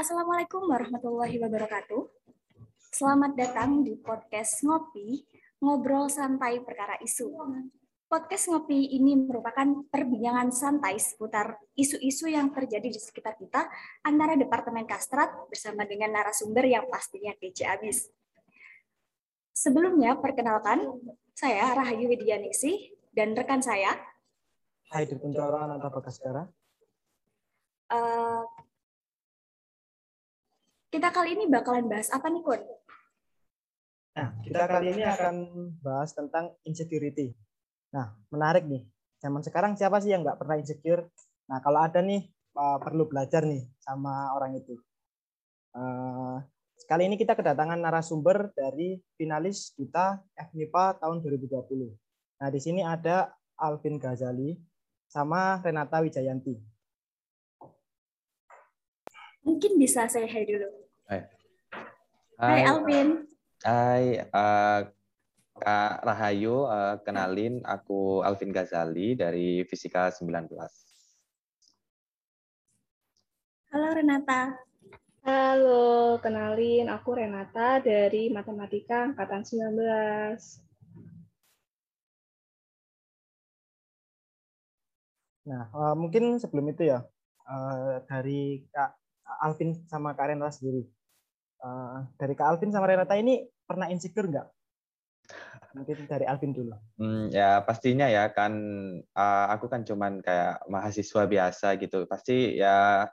Assalamualaikum warahmatullahi wabarakatuh. Selamat datang di podcast Ngopi, ngobrol santai perkara isu. Podcast Ngopi ini merupakan perbincangan santai seputar isu-isu yang terjadi di sekitar kita antara Departemen Kastrat bersama dengan narasumber yang pastinya kece abis. Sebelumnya, perkenalkan, saya Rahayu Widyaningsih dan rekan saya. Hai, Dirkuntara Ananta Bagaskara. Uh, kita kali ini bakalan bahas apa nih, Kun? Nah, kita kali ini akan bahas tentang insecurity. Nah, menarik nih. Zaman sekarang siapa sih yang nggak pernah insecure? Nah, kalau ada nih, eh, perlu belajar nih sama orang itu. Eh, kali ini kita kedatangan narasumber dari finalis kita FMIPA tahun 2020. Nah, di sini ada Alvin Ghazali sama Renata Wijayanti. Mungkin bisa saya hai dulu. Hai. Hai, Alvin. Hai, uh, Kak Rahayu, uh, kenalin aku Alvin Ghazali dari Fisika 19. Halo Renata. Halo, kenalin aku Renata dari Matematika Angkatan 19. Nah, uh, mungkin sebelum itu ya, uh, dari Kak Alvin sama Kak Renata sendiri uh, dari Kak Alvin sama Renata ini pernah insecure nggak? Mungkin dari Alvin dulu. Hmm, ya pastinya ya kan uh, aku kan cuman kayak mahasiswa biasa gitu. Pasti ya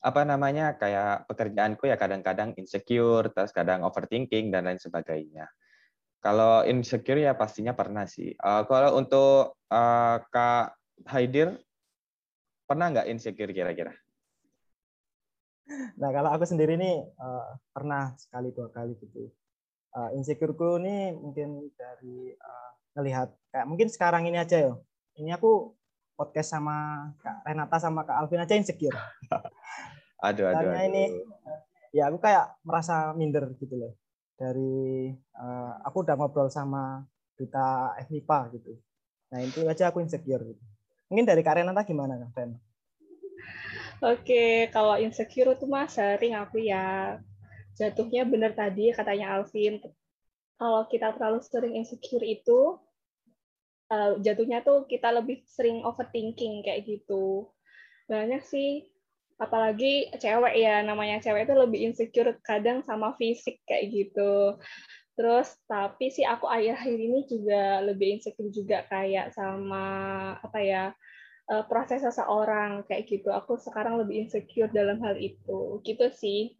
apa namanya kayak pekerjaanku ya kadang-kadang insecure, terus kadang overthinking dan lain sebagainya. Kalau insecure ya pastinya pernah sih. Uh, kalau untuk uh, Kak Haidir pernah nggak insecure kira-kira? Nah kalau aku sendiri nih uh, pernah sekali dua kali gitu. Uh, insecureku ini mungkin dari uh, ngelihat kayak mungkin sekarang ini aja ya. Ini aku podcast sama Kak Renata sama Kak Alvin aja insecure. aduh, aduh, Karena ini ya aku kayak merasa minder gitu loh. Dari uh, aku udah ngobrol sama duta FMIPA gitu. Nah itu aja aku insecure gitu. Mungkin dari Kak Renata gimana Kak Ren? Oke, kalau insecure itu mah sering aku ya jatuhnya benar tadi katanya Alvin. Kalau kita terlalu sering insecure itu uh, jatuhnya tuh kita lebih sering overthinking kayak gitu. Banyak sih apalagi cewek ya namanya cewek itu lebih insecure kadang sama fisik kayak gitu. Terus tapi sih aku akhir-akhir ini juga lebih insecure juga kayak sama apa ya uh, proses seseorang kayak gitu. Aku sekarang lebih insecure dalam hal itu. Gitu sih.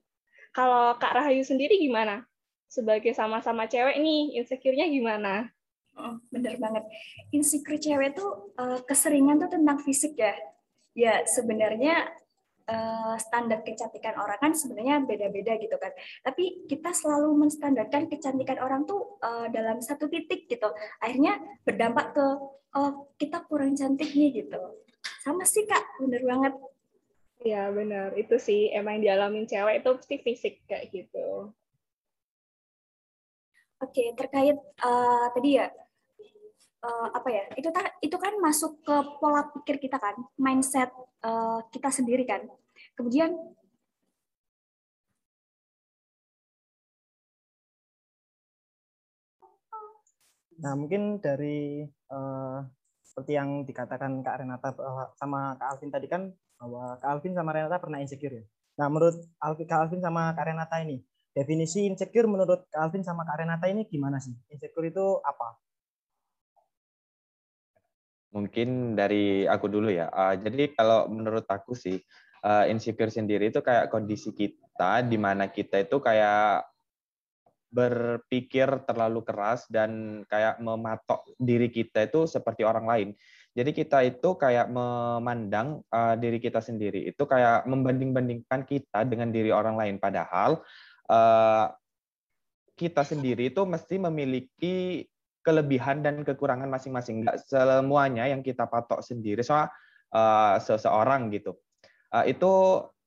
Kalau Kak Rahayu sendiri gimana? Sebagai sama-sama cewek nih, insecure-nya gimana? Oh, bener banget. Insecure cewek tuh uh, keseringan tuh tentang fisik ya. Ya sebenarnya uh, standar kecantikan orang kan sebenarnya beda-beda gitu kan. Tapi kita selalu menstandarkan kecantikan orang tuh uh, dalam satu titik gitu. Akhirnya berdampak ke oh kita kurang cantik nih gitu. Sama sih kak, bener banget. Ya bener, itu sih emang dialamin cewek itu pasti fisik kayak gitu. Oke, terkait uh, tadi ya uh, apa ya itu itu kan masuk ke pola pikir kita kan mindset uh, kita sendiri kan kemudian nah mungkin dari uh, seperti yang dikatakan Kak Renata sama Kak Alvin tadi kan bahwa Kak Alvin sama Renata pernah insecure ya. Nah menurut Kak Alvin sama Kak Renata ini definisi insecure menurut Kak Alvin sama Kak Renata ini gimana sih? Insecure itu apa? Mungkin dari aku dulu ya. Uh, jadi kalau menurut aku sih uh, insecure sendiri itu kayak kondisi kita di mana kita itu kayak berpikir terlalu keras dan kayak mematok diri kita itu seperti orang lain. Jadi kita itu kayak memandang uh, diri kita sendiri itu kayak membanding-bandingkan kita dengan diri orang lain padahal uh, kita sendiri itu mesti memiliki kelebihan dan kekurangan masing-masing. Enggak semuanya yang kita patok sendiri soal uh, seseorang gitu. Uh, itu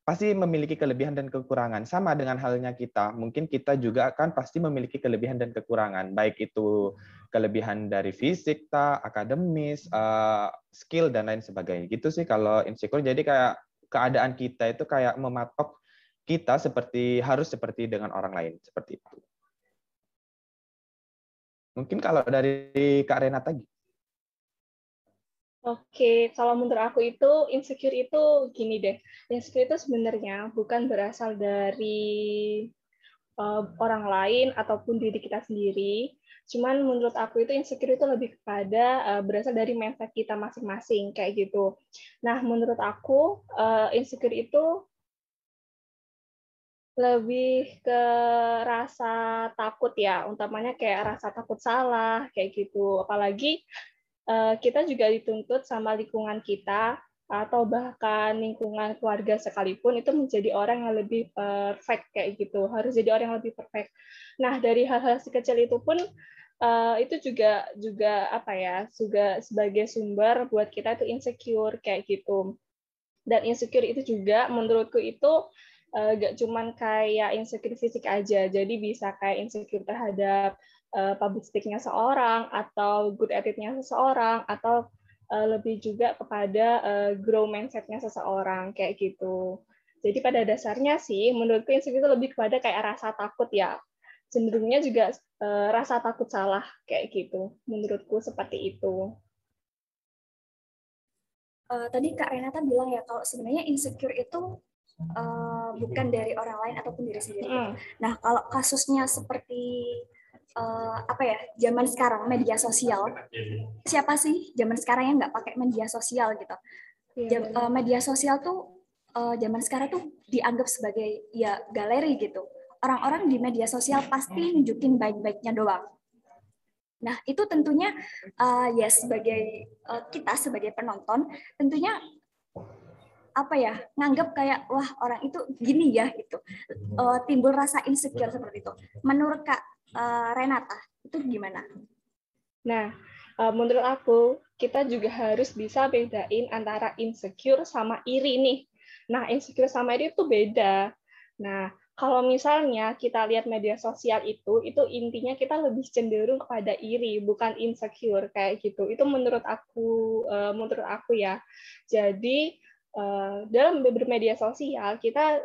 pasti memiliki kelebihan dan kekurangan. Sama dengan halnya kita, mungkin kita juga akan pasti memiliki kelebihan dan kekurangan, baik itu kelebihan dari fisik, ta, akademis, uh, skill dan lain sebagainya. Gitu sih kalau insecure. Jadi kayak keadaan kita itu kayak mematok kita seperti harus seperti dengan orang lain seperti itu. Mungkin kalau dari Kak Renata Oke, kalau menurut aku itu insecure itu gini deh. Insecure itu sebenarnya bukan berasal dari uh, orang lain ataupun diri kita sendiri. Cuman menurut aku itu insecure itu lebih kepada uh, berasal dari mindset kita masing-masing kayak gitu. Nah, menurut aku uh, insecure itu lebih ke rasa takut ya, utamanya kayak rasa takut salah kayak gitu. Apalagi Eh, kita juga dituntut sama lingkungan kita atau bahkan lingkungan keluarga sekalipun itu menjadi orang yang lebih perfect kayak gitu. Harus jadi orang yang lebih perfect. Nah dari hal-hal sekecil itu pun uh, itu juga juga apa ya juga sebagai sumber buat kita itu insecure kayak gitu. Dan insecure itu juga menurutku itu uh, gak cuman kayak insecure fisik aja jadi bisa kayak insecure terhadap uh, public speaking-nya seorang atau good attitude-nya seseorang atau uh, lebih juga kepada uh, grow mindset-nya seseorang kayak gitu. Jadi pada dasarnya sih menurutku insecure itu lebih kepada kayak rasa takut ya. Cenderungnya juga uh, rasa takut salah kayak gitu. Menurutku seperti itu. Uh, tadi Kak Renata bilang ya kalau sebenarnya insecure itu uh, bukan dari orang lain ataupun diri sendiri. Mm. Nah, kalau kasusnya seperti uh, apa ya zaman sekarang media sosial. Siapa sih zaman sekarang yang nggak pakai media sosial gitu. Jam, uh, media sosial tuh uh, zaman sekarang tuh dianggap sebagai ya galeri gitu. Orang-orang di media sosial pasti nunjukin baik-baiknya doang. Nah itu tentunya uh, ya sebagai uh, kita sebagai penonton tentunya apa ya nganggap kayak wah orang itu gini ya gitu uh, timbul rasa insecure seperti itu menurut kak uh, Renata itu gimana? Nah, uh, menurut aku kita juga harus bisa bedain antara insecure sama iri nih. Nah, insecure sama iri itu beda. Nah, kalau misalnya kita lihat media sosial itu, itu intinya kita lebih cenderung kepada iri, bukan insecure kayak gitu. Itu menurut aku, uh, menurut aku ya. Jadi uh, dalam bermedia sosial kita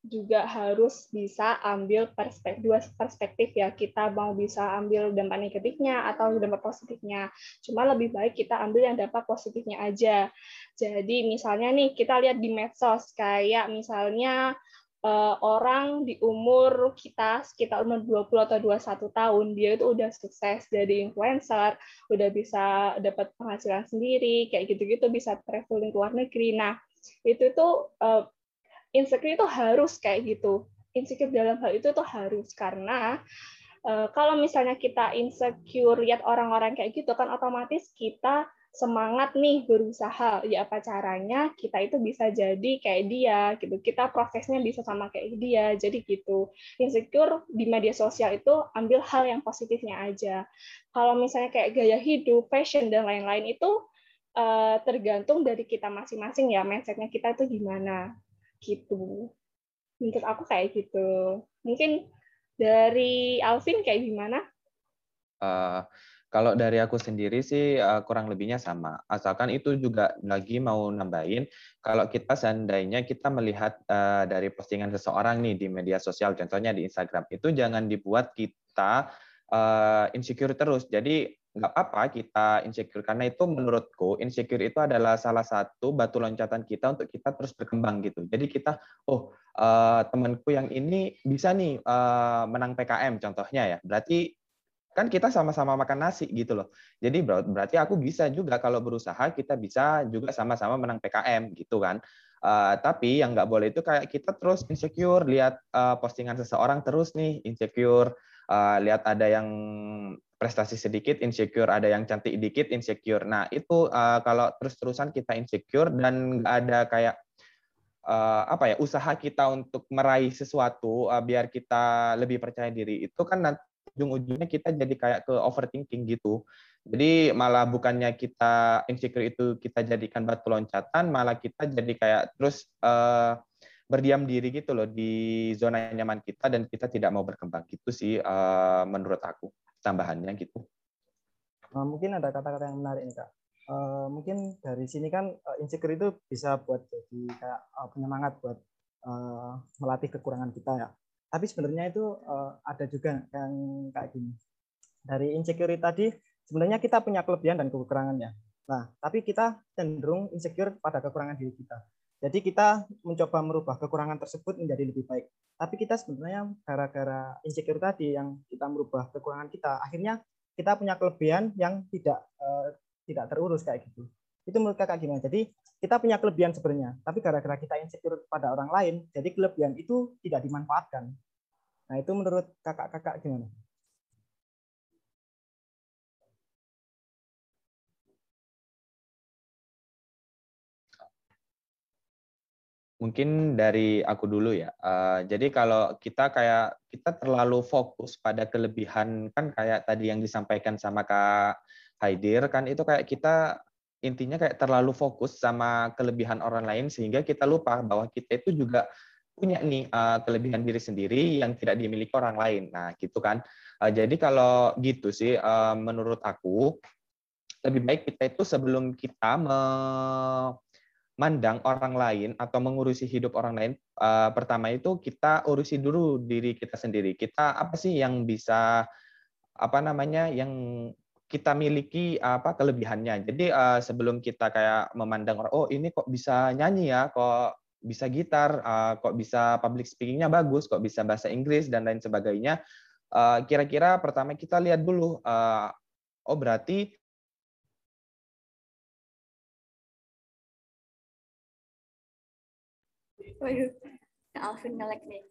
juga harus bisa ambil perspektif dua perspektif ya. Kita mau bisa ambil dampak negatifnya atau dampak positifnya. Cuma lebih baik kita ambil yang dampak positifnya aja. Jadi misalnya nih kita lihat di medsos kayak misalnya uh, orang di umur kita sekitar umur 20 atau 21 tahun dia itu udah sukses jadi influencer udah bisa dapat penghasilan sendiri kayak gitu-gitu bisa traveling ke luar negeri. Nah itu tuh uh, insecure itu harus kayak gitu. Insecure dalam hal itu tuh harus. Karena uh, kalau misalnya kita insecure lihat orang-orang kayak gitu kan otomatis kita semangat nih berusaha. Ya apa caranya kita itu bisa jadi kayak dia gitu. Kita prosesnya bisa sama kayak dia. Jadi gitu. Insecure di media sosial itu ambil hal yang positifnya aja. Kalau misalnya kayak gaya hidup fashion dan lain-lain itu uh, tergantung dari kita masing-masing ya mindsetnya kita itu gimana gitu menurut aku kayak gitu mungkin dari Alvin kayak gimana uh, kalau dari aku sendiri sih uh, kurang lebihnya sama. Asalkan itu juga lagi mau nambahin, kalau kita seandainya kita melihat uh, dari postingan seseorang nih di media sosial, contohnya di Instagram, itu jangan dibuat kita uh, insecure terus. Jadi nggak apa-apa kita insecure karena itu menurutku insecure itu adalah salah satu batu loncatan kita untuk kita terus berkembang gitu. Jadi kita oh uh, temanku yang ini bisa nih uh, menang PKM contohnya ya. Berarti kan kita sama-sama makan nasi gitu loh. Jadi berarti aku bisa juga kalau berusaha kita bisa juga sama-sama menang PKM gitu kan. Uh, tapi yang nggak boleh itu kayak kita terus insecure lihat uh, postingan seseorang terus nih insecure uh, lihat ada yang prestasi sedikit insecure, ada yang cantik dikit insecure. Nah itu uh, kalau terus-terusan kita insecure dan nggak ada kayak uh, apa ya usaha kita untuk meraih sesuatu uh, biar kita lebih percaya diri itu kan nanti ujung-ujungnya kita jadi kayak ke overthinking gitu. Jadi malah bukannya kita insecure itu kita jadikan batu loncatan, malah kita jadi kayak terus uh, berdiam diri gitu loh di zona nyaman kita dan kita tidak mau berkembang gitu sih uh, menurut aku tambahannya gitu. Uh, mungkin ada kata-kata yang menarik nih kak. Uh, mungkin dari sini kan uh, insecure itu bisa buat jadi kayak penyemangat buat melatih kekurangan kita ya. Tapi sebenarnya itu ada juga yang kayak gini. Dari insecure tadi sebenarnya kita punya kelebihan dan kekurangannya. Nah, tapi kita cenderung insecure pada kekurangan diri kita. Jadi kita mencoba merubah kekurangan tersebut menjadi lebih baik. Tapi kita sebenarnya gara-gara insecure tadi yang kita merubah kekurangan kita, akhirnya kita punya kelebihan yang tidak uh, tidak terurus kayak gitu. Itu menurut kakak gimana? Jadi kita punya kelebihan sebenarnya, tapi gara-gara kita insecure pada orang lain, jadi kelebihan itu tidak dimanfaatkan. Nah itu menurut kakak-kakak gimana? Mungkin dari aku dulu ya. Uh, jadi kalau kita kayak kita terlalu fokus pada kelebihan kan kayak tadi yang disampaikan sama Kak Haidir kan itu kayak kita intinya kayak terlalu fokus sama kelebihan orang lain sehingga kita lupa bahwa kita itu juga punya nih uh, kelebihan diri sendiri yang tidak dimiliki orang lain. Nah, gitu kan. Uh, jadi kalau gitu sih uh, menurut aku lebih baik kita itu sebelum kita me mandang orang lain atau mengurusi hidup orang lain, uh, pertama itu kita urusi dulu diri kita sendiri. Kita apa sih yang bisa apa namanya yang kita miliki apa kelebihannya. Jadi uh, sebelum kita kayak memandang orang, oh ini kok bisa nyanyi ya, kok bisa gitar, uh, kok bisa public speakingnya bagus, kok bisa bahasa Inggris dan lain sebagainya. Kira-kira uh, pertama kita lihat dulu, uh, oh berarti Waduh, Alvin ngelek nih.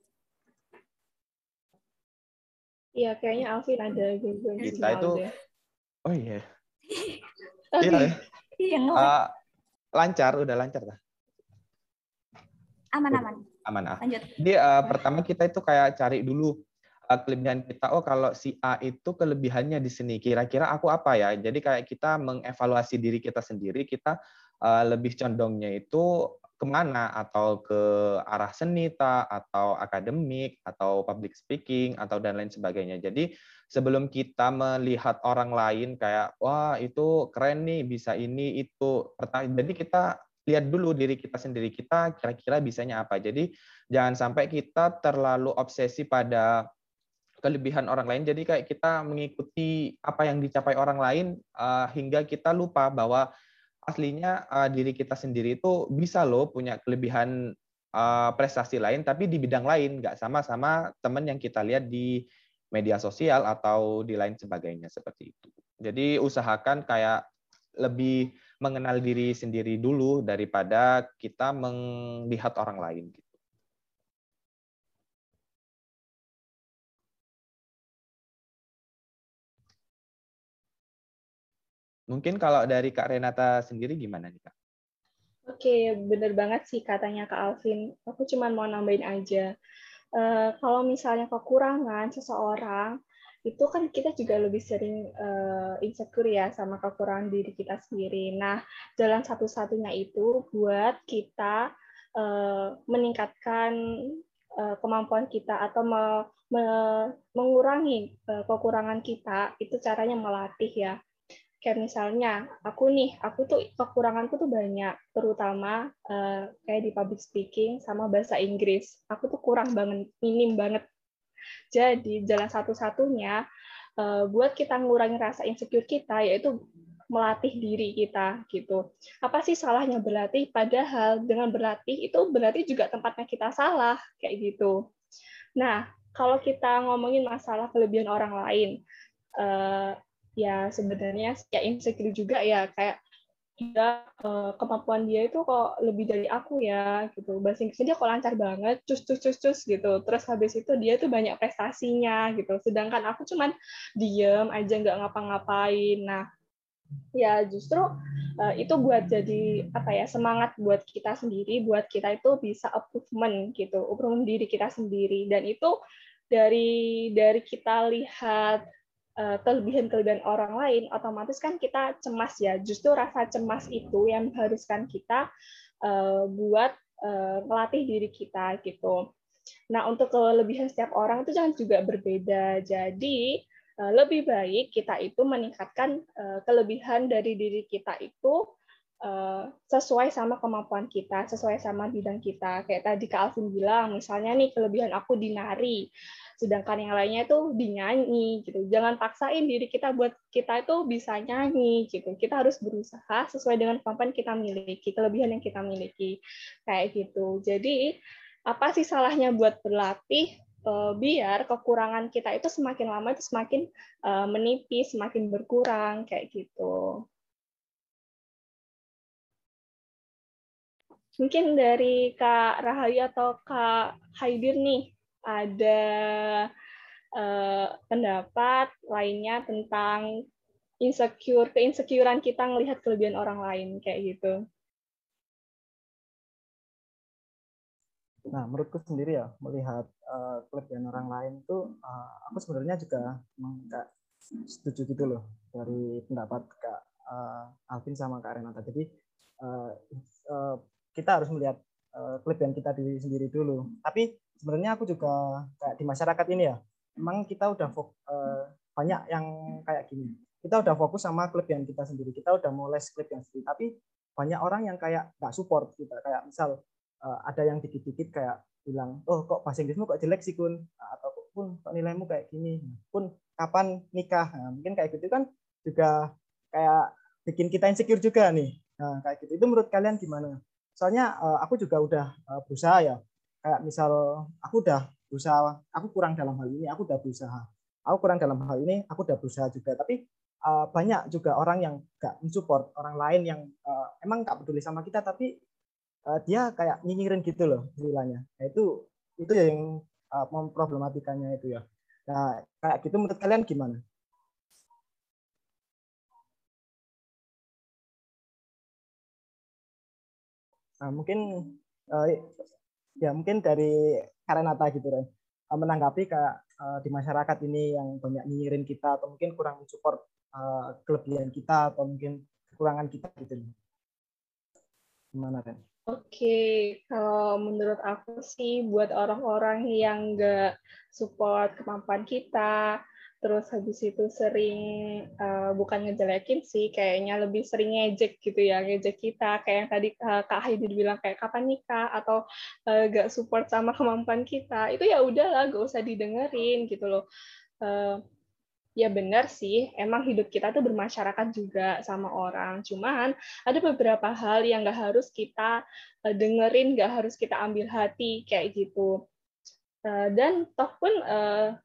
Iya, kayaknya Alvin ada gangguan Kita itu, oh iya. Okay. Iya, ya. Iya, uh, lancar, udah lancar lah. Aman, aman. Aman, ah. Lanjut. Jadi uh, pertama kita itu kayak cari dulu uh, kelebihan kita. Oh, kalau si A itu kelebihannya di sini. Kira-kira aku apa ya? Jadi kayak kita mengevaluasi diri kita sendiri. Kita uh, lebih condongnya itu ke mana atau ke arah seni atau akademik atau public speaking atau dan lain sebagainya. Jadi sebelum kita melihat orang lain kayak wah itu keren nih bisa ini itu jadi kita lihat dulu diri kita sendiri kita kira-kira bisanya apa. Jadi jangan sampai kita terlalu obsesi pada kelebihan orang lain. Jadi kayak kita mengikuti apa yang dicapai orang lain uh, hingga kita lupa bahwa aslinya uh, diri kita sendiri itu bisa loh punya kelebihan uh, prestasi lain tapi di bidang lain nggak sama sama teman yang kita lihat di media sosial atau di lain sebagainya seperti itu. Jadi usahakan kayak lebih mengenal diri sendiri dulu daripada kita melihat orang lain Mungkin kalau dari Kak Renata sendiri gimana nih Kak? Oke, bener banget sih katanya Kak Alvin. Aku cuma mau nambahin aja. Uh, kalau misalnya kekurangan seseorang, itu kan kita juga lebih sering uh, insecure ya sama kekurangan diri kita sendiri. Nah, jalan satu-satunya itu buat kita uh, meningkatkan uh, kemampuan kita atau me, me, mengurangi uh, kekurangan kita, itu caranya melatih ya kayak misalnya aku nih aku tuh kekuranganku tuh banyak terutama uh, kayak di public speaking sama bahasa Inggris. Aku tuh kurang banget minim banget. Jadi jalan satu-satunya uh, buat kita mengurangi rasa insecure kita yaitu melatih diri kita gitu. Apa sih salahnya berlatih? Padahal dengan berlatih itu berarti juga tempatnya kita salah kayak gitu. Nah kalau kita ngomongin masalah kelebihan orang lain uh, ya sebenarnya ya insecure juga ya kayak dia uh, kemampuan dia itu kok lebih dari aku ya gitu. Bahasa Inggrisnya dia kok lancar banget cus cus cus cus gitu. Terus habis itu dia tuh banyak prestasinya gitu. Sedangkan aku cuman diem aja nggak ngapa-ngapain. Nah ya justru uh, itu buat jadi apa ya semangat buat kita sendiri buat kita itu bisa improvement gitu. Improvement diri kita sendiri. Dan itu dari dari kita lihat Eh, kelebihan-kelebihan orang lain, otomatis kan kita cemas ya. Justru rasa cemas itu yang mengharuskan kita uh, buat melatih diri kita gitu. Nah, untuk kelebihan setiap orang itu jangan juga berbeda. Jadi, lebih baik kita itu meningkatkan kelebihan dari diri kita itu sesuai sama kemampuan kita, sesuai sama bidang kita. Kayak tadi Kak Alvin bilang, misalnya nih kelebihan aku di nari, sedangkan yang lainnya itu dinyanyi gitu. Jangan paksain diri kita buat kita itu bisa nyanyi gitu. Kita harus berusaha sesuai dengan kemampuan kita miliki, kelebihan yang kita miliki. Kayak gitu. Jadi apa sih salahnya buat berlatih uh, biar kekurangan kita itu semakin lama itu semakin uh, menipis, semakin berkurang kayak gitu. Mungkin dari Kak Rahayu atau Kak Haidir nih ada uh, pendapat lainnya tentang insecure, keinsecurean kita melihat kelebihan orang lain kayak gitu. Nah, menurutku sendiri ya melihat uh, kelebihan orang lain itu uh, aku sebenarnya juga enggak setuju gitu loh dari pendapat Kak uh, Alvin sama Kak Renata. Jadi uh, uh, kita harus melihat uh, kelebihan kita diri sendiri dulu. Tapi sebenarnya aku juga kayak di masyarakat ini ya, memang kita udah uh, banyak yang kayak gini. Kita udah fokus sama kelebihan kita sendiri. Kita udah mulai kelebihan sendiri. Tapi banyak orang yang kayak nggak support kita. Kayak misal uh, ada yang dikit-dikit kayak bilang, oh kok bahasa Inggrismu kok jelek sih kun? Atau pun kok nilaimu kayak gini? Pun kapan nikah? Nah, mungkin kayak gitu kan juga kayak bikin kita insecure juga nih. Nah, kayak gitu. Itu menurut kalian gimana? soalnya uh, aku juga udah uh, berusaha ya kayak misal aku udah berusaha aku kurang dalam hal ini aku udah berusaha. Aku kurang dalam hal ini aku udah berusaha juga. Tapi uh, banyak juga orang yang gak mensupport orang lain yang uh, emang gak peduli sama kita tapi uh, dia kayak nyinyirin gitu loh istilahnya nah, itu itu yang uh, problematikanya itu ya. Nah kayak gitu menurut kalian gimana? Nah, mungkin uh, ya mungkin dari Karenata gitu kan menanggapi kayak uh, di masyarakat ini yang banyak nyinyirin kita atau mungkin kurang mensupport uh, kelebihan kita atau mungkin kekurangan kita gitu. Gimana kan? Oke, kalau menurut aku sih buat orang-orang yang nggak support kemampuan kita, terus habis itu sering uh, bukan ngejelekin sih kayaknya lebih sering ngejek gitu ya ngejek kita. Kayak yang tadi uh, Kak Haidit bilang kayak kapan nikah atau uh, gak support sama kemampuan kita. Itu ya udahlah gak usah didengerin gitu loh. Uh, ya benar sih emang hidup kita tuh bermasyarakat juga sama orang. Cuman ada beberapa hal yang gak harus kita uh, dengerin gak harus kita ambil hati kayak gitu. Uh, dan toh pun uh,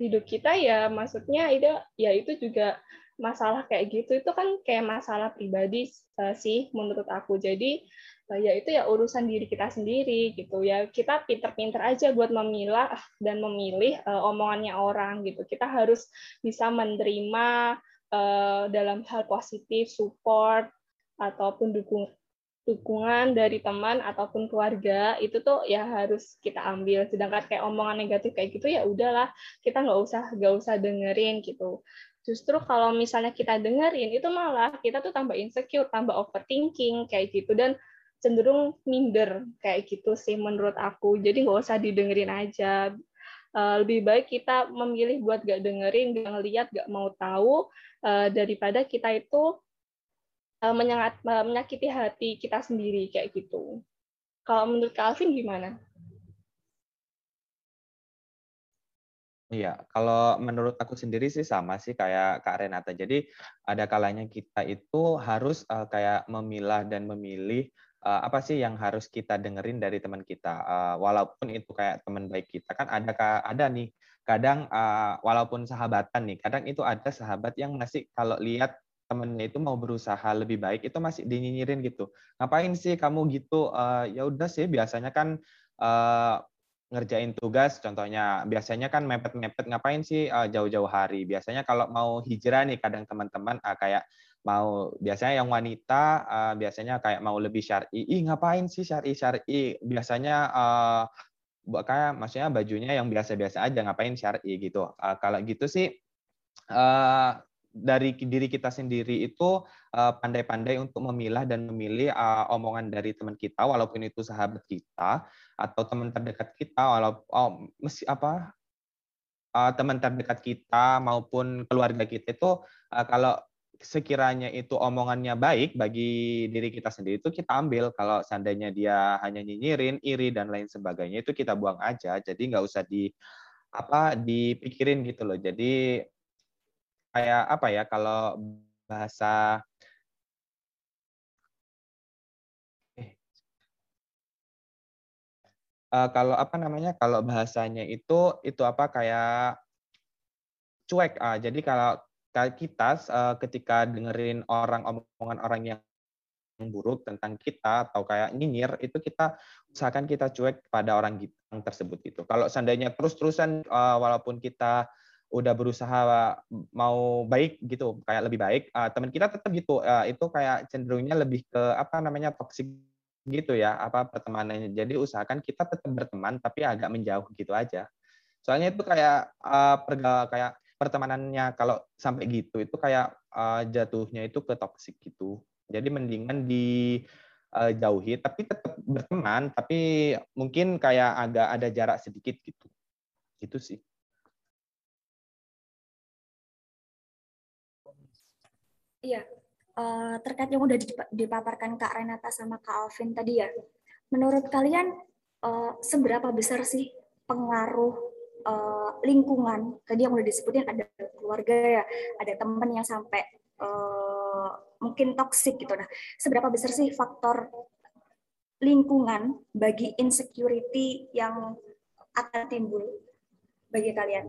hidup kita ya maksudnya itu ya itu juga masalah kayak gitu. Itu kan kayak masalah pribadi uh, sih menurut aku. Jadi uh, ya itu ya urusan diri kita sendiri gitu. Ya kita pinter-pinter aja buat memilah dan memilih uh, omongannya orang gitu. Kita harus bisa menerima uh, dalam hal positif support ataupun dukung dukungan dari teman ataupun keluarga itu tuh ya harus kita ambil. Sedangkan kayak omongan negatif kayak gitu ya udahlah kita nggak usah nggak usah dengerin gitu. Justru kalau misalnya kita dengerin itu malah kita tuh tambah insecure tambah overthinking kayak gitu dan cenderung minder kayak gitu sih menurut aku. Jadi nggak usah didengerin aja. Eh, lebih baik kita memilih buat gak dengerin gak ngeliat gak mau tahu eh, daripada kita itu Eh, menyengat, menyakiti hati kita sendiri kayak gitu. Kalau menurut Calvin gimana? Iya, kalau menurut aku sendiri sih sama sih kayak Kak Renata. Jadi ada kalanya kita itu harus uh, kayak memilah dan memilih uh, apa sih yang harus kita dengerin dari teman kita. Uh, walaupun itu kayak teman baik kita kan ada ada nih kadang uh, walaupun sahabatan nih, kadang itu ada sahabat yang masih kalau lihat temennya itu mau berusaha lebih baik itu masih dinyinyirin gitu. Ngapain sih kamu gitu? Uh, ya udah sih biasanya kan uh, ngerjain tugas contohnya biasanya kan mepet-mepet ngapain sih uh, jauh-jauh hari? Biasanya kalau mau hijrah nih kadang teman-teman uh, kayak mau biasanya yang wanita uh, biasanya kayak mau lebih syar'i ih ngapain sih syar'i syar'i biasanya uh, kayak maksudnya bajunya yang biasa-biasa aja ngapain syar'i gitu? Uh, kalau gitu sih uh, dari diri kita sendiri itu eh, pandai-pandai untuk memilah dan memilih uh, omongan dari teman kita walaupun itu sahabat kita atau teman terdekat kita walaupun oh, apa uh, teman terdekat kita maupun keluarga kita itu kalau sekiranya itu omongannya baik bagi diri kita sendiri itu kita ambil. Kalau seandainya dia hanya nyinyirin iri dan lain sebagainya itu kita buang aja. Jadi nggak usah di apa dipikirin gitu loh. Jadi kayak apa ya kalau bahasa uh, kalau apa namanya kalau bahasanya itu itu apa kayak cuek. Uh, jadi kalau kita uh, ketika dengerin orang omongan orang yang buruk tentang kita atau kayak nyinyir itu kita usahakan kita cuek pada orang tersebut itu kalau seandainya terus-terusan uh, walaupun kita udah berusaha mau baik gitu kayak lebih baik uh, teman kita tetap gitu uh, itu kayak cenderungnya lebih ke apa namanya toxic gitu ya apa pertemanannya. Jadi usahakan kita tetap berteman tapi agak menjauh gitu aja. Soalnya itu kayak uh, perga kayak pertemanannya kalau sampai gitu itu kayak uh, jatuhnya itu ke toksik gitu. Jadi mendingan di uh, jauhi tapi tetap berteman tapi mungkin kayak agak ada jarak sedikit gitu. Itu sih. Iya, uh, terkait yang udah dipaparkan Kak Renata sama Kak Alvin tadi ya, menurut kalian uh, seberapa besar sih pengaruh uh, lingkungan? Tadi yang udah disebutin ada keluarga ya, ada teman yang sampai uh, mungkin toksik gitu. Nah, seberapa besar sih faktor lingkungan bagi insecurity yang akan timbul bagi kalian?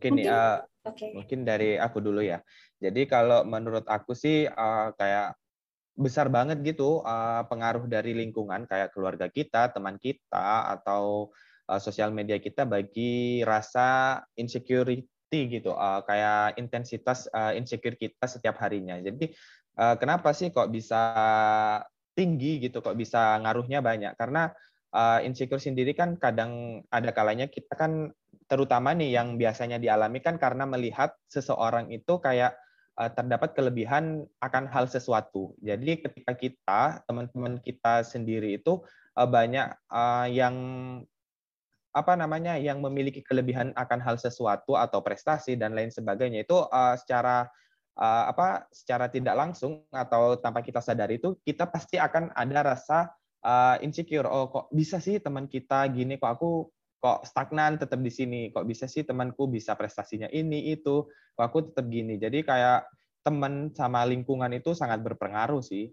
Oke nih, uh, okay. mungkin dari aku dulu ya. Jadi kalau menurut aku sih uh, kayak besar banget gitu uh, pengaruh dari lingkungan kayak keluarga kita, teman kita, atau uh, sosial media kita bagi rasa insecurity gitu, uh, kayak intensitas uh, insecure kita setiap harinya. Jadi uh, kenapa sih kok bisa tinggi gitu, kok bisa ngaruhnya banyak? Karena uh, insecure sendiri kan kadang ada kalanya kita kan terutama nih yang biasanya dialami kan karena melihat seseorang itu kayak uh, terdapat kelebihan akan hal sesuatu. Jadi ketika kita teman-teman kita sendiri itu uh, banyak uh, yang apa namanya yang memiliki kelebihan akan hal sesuatu atau prestasi dan lain sebagainya itu secara apa secara tidak langsung atau tanpa kita sadari itu kita pasti akan ada rasa insecure. Oh kok bisa sih teman kita gini kok aku kok stagnan tetap di sini. Kok bisa sih temanku bisa prestasinya ini itu? Kok aku tetap gini? Jadi kayak teman sama lingkungan itu sangat berpengaruh sih.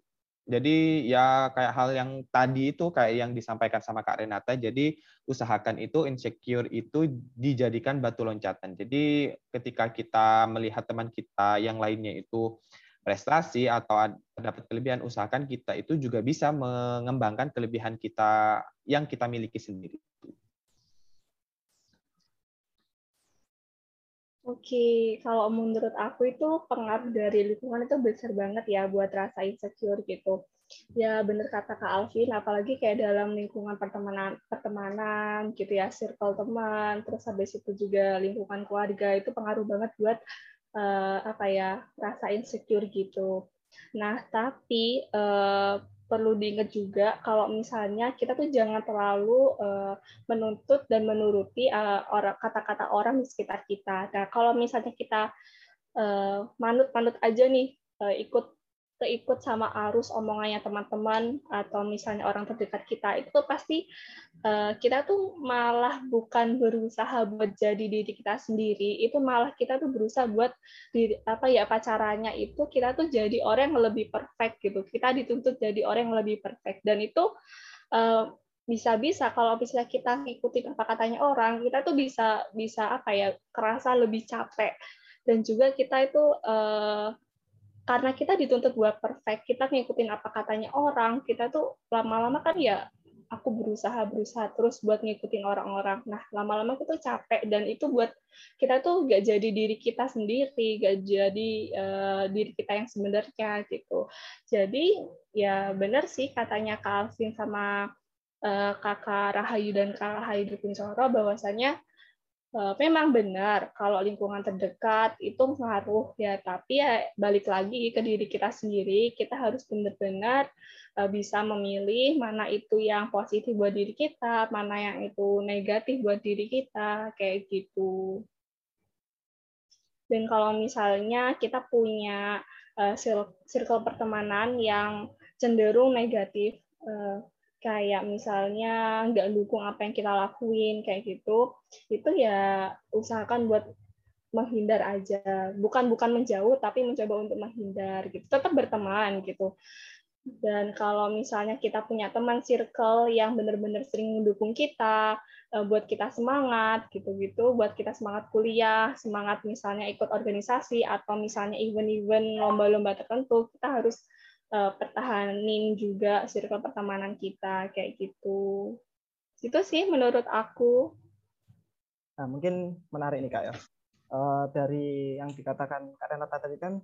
Jadi ya kayak hal yang tadi itu kayak yang disampaikan sama Kak Renata jadi usahakan itu insecure itu dijadikan batu loncatan. Jadi ketika kita melihat teman kita yang lainnya itu prestasi atau dapat kelebihan usahakan kita itu juga bisa mengembangkan kelebihan kita yang kita miliki sendiri Oke, kalau menurut aku itu pengaruh dari lingkungan itu besar banget ya buat rasa insecure gitu. Ya bener kata Kak Alvin, apalagi kayak dalam lingkungan pertemanan, pertemanan gitu ya, circle teman, terus habis itu juga lingkungan keluarga itu pengaruh banget buat uh, apa ya rasa insecure gitu. Nah tapi uh, perlu diingat juga kalau misalnya kita tuh jangan terlalu uh, menuntut dan menuruti uh, orang kata-kata orang di sekitar kita. Nah, kalau misalnya kita manut-manut uh, aja nih uh, ikut keikut sama arus omongannya teman-teman atau misalnya orang terdekat kita itu pasti uh, kita tuh malah bukan berusaha buat jadi diri kita sendiri itu malah kita tuh berusaha buat di apa ya pacarannya itu kita tuh jadi orang yang lebih perfect gitu. Kita dituntut jadi orang yang lebih perfect. Dan itu uh, bisa-bisa kalau misalnya kita ngikutin apa katanya orang kita tuh bisa bisa apa ya kerasa lebih capek. Dan juga kita itu uh, karena kita dituntut buat perfect, kita ngikutin apa katanya orang, kita tuh lama-lama kan ya aku berusaha berusaha terus buat ngikutin orang-orang. Nah lama-lama kita capek dan itu buat kita tuh gak jadi diri kita sendiri, gak jadi uh, diri kita yang sebenarnya gitu. Jadi ya benar sih katanya Kak Alvin sama uh, kakak Rahayu dan Kak Rahayu Kuncoro bahwasanya memang benar kalau lingkungan terdekat itu ngaruh ya, tapi ya balik lagi ke diri kita sendiri, kita harus benar-benar uh, bisa memilih mana itu yang positif buat diri kita, mana yang itu negatif buat diri kita, kayak gitu. Dan kalau misalnya kita punya uh, circle pertemanan yang cenderung negatif, kayak misalnya nggak dukung apa yang kita lakuin kayak gitu itu ya usahakan buat menghindar aja. Bukan bukan menjauh tapi mencoba untuk menghindar gitu. Tetap berteman gitu. Dan kalau misalnya kita punya teman circle yang benar-benar sering mendukung kita eh, buat kita semangat gitu-gitu buat kita semangat kuliah semangat misalnya ikut organisasi atau misalnya event-event lomba-lomba tertentu kita harus uh, pertahanin juga circle pertemanan kita kayak gitu. Itu sih menurut aku. Nah, mungkin menarik nih Kak ya. Uh, dari yang dikatakan Kak Renata tadi kan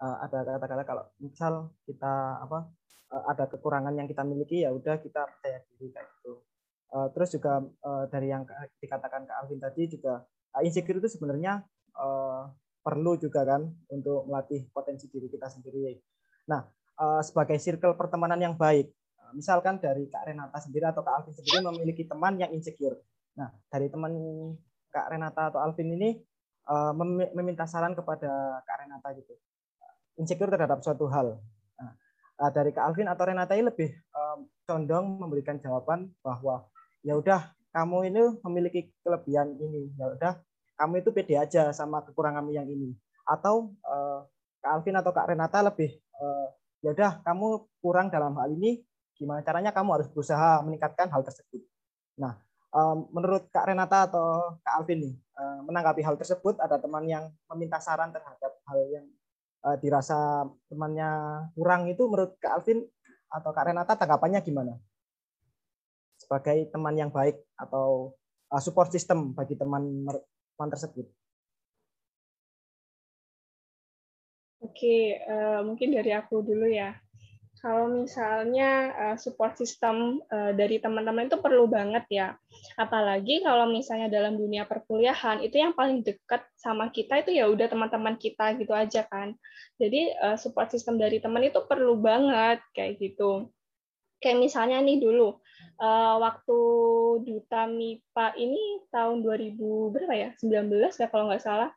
uh, ada kata-kata kalau misal kita apa uh, ada kekurangan yang kita miliki ya udah kita percaya diri kayak gitu. Uh, terus juga uh, dari yang dikatakan Kak Alvin tadi juga uh, insecure itu sebenarnya uh, perlu juga kan untuk melatih potensi diri kita sendiri. Nah, uh, sebagai circle pertemanan yang baik. Uh, misalkan dari Kak Renata sendiri atau Kak Alvin sendiri memiliki teman yang insecure. Nah, dari teman Kak Renata atau Alvin ini uh, meminta saran kepada Kak Renata gitu. Insecure terhadap suatu hal. Nah, uh, dari Kak Alvin atau Renata ini lebih uh, condong memberikan jawaban bahwa ya udah kamu ini memiliki kelebihan ini. Ya udah kamu itu pede aja sama kekuranganmu yang ini. Atau uh, Kak Alvin atau Kak Renata lebih uh, ya udah kamu kurang dalam hal ini gimana caranya kamu harus berusaha meningkatkan hal tersebut. Nah menurut Kak Renata atau Kak Alvin nih menanggapi hal tersebut ada teman yang meminta saran terhadap hal yang eh, dirasa temannya kurang itu menurut Kak Alvin atau Kak Renata tanggapannya gimana? Sebagai teman yang baik atau eh, support system bagi teman teman tersebut Oke, uh, mungkin dari aku dulu ya. Kalau misalnya uh, support system uh, dari teman-teman itu perlu banget ya. Apalagi kalau misalnya dalam dunia perkuliahan itu yang paling dekat sama kita itu ya udah teman-teman kita gitu aja kan. Jadi uh, support system dari teman itu perlu banget kayak gitu. Kayak misalnya nih dulu uh, waktu duta MIPA ini tahun 2000 berapa ya? 19 ya kalau nggak salah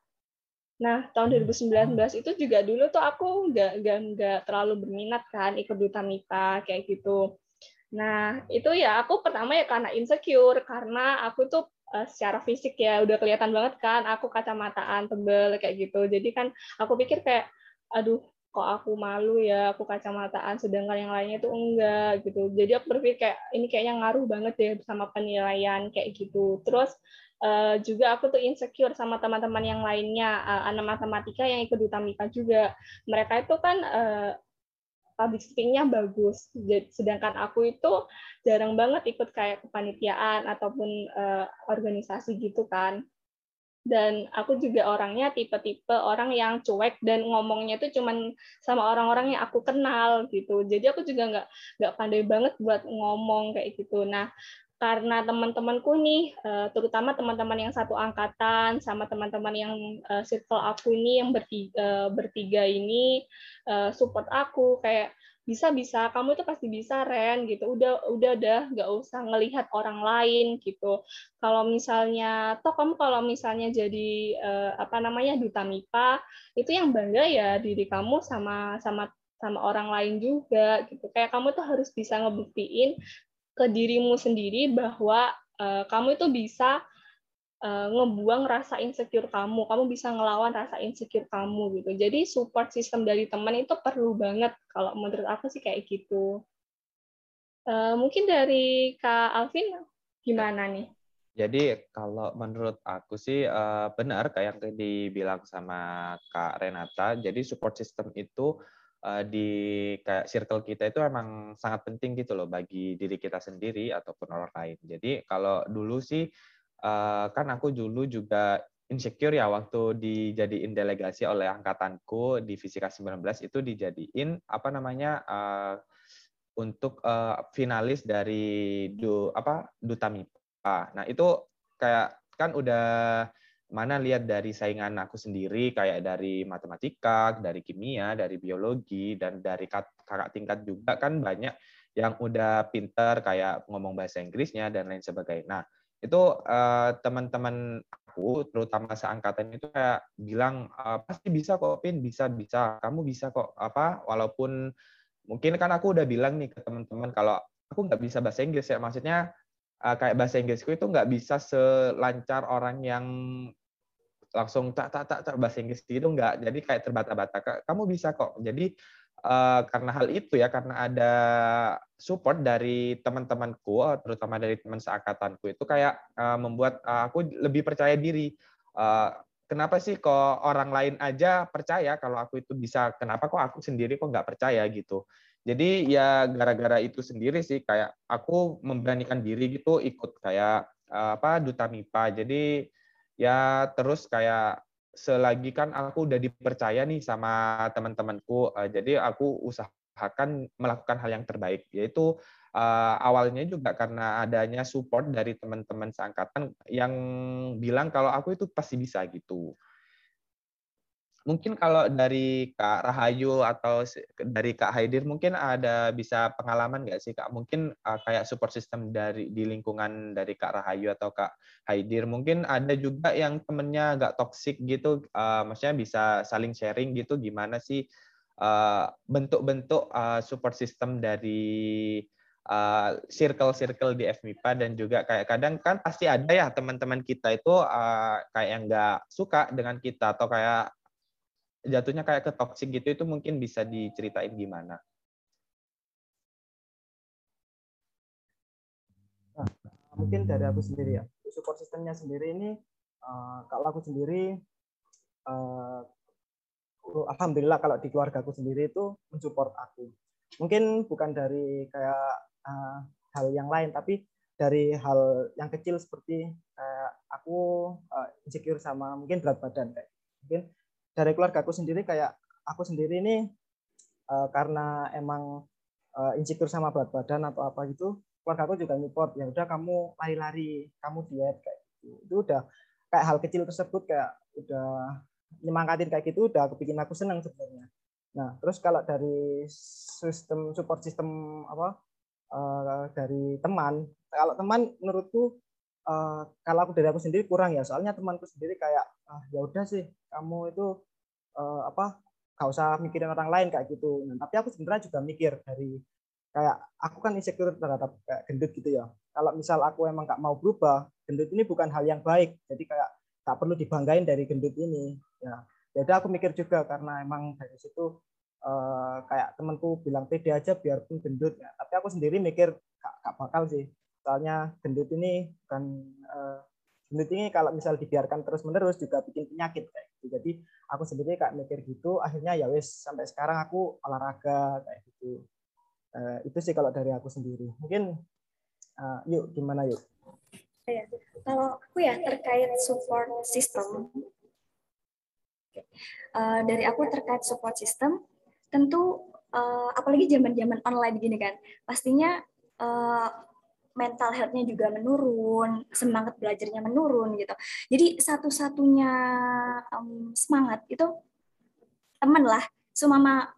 Nah, tahun 2019 hmm. itu juga dulu tuh aku nggak nggak nggak terlalu berminat kan ikut duta MIPA kayak gitu. Nah, itu ya aku pertama ya karena insecure karena aku tuh uh, secara fisik ya udah kelihatan banget kan aku kacamataan tebel kayak gitu. Jadi kan aku pikir kayak aduh kok aku malu ya aku kacamataan sedangkan yang lainnya tuh enggak gitu. Jadi aku berpikir kayak ini kayaknya ngaruh banget ya sama penilaian kayak gitu. Terus uh, juga aku tuh insecure sama teman-teman yang lainnya uh, anak matematika yang ikut Utamika juga mereka itu kan uh, public speaking-nya bagus sedangkan aku itu jarang banget ikut kayak kepanitiaan ataupun uh, organisasi gitu kan dan aku juga orangnya tipe-tipe orang yang cuek dan ngomongnya itu cuman sama orang-orang yang aku kenal gitu. Jadi aku juga nggak nggak pandai banget buat ngomong kayak gitu. Nah karena teman-temanku nih, eh, terutama teman-teman yang satu angkatan sama teman-teman yang eh, circle aku ini yang bertiga, eh, bertiga ini support aku kayak bisa bisa. Kamu itu pasti bisa Ren gitu. Udah udah dah nggak usah ngelihat orang lain gitu. Kalau misalnya toh kamu kalau misalnya jadi apa namanya duta MIPA itu yang bangga ya diri kamu sama sama sama orang lain juga gitu. Kayak kamu tuh harus bisa ngebuktiin ke dirimu sendiri bahwa uh, kamu itu bisa uh, ngebuang rasa insecure kamu, kamu bisa ngelawan rasa insecure kamu gitu. Jadi support system dari teman itu perlu banget kalau menurut aku sih kayak gitu. Uh, mungkin dari Kak Alvin gimana nih? Jadi kalau menurut aku sih uh, benar kayak yang dibilang sama Kak Renata. Jadi support system itu di kayak circle kita itu emang sangat penting gitu loh bagi diri kita sendiri ataupun orang lain. Jadi kalau dulu sih uh, kan aku dulu juga insecure ya waktu dijadiin delegasi oleh angkatanku di Fisika 19 itu dijadiin apa namanya uh, untuk uh, finalis dari du apa duta MIPA. Nah, itu kayak kan udah mana lihat dari saingan aku sendiri kayak dari matematika, dari kimia, dari biologi dan dari kakak tingkat juga kan banyak yang udah pinter kayak ngomong bahasa Inggrisnya dan lain sebagainya. Nah, itu uh, teman-teman aku terutama seangkatan itu kayak bilang uh, pasti bisa kok Pin, bisa bisa. Kamu bisa kok apa walaupun mungkin kan aku udah bilang nih ke teman-teman kalau aku nggak bisa bahasa Inggris ya. Maksudnya uh, kayak bahasa Inggrisku itu nggak bisa selancar orang yang langsung tak tak tak, tak bahasa Inggris gitu enggak jadi kayak terbata-bata kamu bisa kok. Jadi uh, karena hal itu ya karena ada support dari teman-temanku terutama dari teman seangkatanku itu kayak uh, membuat uh, aku lebih percaya diri. Uh, kenapa sih kok orang lain aja percaya kalau aku itu bisa? Kenapa kok aku sendiri kok nggak percaya gitu? Jadi ya gara-gara itu sendiri sih kayak aku memberanikan diri gitu ikut kayak apa duta MIPA jadi ya terus kayak selagi kan aku udah dipercaya nih sama teman-temanku uh, jadi aku usahakan melakukan hal yang terbaik yaitu uh, awalnya juga karena adanya support dari teman-teman seangkatan yang bilang kalau aku itu pasti bisa gitu mungkin kalau dari Kak Rahayu atau dari Kak Haidir mungkin ada bisa pengalaman nggak sih Kak? Mungkin uh, kayak support system dari di lingkungan dari Kak Rahayu atau Kak Haidir. Mungkin ada juga yang temennya nggak toxic gitu, uh, maksudnya bisa saling sharing gitu. Gimana sih bentuk-bentuk uh, uh, support system dari circle-circle uh, di FMIPA dan juga kayak kadang kan pasti ada ya teman-teman kita itu uh, kayak yang nggak suka dengan kita atau kayak jatuhnya kayak ke toxic gitu itu mungkin bisa diceritain gimana? Nah, mungkin dari aku sendiri ya. Support sistemnya sendiri ini uh, kalau aku sendiri uh, alhamdulillah kalau di keluarga aku sendiri itu mensupport aku. Mungkin bukan dari kayak uh, hal yang lain tapi dari hal yang kecil seperti uh, aku uh, insecure sama mungkin berat badan kayak mungkin dari keluarga aku sendiri kayak aku sendiri ini uh, karena emang uh, insecure sama berat badan atau apa gitu keluarga aku juga nyupport ya udah kamu lari-lari kamu diet kayak gitu. Itu udah kayak hal kecil tersebut kayak udah nyemangatin kayak gitu udah aku bikin aku senang sebenarnya. Nah terus kalau dari sistem support sistem apa uh, dari teman kalau teman menurutku uh, kalau aku dari aku sendiri kurang ya. Soalnya temanku sendiri kayak ah, ya udah sih kamu itu uh, apa gak usah mikirin orang lain kayak gitu. Nah, tapi aku sebenarnya juga mikir dari kayak aku kan insecure terhadap kayak gendut gitu ya. Kalau misal aku emang gak mau berubah gendut ini bukan hal yang baik. Jadi kayak gak perlu dibanggain dari gendut ini. Ya jadi aku mikir juga karena emang dari situ uh, kayak temanku bilang pede aja biarpun gendut. Ya tapi aku sendiri mikir gak, gak bakal sih soalnya gendut ini bukan uh, gendut ini kalau misal dibiarkan terus menerus juga bikin penyakit kayak gitu. Jadi aku sendiri kayak mikir gitu akhirnya ya wes sampai sekarang aku olahraga kayak gitu. Uh, itu sih kalau dari aku sendiri. Mungkin uh, yuk gimana yuk? Ya, kalau aku ya terkait support system. Uh, dari aku terkait support system tentu uh, apalagi zaman zaman online gini kan pastinya mental health-nya juga menurun, semangat belajarnya menurun gitu. Jadi satu-satunya um, semangat itu teman lah. Sumama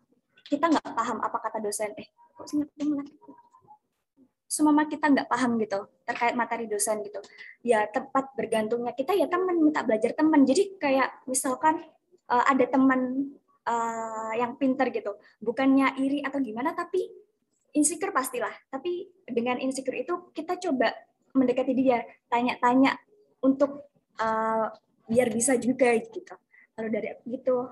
kita nggak paham apa kata dosen. Eh, kok teman Sumama kita nggak paham gitu terkait materi dosen gitu. Ya tempat bergantungnya kita ya teman minta belajar teman. Jadi kayak misalkan uh, ada teman uh, yang pinter gitu, bukannya iri atau gimana, tapi insecure pastilah, tapi dengan insecure itu kita coba mendekati dia, tanya-tanya untuk uh, biar bisa juga gitu. Kalau dari gitu.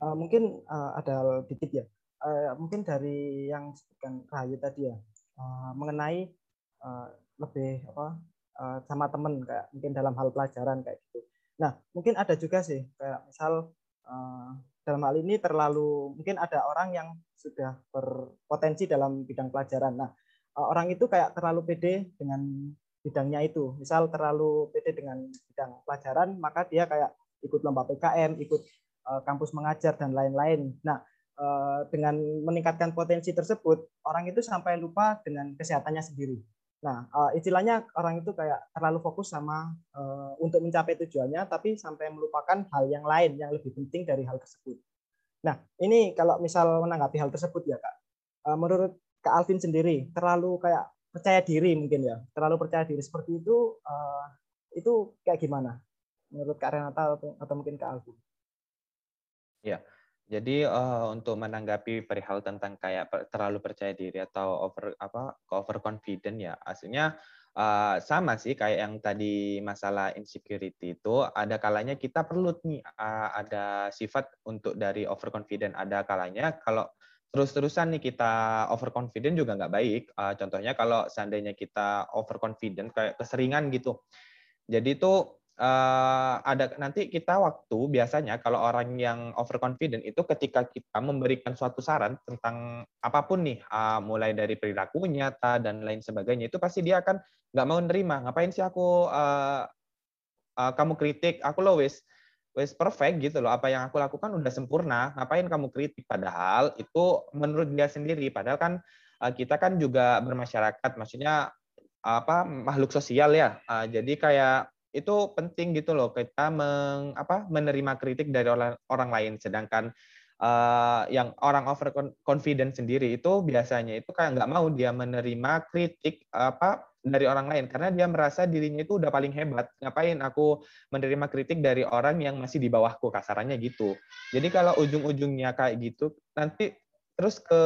Uh, mungkin uh, ada dikit ya. Uh, mungkin dari yang disebutkan Rahayu tadi ya, uh, mengenai uh, lebih apa uh, sama teman kayak mungkin dalam hal pelajaran kayak gitu. Nah, mungkin ada juga sih kayak misal uh, dalam hal ini terlalu mungkin ada orang yang sudah berpotensi dalam bidang pelajaran. Nah, eh, orang itu kayak terlalu pede dengan bidangnya itu. Misal terlalu pede dengan bidang pelajaran, maka dia kayak ikut lomba PKM, ikut eh, kampus mengajar dan lain-lain. Nah, eh, dengan meningkatkan potensi tersebut, orang itu sampai lupa dengan kesehatannya sendiri. Nah, istilahnya orang itu kayak terlalu fokus sama untuk mencapai tujuannya, tapi sampai melupakan hal yang lain yang lebih penting dari hal tersebut. Nah, ini kalau misal menanggapi hal tersebut ya kak, uh, menurut kak Alvin sendiri terlalu kayak percaya diri mungkin ya, terlalu percaya diri seperti itu, uh, itu kayak gimana? Menurut kak Renata atau, atau mungkin kak Alvin? Ya, jadi uh, untuk menanggapi perihal tentang kayak terlalu percaya diri atau over apa over confident ya, aslinya uh, sama sih kayak yang tadi masalah insecurity itu ada kalanya kita perlu nih uh, ada sifat untuk dari over confident ada kalanya kalau terus-terusan nih kita over confident juga nggak baik. Uh, contohnya kalau seandainya kita over confident kayak keseringan gitu. Jadi itu uh, ada nanti kita waktu biasanya kalau orang yang overconfident itu ketika kita memberikan suatu saran tentang apa pun nih uh, mulai dari perilaku nyata dan lain sebagainya itu pasti dia akan nggak mau nerima. Ngapain sih aku uh, uh, kamu kritik? Aku lo wes wes perfect gitu loh. Apa yang aku lakukan udah sempurna. Ngapain kamu kritik? Padahal itu menurut dia sendiri. Padahal kan uh, kita kan juga bermasyarakat. Maksudnya apa makhluk sosial ya. Uh, jadi kayak itu penting gitu loh kita meng, apa, menerima kritik dari orang orang lain. Sedangkan uh, yang orang over confident sendiri itu biasanya itu kayak nggak mau dia menerima kritik apa dari orang lain. Karena dia merasa dirinya itu udah paling hebat. Ngapain aku menerima kritik dari orang yang masih di bawahku? Kasarannya gitu. Jadi kalau ujung-ujungnya kayak gitu nanti terus ke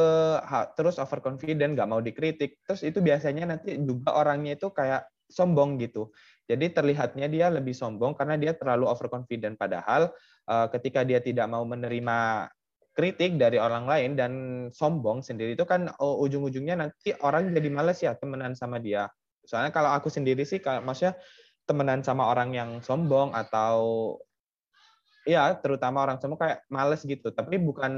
terus overconfident nggak mau dikritik. Terus itu biasanya nanti juga orangnya itu kayak sombong gitu jadi terlihatnya dia lebih sombong karena dia terlalu overconfident. Padahal uh, ketika dia tidak mau menerima kritik dari orang lain dan sombong sendiri itu kan oh, ujung-ujungnya nanti orang jadi males ya temenan sama dia. Soalnya kalau aku sendiri sih, kalau maksudnya temenan sama orang yang sombong atau ya terutama orang sombong kayak males gitu. Tapi bukan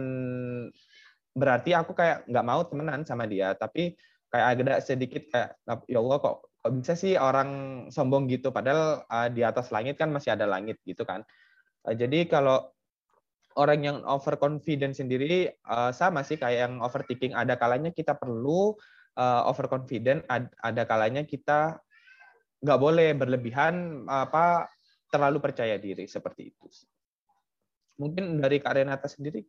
berarti aku kayak nggak mau temenan sama dia. Tapi kayak agak sedikit kayak ya Allah kok kok bisa sih orang sombong gitu? Padahal uh, di atas langit kan masih ada langit gitu kan. Uh, jadi kalau orang yang overconfident sendiri uh, sama sih kayak yang overthinking. Ada kalanya kita perlu uh, overconfident ad, ada kalanya kita nggak boleh berlebihan apa terlalu percaya diri seperti itu. Mungkin dari Kak Renata sendiri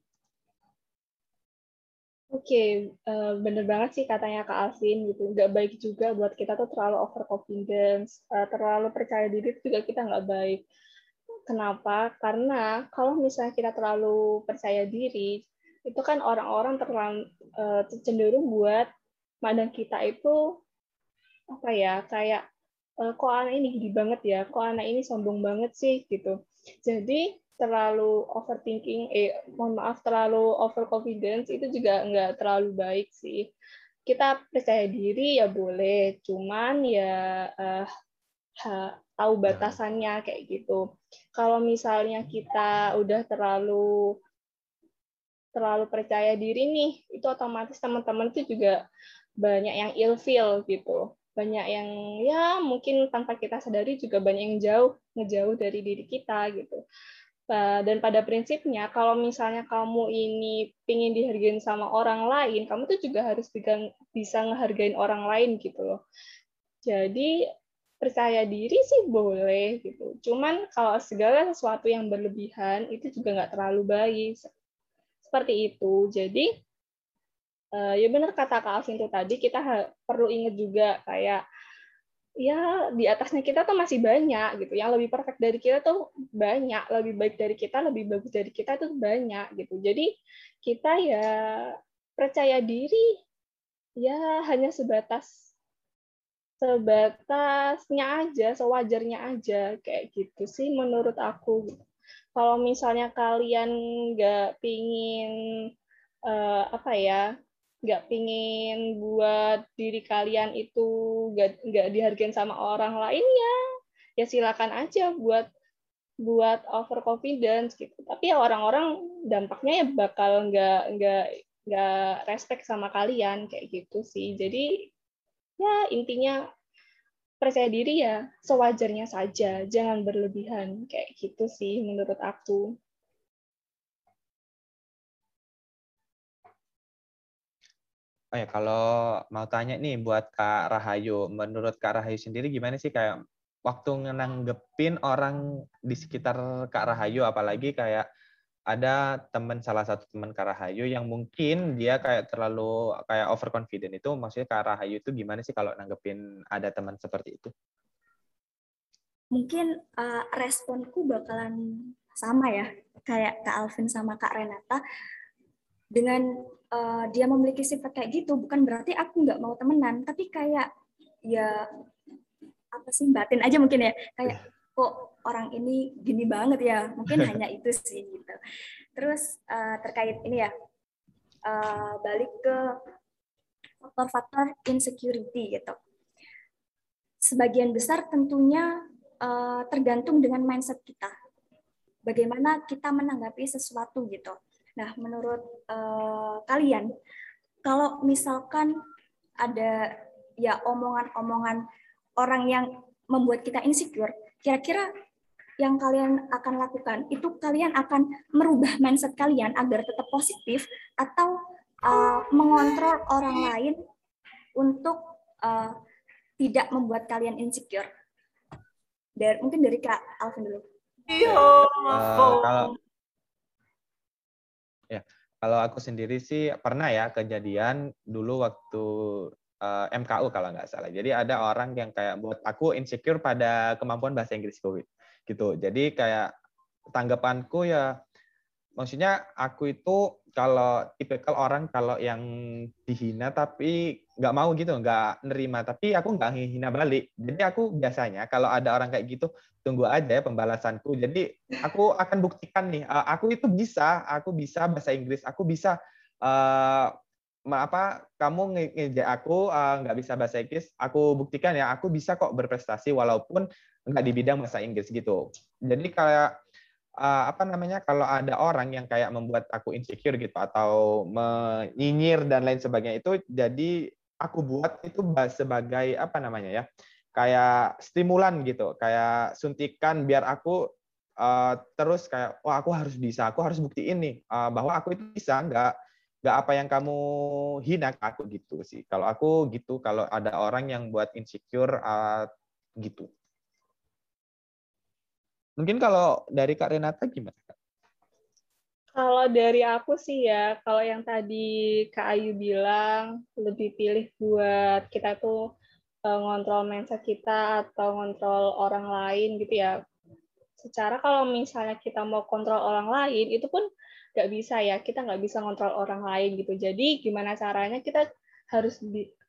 Oke, okay, uh, eh, bener banget sih katanya Kak Alvin gitu. Nggak baik juga buat kita tuh terlalu overconfidence, uh, terlalu percaya diri juga kita nggak baik. Kenapa? Karena kalau misalnya kita terlalu percaya diri, itu kan orang-orang terlalu uh, cenderung buat mandang kita itu apa ya kayak uh, kok anak ini gini banget ya, kok anak ini sombong banget sih gitu. Jadi terlalu overthinking, eh mohon maaf terlalu overconfidence itu juga nggak terlalu baik sih. Kita percaya diri ya boleh, cuman ya uh, ha, tahu batasannya kayak gitu. Kalau misalnya kita udah terlalu terlalu percaya diri nih, itu otomatis teman-teman itu juga banyak yang ilfeel gitu. Banyak yang ya mungkin tanpa kita sadari juga banyak yang jauh ngejauh dari diri kita gitu dan pada prinsipnya kalau misalnya kamu ini pingin dihargain sama orang lain kamu tuh juga harus bisa ngehargain orang lain gitu loh. Jadi percaya diri sih boleh gitu. Cuman kalau segala sesuatu yang berlebihan itu juga nggak terlalu baik. Seperti itu. Jadi eh, ya benar kata Kak Alvin itu tadi kita perlu ingat juga kayak ya di atasnya kita tuh masih banyak gitu. Yang lebih perfect dari kita tuh banyak. Lebih baik dari kita lebih bagus dari kita tuh banyak gitu. Jadi kita ya percaya diri ya hanya sebatas sebatasnya aja sewajarnya aja kayak gitu sih menurut aku. Kalau misalnya kalian nggak pingin uh, apa ya nggak pingin buat diri kalian itu nggak nggak dihargain sama orang lain ya ya silakan aja buat buat overconfidence gitu. Tapi ya orang-orang dampaknya ya bakal nggak nggak nggak respect sama kalian kayak gitu sih. Jadi ya intinya percaya diri ya sewajarnya saja jangan berlebihan kayak gitu sih menurut aku Oh ya, kalau mau tanya nih buat Kak Rahayu, menurut Kak Rahayu sendiri gimana sih kayak waktu ngenanggepin orang di sekitar Kak Rahayu, apalagi kayak ada teman salah satu teman Kak Rahayu yang mungkin dia kayak terlalu kayak overconfident itu, maksudnya Kak Rahayu itu gimana sih kalau nanggepin ada teman seperti itu? Mungkin uh, responku bakalan sama ya, kayak Kak Alvin sama Kak Renata. Dengan uh, dia memiliki sifat kayak gitu bukan berarti aku nggak mau temenan tapi kayak ya apa sih batin aja mungkin ya. Kayak kok orang ini gini banget ya? Mungkin hanya itu sih gitu. Terus uh, terkait ini ya uh, balik ke faktor-faktor insecurity gitu. Sebagian besar tentunya uh, tergantung dengan mindset kita. Bagaimana kita menanggapi sesuatu gitu Nah, menurut uh, kalian, kalau misalkan ada ya omongan-omongan orang yang membuat kita insecure, kira-kira yang kalian akan lakukan itu kalian akan merubah mindset kalian agar tetap positif atau uh, mengontrol orang lain untuk uh, tidak membuat kalian insecure. Dari mungkin dari Kak Alvin dulu. Uh, kalau Ya, kalau aku sendiri sih pernah ya kejadian dulu waktu uh, eh, MKU kalau nggak salah. Jadi ada orang yang kayak buat aku insecure pada kemampuan bahasa Inggris gitu. Jadi kayak tanggapanku ya maksudnya aku itu kalau tipikal orang kalau yang dihina tapi nggak mau gitu, nggak nerima, tapi aku nggak hina balik. Jadi aku biasanya kalau ada orang kayak gitu, tunggu aja ya pembalasanku. Jadi aku akan buktikan nih, uh, aku itu bisa, aku bisa bahasa Inggris, aku bisa uh, apa kamu ngejek aku uh, nggak bisa bahasa Inggris, aku buktikan ya, aku bisa kok berprestasi walaupun nggak di bidang bahasa Inggris gitu. Jadi kayak uh, apa namanya kalau ada orang yang kayak membuat aku insecure gitu atau menyinyir dan lain sebagainya itu jadi aku buat itu sebagai apa namanya ya kayak stimulan gitu kayak suntikan biar aku uh, terus kayak wah aku harus bisa aku harus buktiin nih uh, bahwa aku itu bisa nggak nggak apa yang kamu hina aku gitu sih. Kalau aku gitu kalau ada orang yang buat insecure uh, gitu Mungkin kalau dari Kak Renata gimana? Kalau dari aku sih ya, kalau yang tadi Kak Ayu bilang lebih pilih buat kita tuh eh, ngontrol mindset kita atau ngontrol orang lain gitu ya. Secara kalau misalnya kita mau kontrol orang lain, itu pun nggak bisa ya. Kita nggak bisa ngontrol orang lain gitu. Jadi gimana caranya kita harus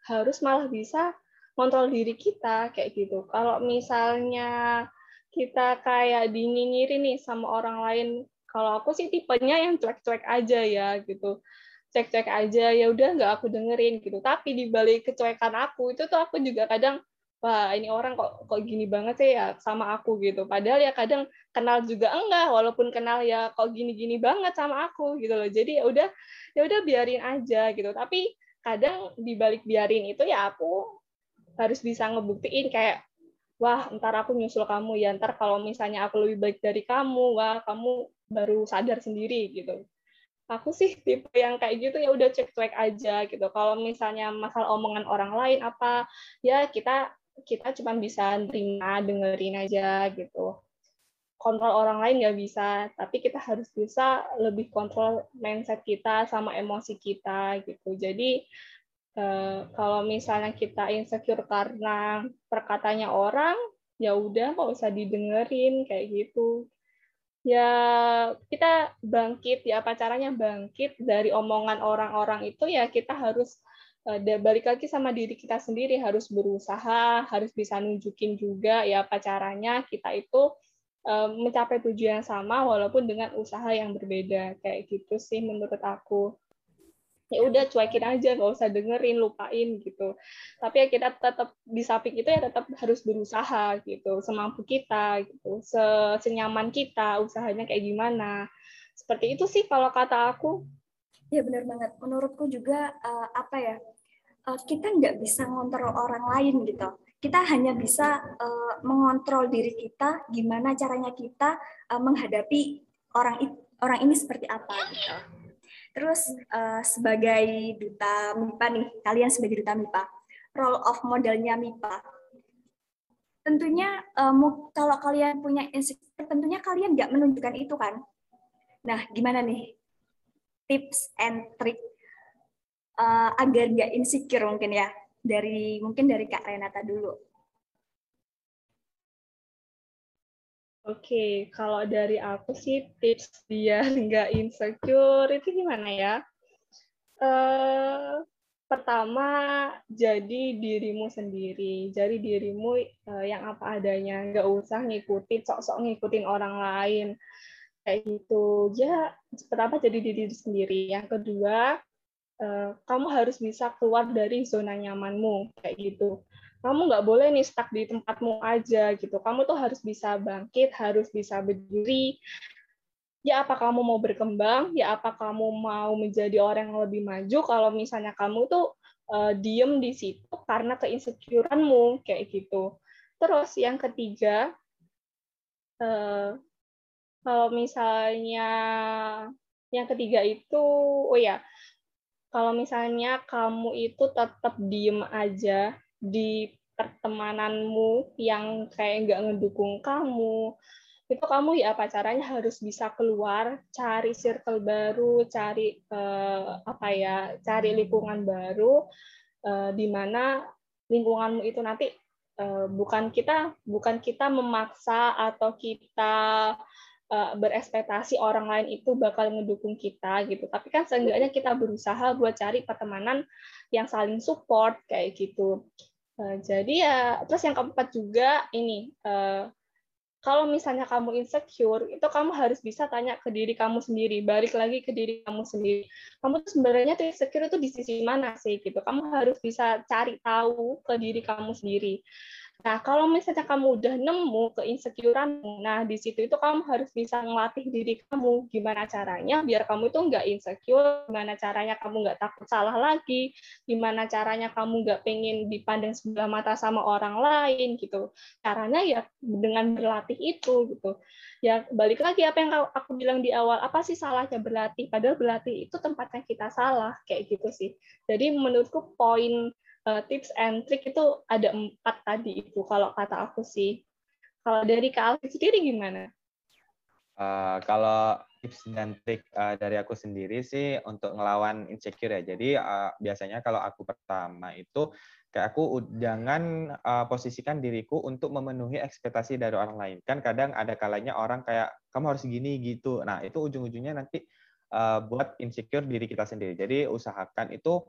harus malah bisa kontrol diri kita kayak gitu. Kalau misalnya kita kayak dinyinyirin nih sama orang lain. Kalau aku sih tipenya yang cuek-cuek aja ya gitu. Cek-cek aja ya udah nggak aku dengerin gitu. Tapi di balik kecuekan aku itu tuh aku juga kadang wah ini orang kok kok gini banget sih ya sama aku gitu. Padahal ya kadang kenal juga enggak walaupun kenal ya kok gini-gini banget sama aku gitu loh. Jadi ya udah ya udah biarin aja gitu. Tapi kadang di balik biarin itu ya aku harus bisa ngebuktiin kayak wah ntar aku nyusul kamu ya. Ntar kalau misalnya aku lebih baik dari kamu wah kamu baru sadar sendiri gitu. Aku sih tipe yang kayak gitu ya udah cek cek aja gitu. Kalau misalnya masalah omongan orang lain apa ya kita kita cuma bisa terima dengerin aja gitu. Kontrol orang lain nggak bisa tapi kita harus bisa lebih kontrol mindset kita sama emosi kita gitu. Jadi Eh, kalau misalnya kita insecure karena perkatanya orang, ya udah nggak usah didengerin kayak gitu. Ya kita bangkit ya apa caranya bangkit dari omongan orang-orang itu ya kita harus uh, balik lagi sama diri kita sendiri harus berusaha, harus bisa nunjukin juga ya apa caranya kita itu uh, mencapai tujuan yang sama walaupun dengan usaha yang berbeda kayak gitu sih menurut aku ya udah cuekin aja nggak usah dengerin lupain gitu. Tapi ya kita tetap di samping itu ya tetap harus berusaha gitu semampu kita gitu senyaman kita usahanya kayak gimana. Seperti itu sih kalau kata aku. Ya benar banget. Menurutku juga uh, apa ya uh, kita nggak bisa ngontrol orang lain gitu. Kita hanya bisa uh, mengontrol diri kita gimana caranya kita uh, menghadapi orang orang ini seperti apa gitu Terus uh, sebagai duta MIPA nih, kalian sebagai duta MIPA, role of modelnya MIPA. Tentunya um, kalau kalian punya insecure, tentunya kalian nggak menunjukkan itu kan. Nah, gimana nih tips and trick uh, agar nggak insecure mungkin ya dari mungkin dari Kak Renata dulu. Oke, kalau dari aku sih tips biar nggak insecure itu gimana ya? Uh, pertama, jadi dirimu sendiri. Jadi dirimu uh, yang apa adanya. Nggak usah ngikutin, sok-sok ngikutin orang lain. Kayak gitu. Ya, pertama jadi diri sendiri. Yang kedua, uh, kamu harus bisa keluar dari zona nyamanmu. Kayak gitu kamu nggak boleh nih stuck di tempatmu aja gitu. Kamu tuh harus bisa bangkit, harus bisa berdiri. Ya apa kamu mau berkembang, ya apa kamu mau menjadi orang yang lebih maju kalau misalnya kamu tuh uh, diem di situ karena keinsecureanmu kayak gitu. Terus yang ketiga, uh, kalau misalnya yang ketiga itu, oh ya, kalau misalnya kamu itu tetap diem aja di pertemananmu yang kayak nggak ngedukung kamu itu kamu ya apa caranya harus bisa keluar cari circle baru cari uh, apa ya cari lingkungan baru uh, di mana lingkunganmu itu nanti uh, bukan kita bukan kita memaksa atau kita uh, berekspektasi orang lain itu bakal mendukung kita gitu. Tapi kan seenggaknya kita berusaha buat cari pertemanan yang saling support kayak gitu Uh, jadi ya, terus yang keempat juga ini, uh, kalau misalnya kamu insecure, itu kamu harus bisa tanya ke diri kamu sendiri, balik lagi ke diri kamu sendiri. Kamu tuh sebenarnya tuh insecure itu di sisi mana sih gitu. Kamu harus bisa cari tahu ke diri kamu sendiri. Nah, kalau misalnya kamu udah nemu keinsecureanmu, nah di situ itu kamu harus bisa ngelatih diri kamu gimana caranya biar kamu itu nggak insecure, gimana caranya kamu nggak takut salah lagi, gimana caranya kamu nggak pengen dipandang sebelah mata sama orang lain gitu. Caranya ya dengan berlatih itu gitu. Ya balik lagi apa yang aku bilang di awal, apa sih salahnya berlatih? Padahal berlatih itu tempatnya kita salah kayak gitu sih. Jadi menurutku poin uh, tips and trick itu ada empat tadi itu kalau kata aku sih. Kalau dari Kak Alfi sendiri gimana? Uh, kalau tips dan trik uh, dari aku sendiri sih untuk ngelawan insecure ya. Jadi uh, biasanya kalau aku pertama itu kayak aku jangan uh, posisikan diriku untuk memenuhi ekspektasi dari orang lain. Kan kadang ada kalanya orang kayak kamu harus gini gitu. Nah, itu ujung-ujungnya nanti uh, buat insecure diri kita sendiri. Jadi usahakan itu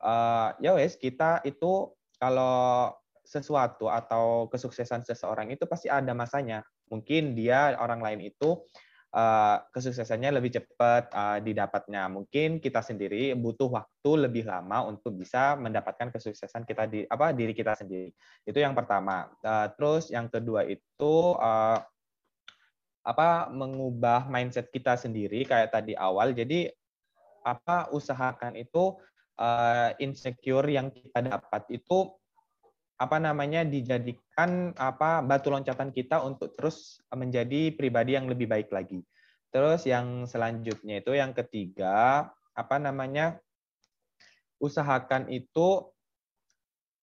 uh, ya wes kita itu kalau sesuatu atau kesuksesan seseorang itu pasti ada masanya. Mungkin dia orang lain itu uh, kesuksesannya lebih cepat uh, didapatnya. Mungkin kita sendiri butuh waktu lebih lama untuk bisa mendapatkan kesuksesan kita di apa diri kita sendiri. Itu yang pertama. Uh, terus yang kedua itu uh, apa mengubah mindset kita sendiri kayak tadi awal. Jadi apa usahakan itu uh, insecure yang kita dapat itu apa namanya dijadikan apa batu loncatan kita untuk terus menjadi pribadi yang lebih baik lagi. Terus yang selanjutnya itu yang ketiga apa namanya usahakan itu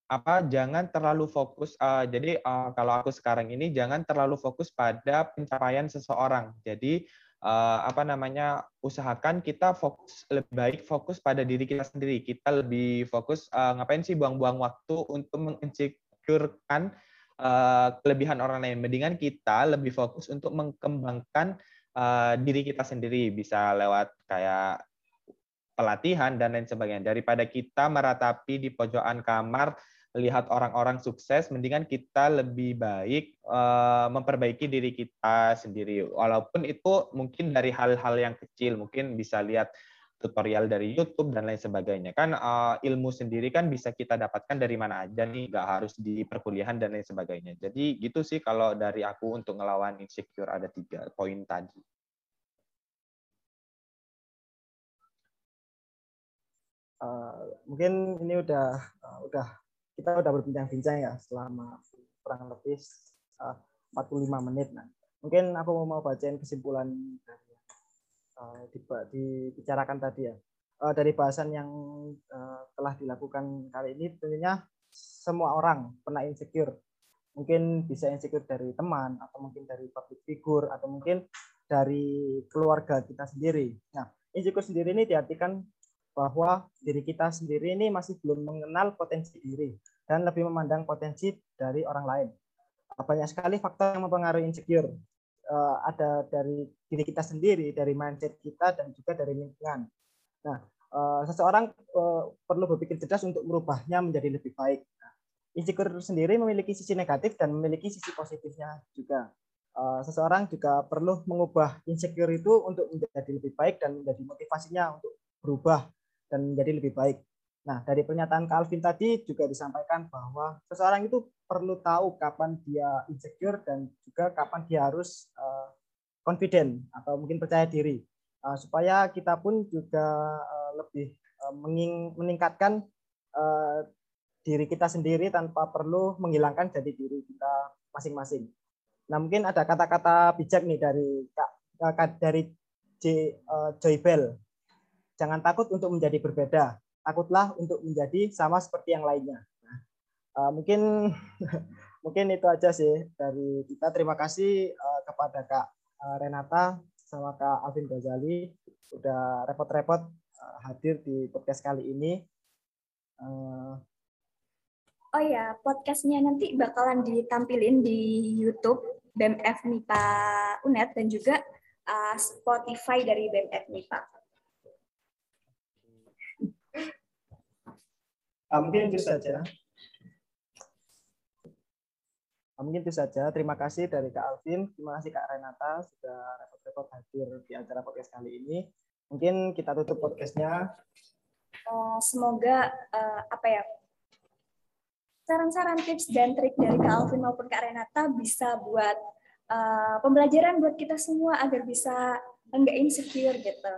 apa jangan terlalu fokus uh, jadi uh, kalau aku sekarang ini jangan terlalu fokus pada pencapaian seseorang. Jadi uh, apa namanya usahakan kita fokus lebih baik fokus pada diri kita sendiri. Kita lebih fokus uh, ngapain sih buang-buang waktu untuk menginsecurekan uh, kelebihan orang lain. Mendingan kita lebih fokus untuk mengembangkan uh, diri kita sendiri. Bisa lewat kayak pelatihan dan lain sebagainya. Daripada kita meratapi di pojokan kamar lihat orang-orang sukses, mendingan kita lebih baik uh, memperbaiki diri kita sendiri. Walaupun itu mungkin dari hal-hal yang kecil, mungkin bisa lihat tutorial dari YouTube dan lain sebagainya. Kan uh, ilmu sendiri kan bisa kita dapatkan dari mana aja nih, nggak harus di perkuliahan dan lain sebagainya. Jadi gitu sih kalau dari aku untuk ngelawan insecure ada tiga poin tadi. Uh, mungkin ini udah uh, udah kita udah berbincang-bincang ya selama kurang lebih uh, 45 menit. Nah, mungkin aku mau bacain kesimpulan dari uh, dibicarakan tadi ya. Uh, dari bahasan yang telah dilakukan kali ini tentunya semua orang pernah insecure. Mungkin bisa insecure dari teman atau mungkin dari public figure atau mungkin dari keluarga kita sendiri. Nah, insecure sendiri ini diartikan bahwa diri kita sendiri ini masih belum mengenal potensi diri dan lebih memandang potensi dari orang lain. Banyak sekali faktor yang mempengaruhi insecure uh, ada dari diri kita sendiri, dari mindset kita dan juga dari lingkungan. Nah, uh, seseorang uh, perlu berpikir cerdas untuk merubahnya menjadi lebih baik. Nah, insecure sendiri memiliki sisi negatif dan memiliki sisi positifnya juga. Seseorang juga perlu mengubah insecure itu untuk menjadi lebih baik dan menjadi motivasinya untuk berubah dan menjadi lebih baik. Nah, dari pernyataan Calvin tadi juga disampaikan bahwa seseorang itu perlu tahu kapan dia insecure dan juga kapan dia harus uh, confident atau mungkin percaya diri. Uh, supaya kita pun juga uh, lebih meningkatkan diri kita sendiri tanpa perlu menghilangkan jadi diri kita masing-masing. Nah, mungkin ada kata-kata bijak nih dari Kak dari J, uh, Joy Bell. Jangan takut untuk menjadi berbeda takutlah untuk menjadi sama seperti yang lainnya. Uh, mungkin mungkin itu aja sih dari kita. Terima kasih uh, kepada Kak uh, Renata sama Kak Alvin Ghazali udah repot-repot uh, hadir di podcast kali ini. Uh, Oh ya, podcastnya nanti bakalan ditampilin di YouTube BMF MIPA UNED dan juga uh, Spotify dari BMF MIPA. Mungkin itu saja. Mungkin itu saja. Terima kasih dari Kak Alvin, terima kasih Kak Renata sudah repot-repot hadir di acara podcast kali ini. Mungkin kita tutup podcastnya. Uh, semoga uh, apa ya saran-saran tips dan trik dari Kak Alvin maupun Kak Renata bisa buat uh, pembelajaran buat kita semua agar bisa enggak insecure gitu.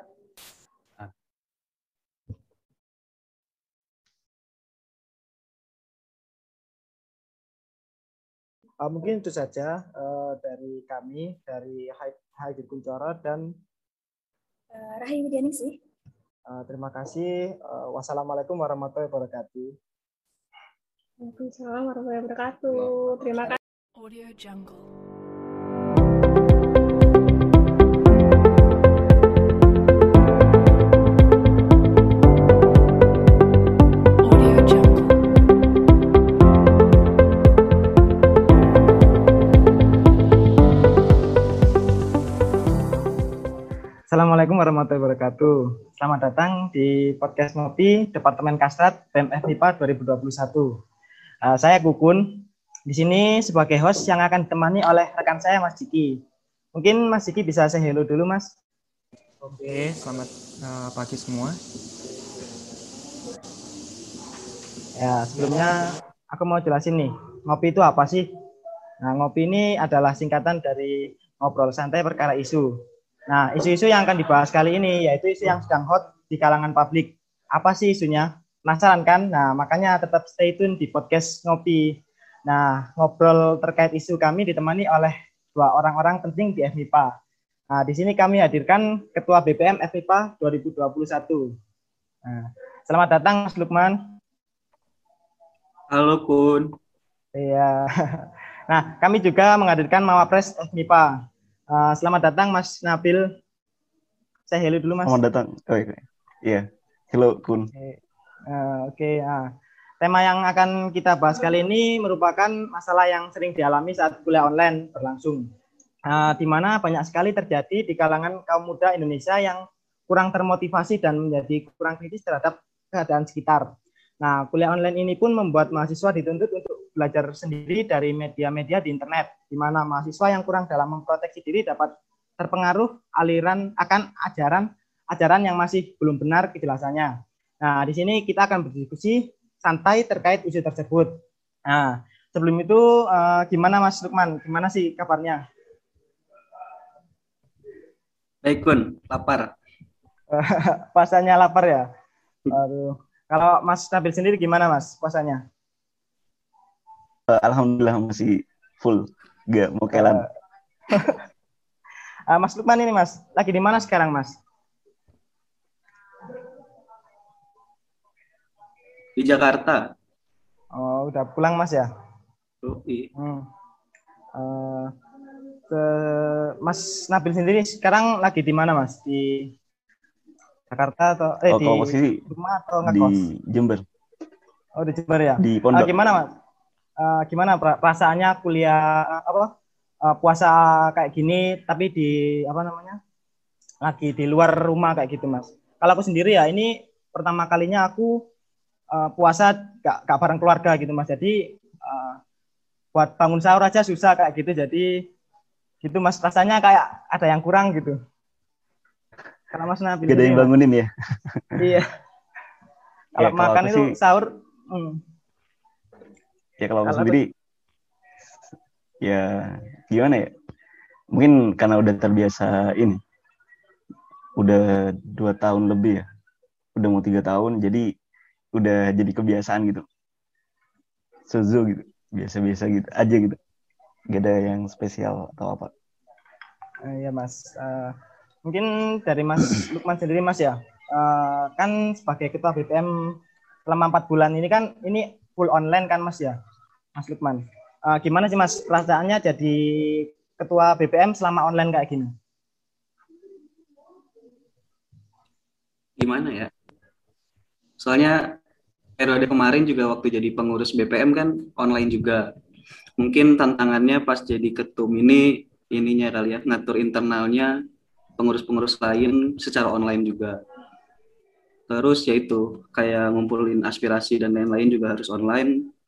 Uh, mungkin itu saja uh, dari kami, dari Haidi Kuncoro dan uh, Rahim Widiani sih. Uh, terima kasih. Uh, wassalamualaikum warahmatullahi wabarakatuh. Waalaikumsalam warahmatullahi wabarakatuh. Terima kasih. Audio Jungle. Assalamualaikum warahmatullahi wabarakatuh. Selamat datang di podcast Ngopi Departemen Kastrat PMF MIPA 2021. Uh, saya Kukun. Di sini sebagai host yang akan ditemani oleh rekan saya Mas Ciki. Mungkin Mas Ciki bisa saya hello dulu Mas. Oke, selamat uh, pagi semua. Ya, sebelumnya aku mau jelasin nih, ngopi itu apa sih? Nah, ngopi ini adalah singkatan dari ngobrol santai perkara isu Nah, isu-isu yang akan dibahas kali ini yaitu isu yang sedang hot di kalangan publik. Apa sih isunya? Penasaran kan? Nah, makanya tetap stay tune di podcast Ngopi. Nah, ngobrol terkait isu kami ditemani oleh dua orang-orang penting di FMIPA. Nah, di sini kami hadirkan Ketua BPM FMIPA 2021. Nah, selamat datang Mas Lukman. Halo Kun. Iya. Nah, kami juga menghadirkan Mawapres FMIPA. Uh, selamat datang Mas Nabil. Saya hello dulu Mas. Selamat datang. Oh, iya. iya. Hello Kun. Oke. Uh, okay. uh, tema yang akan kita bahas kali ini merupakan masalah yang sering dialami saat kuliah online berlangsung. Uh, di mana banyak sekali terjadi di kalangan kaum muda Indonesia yang kurang termotivasi dan menjadi kurang kritis terhadap keadaan sekitar. Nah, kuliah online ini pun membuat mahasiswa dituntut untuk belajar sendiri dari media-media di internet, di mana mahasiswa yang kurang dalam memproteksi diri dapat terpengaruh aliran akan ajaran ajaran yang masih belum benar kejelasannya. Nah, di sini kita akan berdiskusi santai terkait isu tersebut. Nah, sebelum itu uh, gimana Mas Lukman? Gimana sih kabarnya? Baik, Kun. Lapar. Pasanya lapar ya? Aduh. Kalau Mas Nabil sendiri gimana Mas puasanya? uh, alhamdulillah masih full gak mau kelan uh, eh, eh, Mas Lukman ini Mas lagi di mana sekarang Mas di Jakarta oh udah pulang Mas ya oh, hmm. uh, ke Mas Nabil sendiri sekarang lagi di mana Mas di Jakarta atau eh oh, di rumah atau ngekos? Di Jember. Oh di Jember ya. Di Pondok. Gimana Mas? Uh, gimana perasaannya kuliah uh, apa uh, puasa kayak gini tapi di apa namanya lagi di luar rumah kayak gitu Mas? Kalau aku sendiri ya ini pertama kalinya aku uh, puasa gak, gak bareng keluarga gitu Mas. Jadi uh, buat bangun sahur aja susah kayak gitu. Jadi gitu Mas rasanya kayak ada yang kurang gitu. Kalau Mas Nabil Gak ada yang bangunin ya. Iya. Kalau Ya, kalau makan aku itu sih- sahur hmm. Ya kalau aku sendiri ya gimana ya? Mungkin karena udah terbiasa ini. Udah dua tahun lebih ya. Udah mau tiga tahun jadi udah jadi kebiasaan gitu. Suzu gitu. Biasa-biasa gitu aja gitu. Gak ada yang spesial atau apa. Eh, Iya Mas. Eh, mungkin dari Mas Lukman sendiri Mas ya. Eh, kan sebagai ketua BPM selama empat bulan ini kan ini full online kan Mas ya, Mas Lukman. Eh, gimana sih Mas perasaannya jadi ketua BPM selama online kayak gini? Gimana ya? Soalnya periode kemarin juga waktu jadi pengurus BPM kan online juga. Mungkin tantangannya pas jadi ketum ini ininya kali ya ngatur internalnya pengurus-pengurus lain secara online juga. Terus ya itu kayak ngumpulin aspirasi dan lain-lain juga harus online.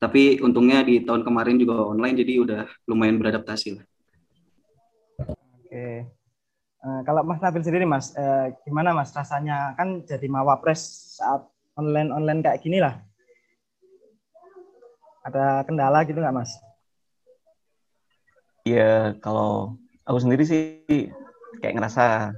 Tapi untungnya di tahun kemarin juga online jadi udah lumayan beradaptasi lah. Oke. Eh, kalau Mas Nabil sendiri Mas, eh, gimana Mas rasanya kan jadi mawapres saat online online kayak gini lah? Ada kendala gitu nggak Mas? Ya kalau aku sendiri sih kayak ngerasa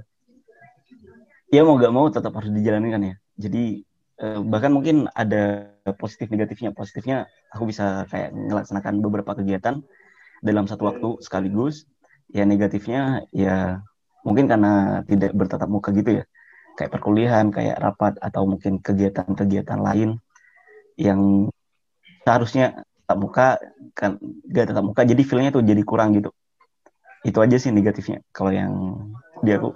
ya mau gak mau tetap harus dijalani kan ya. Jadi bahkan mungkin ada positif negatifnya. Positifnya aku bisa kayak melaksanakan beberapa kegiatan dalam satu waktu sekaligus. Ya negatifnya ya mungkin karena tidak bertatap muka gitu ya. Kayak perkuliahan, kayak rapat atau mungkin kegiatan-kegiatan lain yang seharusnya tatap muka kan gak tatap muka jadi feelnya tuh jadi kurang gitu itu aja sih negatifnya kalau yang di aku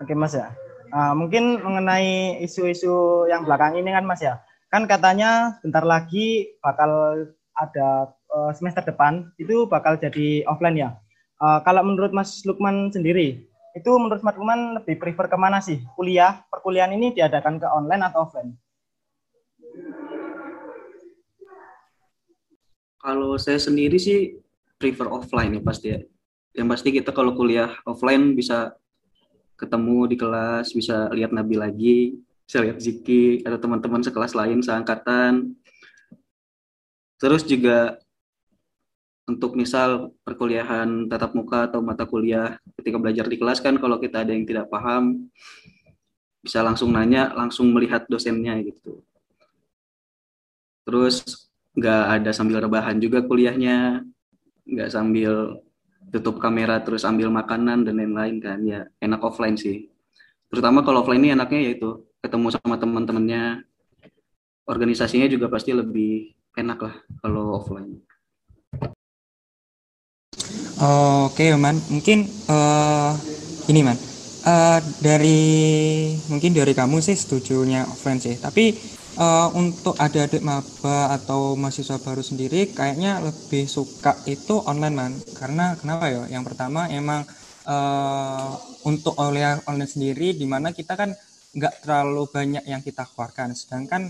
Oke Mas ya. Ah, mungkin mengenai isu-isu yang belakang ini kan Mas ya. Kan katanya bentar lagi bakal ada eh, semester depan itu bakal jadi offline ya. Ah, kalau menurut Mas Lukman sendiri, itu menurut Mas Lukman lebih prefer ke mana sih? Kuliah, perkuliahan ini diadakan ke online atau offline? Kalau saya sendiri sih prefer offline ya pasti ya. Yang pasti kita kalau kuliah offline bisa ketemu di kelas, bisa lihat Nabi lagi, bisa lihat Ziki atau teman-teman sekelas lain seangkatan. Terus juga untuk misal perkuliahan tatap muka atau mata kuliah ketika belajar di kelas kan kalau kita ada yang tidak paham bisa langsung nanya, langsung melihat dosennya gitu. Terus nggak ada sambil rebahan juga kuliahnya, nggak sambil tutup kamera terus ambil makanan dan lain-lain kan ya enak offline sih. Terutama kalau offline ini enaknya yaitu ketemu sama teman-temannya, organisasinya juga pasti lebih enak lah kalau offline. Oke, Man. Mungkin eh ini, Man. Eh, dari mungkin dari kamu sih setujunya offline sih. Tapi eh, untuk adik-adik maba atau mahasiswa baru sendiri kayaknya lebih suka itu online, Man. Karena kenapa ya? Yang pertama emang eh, untuk oleh online sendiri di mana kita kan nggak terlalu banyak yang kita keluarkan. Sedangkan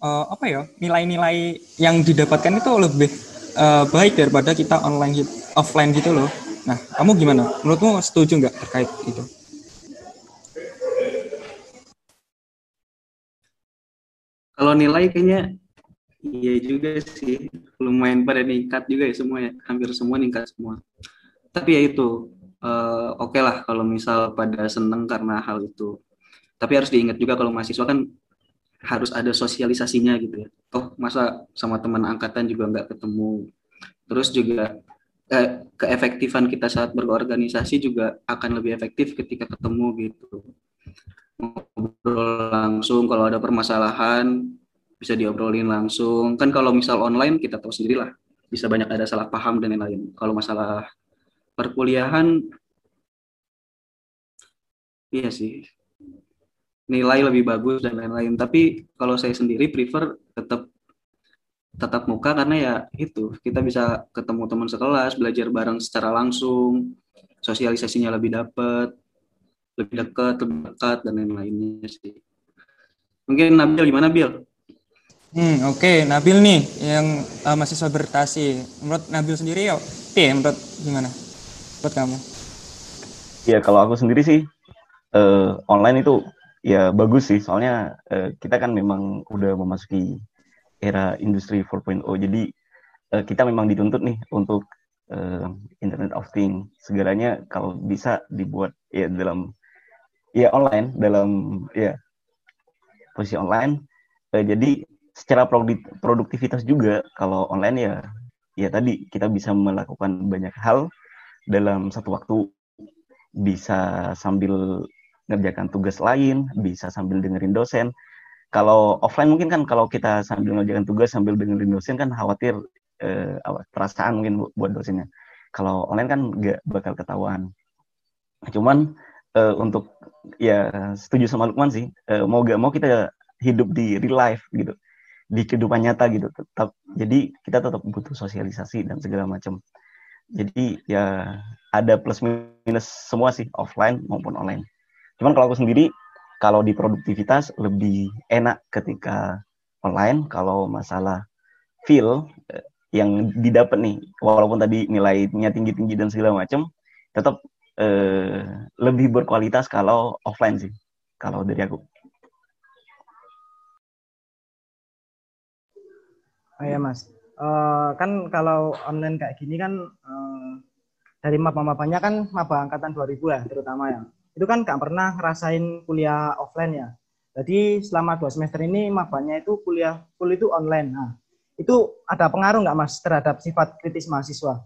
eh, apa ya? Nilai-nilai yang didapatkan itu lebih eh, baik daripada kita online gitu- offline gitu loh. Nah, kamu gimana? Menurutmu setuju nggak terkait itu? Kalau nilai kayaknya iya juga sih, lumayan pada ningkat juga ya semuanya, hampir semua ningkat semua. Tapi ya itu, eh, oke lah kalau misal pada seneng karena hal itu. Tapi harus diingat juga kalau mahasiswa kan harus ada sosialisasinya gitu ya. Toh masa sama teman angkatan juga nggak ketemu. Terus juga eh, keefektifan kita saat berorganisasi juga akan lebih efektif ketika ketemu gitu. Ngobrol langsung kalau ada permasalahan bisa diobrolin langsung. Kan kalau misal online kita tahu sendiri lah bisa banyak ada salah paham dan lain-lain. Kalau masalah perkuliahan iya sih. Nilai lebih bagus dan lain-lain. Tapi kalau saya sendiri prefer tetap tetap muka karena ya itu kita bisa ketemu teman sekelas belajar bareng secara langsung. Sosialisasinya lebih dapat lebih dekat lebih dekat dan lain-lainnya sih mungkin Nabil gimana Bil? Hmm oke okay. Nabil nih yang uh, mahasiswa bertasi menurut Nabil sendiri yuk ya menurut gimana menurut kamu? Ya kalau aku sendiri sih uh, online itu ya bagus sih soalnya uh, kita kan memang udah memasuki era industri 4.0 jadi uh, kita memang dituntut nih untuk uh, Internet of Things segalanya kalau bisa dibuat ya dalam ya online dalam ya posisi online. Uh, jadi secara produktivitas juga kalau online ya ya tadi kita bisa melakukan banyak hal dalam satu waktu. Bisa sambil ngerjakan tugas lain bisa sambil dengerin dosen. Kalau offline mungkin kan kalau kita sambil ngerjakan tugas sambil dengerin dosen kan khawatir eh, perasaan mungkin buat dosennya. Kalau online kan nggak bakal ketahuan. Cuman uh, untuk ya setuju sama Lukman sih. Uh, mau gak mau kita hidup di real life gitu. Di kehidupan nyata gitu. Tetap jadi kita tetap butuh sosialisasi dan segala macam. Jadi ya ada plus minus semua sih offline maupun online. Cuman kalau aku sendiri kalau di produktivitas lebih enak ketika online. Kalau masalah feel eh, yang didapat nih walaupun tadi nilainya tinggi-tinggi dan segala macam tetap eh, lebih berkualitas kalau offline sih kalau dari aku. Oh ya mas, uh, kan kalau online kayak gini kan uh, dari maba-mabanya kan maba angkatan 2000 ya terutama ya. Itu kan nggak pernah ngerasain kuliah offline ya. Jadi selama dua semester ini mabanya itu kuliah full itu online. Nah, itu ada pengaruh nggak mas terhadap sifat kritis mahasiswa?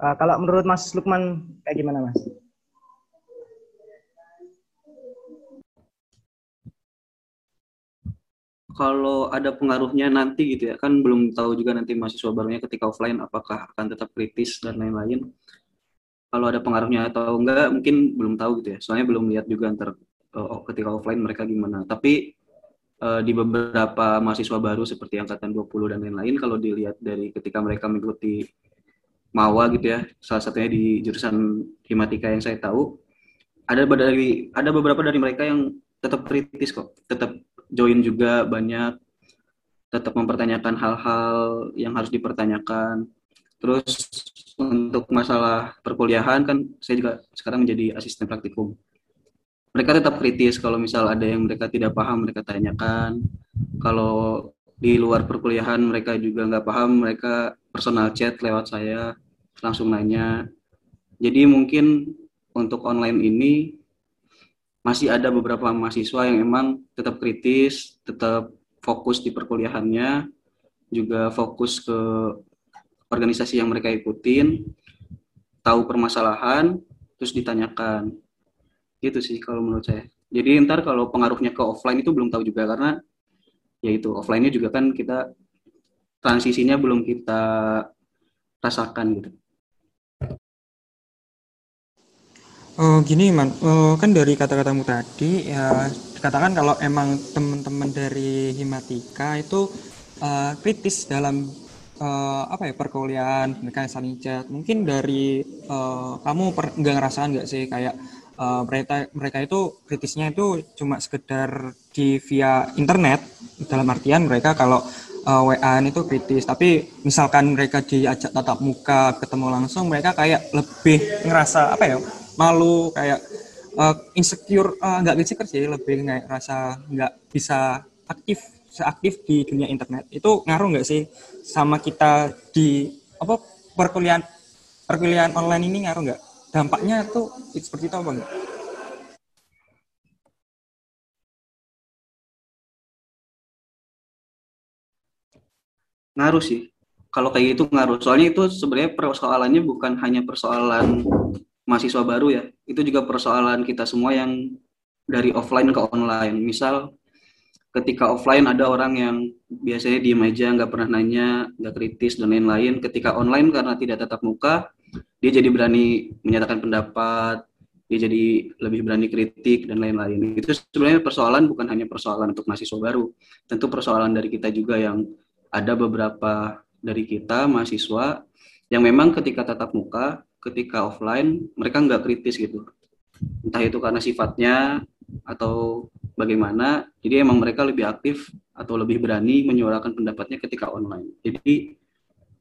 Uh, kalau menurut Mas Lukman kayak gimana Mas? Kalau ada pengaruhnya nanti gitu ya, kan belum tahu juga nanti mahasiswa barunya ketika offline apakah akan tetap kritis dan lain-lain. Kalau ada pengaruhnya atau enggak mungkin belum tahu gitu ya. Soalnya belum lihat juga antar uh, ketika offline mereka gimana. Tapi uh, di beberapa mahasiswa baru seperti angkatan 20 dan lain-lain kalau dilihat dari ketika mereka mengikuti Mawa gitu ya, salah satunya di jurusan Himatika yang saya tahu. Ada dari ada beberapa dari mereka yang tetap kritis kok, tetap join juga banyak, tetap mempertanyakan hal-hal yang harus dipertanyakan. Terus untuk masalah perkuliahan kan saya juga sekarang menjadi asisten praktikum. Mereka tetap kritis kalau misal ada yang mereka tidak paham mereka tanyakan. Kalau di luar perkuliahan mereka juga nggak paham mereka personal chat lewat saya langsung nanya. Jadi mungkin untuk online ini masih ada beberapa mahasiswa yang emang tetap kritis tetap fokus di perkuliahannya juga fokus ke organisasi yang mereka ikutin tahu permasalahan terus ditanyakan. Gitu sih kalau menurut saya. Jadi ntar kalau pengaruhnya ke offline itu belum tahu juga karena yaitu offline-nya juga kan kita transisinya belum kita rasakan gitu. Oh gini man, oh, kan dari kata-katamu tadi ya katakan kalau emang teman-teman dari Himatika itu uh, kritis dalam uh, apa ya perkuliahan mereka saling chat mungkin dari uh, kamu per, nggak ngerasain nggak sih kayak uh, mereka mereka itu kritisnya itu cuma sekedar di via internet dalam artian mereka kalau uh, WA itu kritis. Tapi misalkan mereka diajak tatap muka ketemu langsung mereka kayak lebih ngerasa apa ya malu kayak uh, insecure nggak uh, insecure sih lebih kayak rasa nggak bisa aktif seaktif di dunia internet. Itu ngaruh nggak sih sama kita di apa perkuliahan perkuliahan online ini ngaruh nggak? Dampaknya tuh seperti itu apa enggak? Ngaruh sih kalau kayak gitu ngaruh soalnya itu sebenarnya persoalannya bukan hanya persoalan mahasiswa baru ya itu juga persoalan kita semua yang dari offline ke online. Misal ketika offline ada orang yang biasanya diem aja, nggak pernah nanya, nggak kritis dan lain-lain. Ketika online karena tidak tatap muka, dia jadi berani menyatakan pendapat, dia jadi lebih berani kritik dan lain-lain. Itu sebenarnya persoalan bukan hanya persoalan untuk mahasiswa baru, tentu persoalan dari kita juga yang ada beberapa dari kita mahasiswa yang memang ketika tatap muka, ketika offline mereka nggak kritis gitu. Entah itu karena sifatnya atau bagaimana. Jadi emang mereka lebih aktif atau lebih berani menyuarakan pendapatnya ketika online. Jadi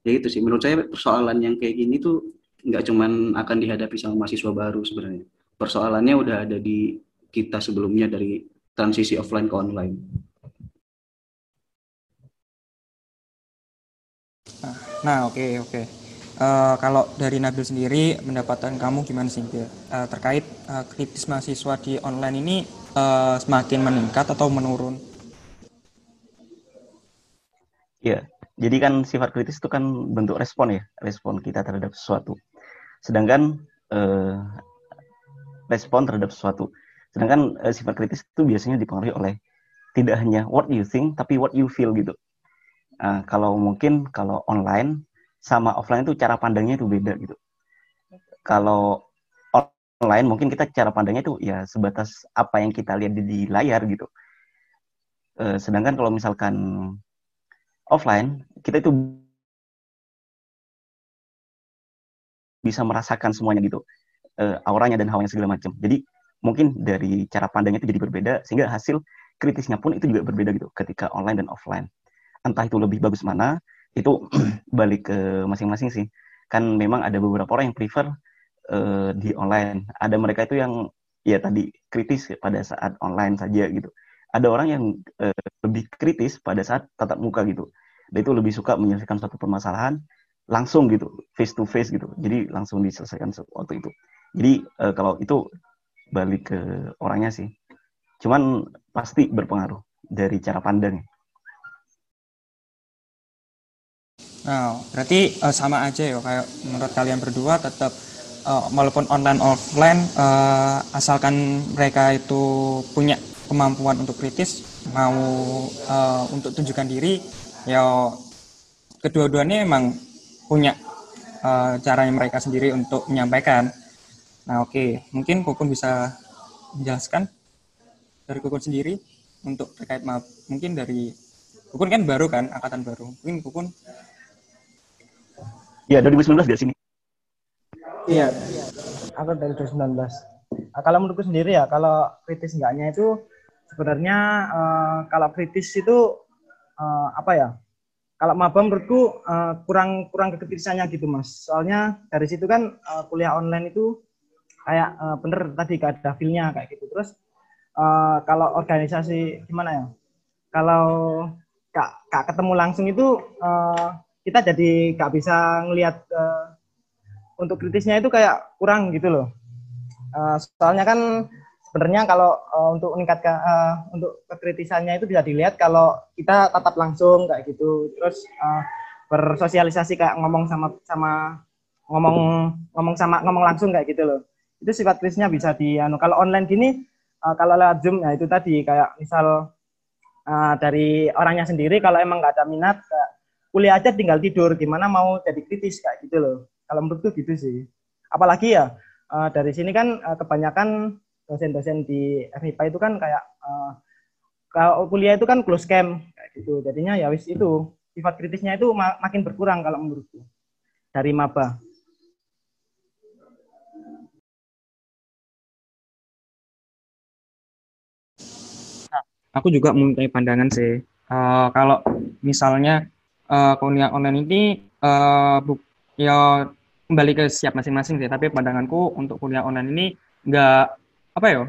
ya itu sih menurut saya persoalan yang kayak gini tuh nggak cuman akan dihadapi sama mahasiswa baru sebenarnya. Persoalannya udah ada di kita sebelumnya dari transisi offline ke online. Nah, oke, okay, oke. Okay. Uh, kalau dari Nabil sendiri, pendapatan kamu gimana sih, Uh, terkait uh, kritis mahasiswa di online ini uh, semakin meningkat atau menurun? Ya, jadi kan sifat kritis itu kan bentuk respon ya, respon kita terhadap sesuatu. Sedangkan uh, respon terhadap sesuatu. Sedangkan uh, sifat kritis itu biasanya dipengaruhi oleh tidak hanya what you think, tapi what you feel gitu. Uh, kalau mungkin kalau online sama offline itu cara pandangnya itu beda gitu. Kalau online mungkin kita cara pandangnya itu ya sebatas apa yang kita lihat di, di layar gitu. E, sedangkan kalau misalkan offline kita itu bisa merasakan semuanya gitu e, auranya dan hawanya segala macam. Jadi mungkin dari cara pandangnya itu jadi berbeda sehingga hasil kritisnya pun itu juga berbeda gitu ketika online dan offline. Entah itu lebih bagus mana, itu balik ke masing-masing sih. Kan memang ada beberapa orang yang prefer uh, di online. Ada mereka itu yang ya tadi kritis pada saat online saja gitu. Ada orang yang uh, lebih kritis pada saat tatap muka gitu. Dan itu lebih suka menyelesaikan suatu permasalahan langsung gitu face to face gitu. Jadi langsung diselesaikan waktu itu. Jadi uh, kalau itu balik ke orangnya sih. Cuman pasti berpengaruh dari cara pandang Nah, berarti uh, sama aja ya kayak menurut kalian berdua tetap uh, walaupun online offline uh, asalkan mereka itu punya kemampuan untuk kritis, mau uh, untuk tunjukkan diri, ya kedua-duanya emang punya uh, caranya mereka sendiri untuk menyampaikan. Nah, oke, okay. mungkin Kukun bisa menjelaskan dari Kukun sendiri untuk terkait maaf, mungkin dari Kukun kan baru kan, angkatan baru. Mungkin Kukun Iya, 2019 di sini. Iya, aku dari 2019. Nah, kalau menurutku sendiri ya, kalau kritis enggaknya itu sebenarnya uh, kalau kritis itu uh, apa ya? Kalau maba menurutku uh, kurang kurang kekritisannya gitu mas. Soalnya dari situ kan uh, kuliah online itu kayak uh, bener tadi gak ada feelnya kayak gitu. Terus uh, kalau organisasi gimana ya? Kalau kak, kak ketemu langsung itu uh, kita jadi nggak bisa ngelihat uh, untuk kritisnya itu kayak kurang gitu loh. Uh, soalnya kan sebenarnya kalau uh, untuk meningkatkan uh, untuk kekritisannya itu bisa dilihat kalau kita tatap langsung kayak gitu. Terus uh, bersosialisasi kayak ngomong sama sama ngomong ngomong sama ngomong langsung kayak gitu loh. Itu sifat kritisnya bisa di anu kalau online gini uh, kalau lewat Zoom ya itu tadi kayak misal uh, dari orangnya sendiri kalau emang nggak ada minat kuliah aja tinggal tidur gimana mau jadi kritis kayak gitu loh. Kalau menurutku gitu sih. Apalagi ya uh, dari sini kan uh, kebanyakan dosen-dosen di FIPA itu kan kayak uh, kalau kuliah itu kan close camp kayak gitu. Jadinya ya wis itu sifat kritisnya itu mak makin berkurang kalau menurutku dari maba. Aku juga mempunyai pandangan sih. Uh, kalau misalnya uh, kuliah online ini uh, bu ya kembali ke siap masing-masing sih. Tapi pandanganku untuk kuliah online ini nggak apa ya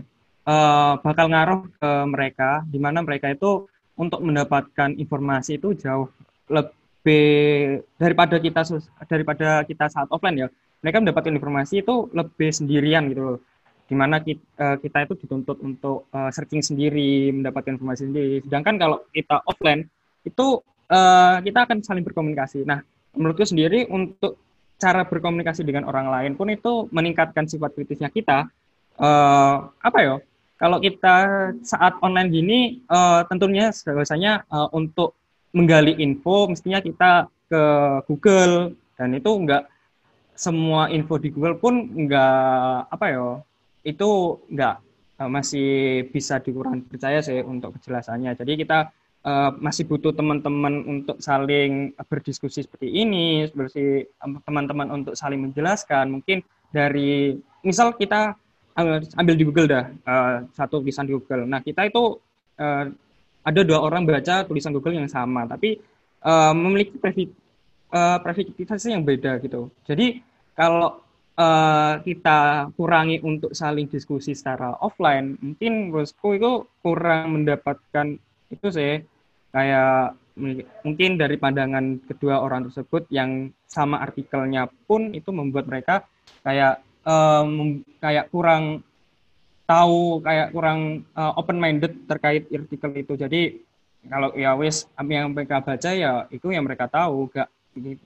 uh, bakal ngaruh ke mereka. Di mana mereka itu untuk mendapatkan informasi itu jauh lebih daripada kita daripada kita saat offline ya. Mereka mendapatkan informasi itu lebih sendirian gitu loh. Di mana kita, kita itu dituntut untuk searching sendiri mendapatkan informasi sendiri. Sedangkan kalau kita offline itu uh, kita akan saling berkomunikasi. Nah, menurutku sendiri untuk cara berkomunikasi dengan orang lain pun itu meningkatkan sifat kritisnya kita. Uh, apa ya? kalau kita saat online gini uh, tentunya biasanya uh, untuk menggali info mestinya kita ke Google dan itu enggak semua info di Google pun enggak apa ya itu enggak masih bisa dikurang percaya sih untuk kejelasannya jadi kita uh, masih butuh teman-teman untuk saling berdiskusi seperti ini seperti teman-teman untuk saling menjelaskan mungkin dari misal kita ambil di Google dah uh, satu tulisan di Google. Nah kita itu ada dua orang baca tulisan Google yang sama, tapi uh, memiliki previ, uh, yang beda gitu. Jadi kalau kita kurangi untuk saling diskusi secara offline, mungkin menurutku itu kurang mendapatkan itu sih kayak mungkin dari pandangan kedua orang tersebut yang sama artikelnya pun itu membuat mereka kayak um, kayak kurang tahu kayak kurang uh, eh, open minded terkait artikel itu. Jadi kalau ya wes yang mereka baca ya itu yang mereka tahu gak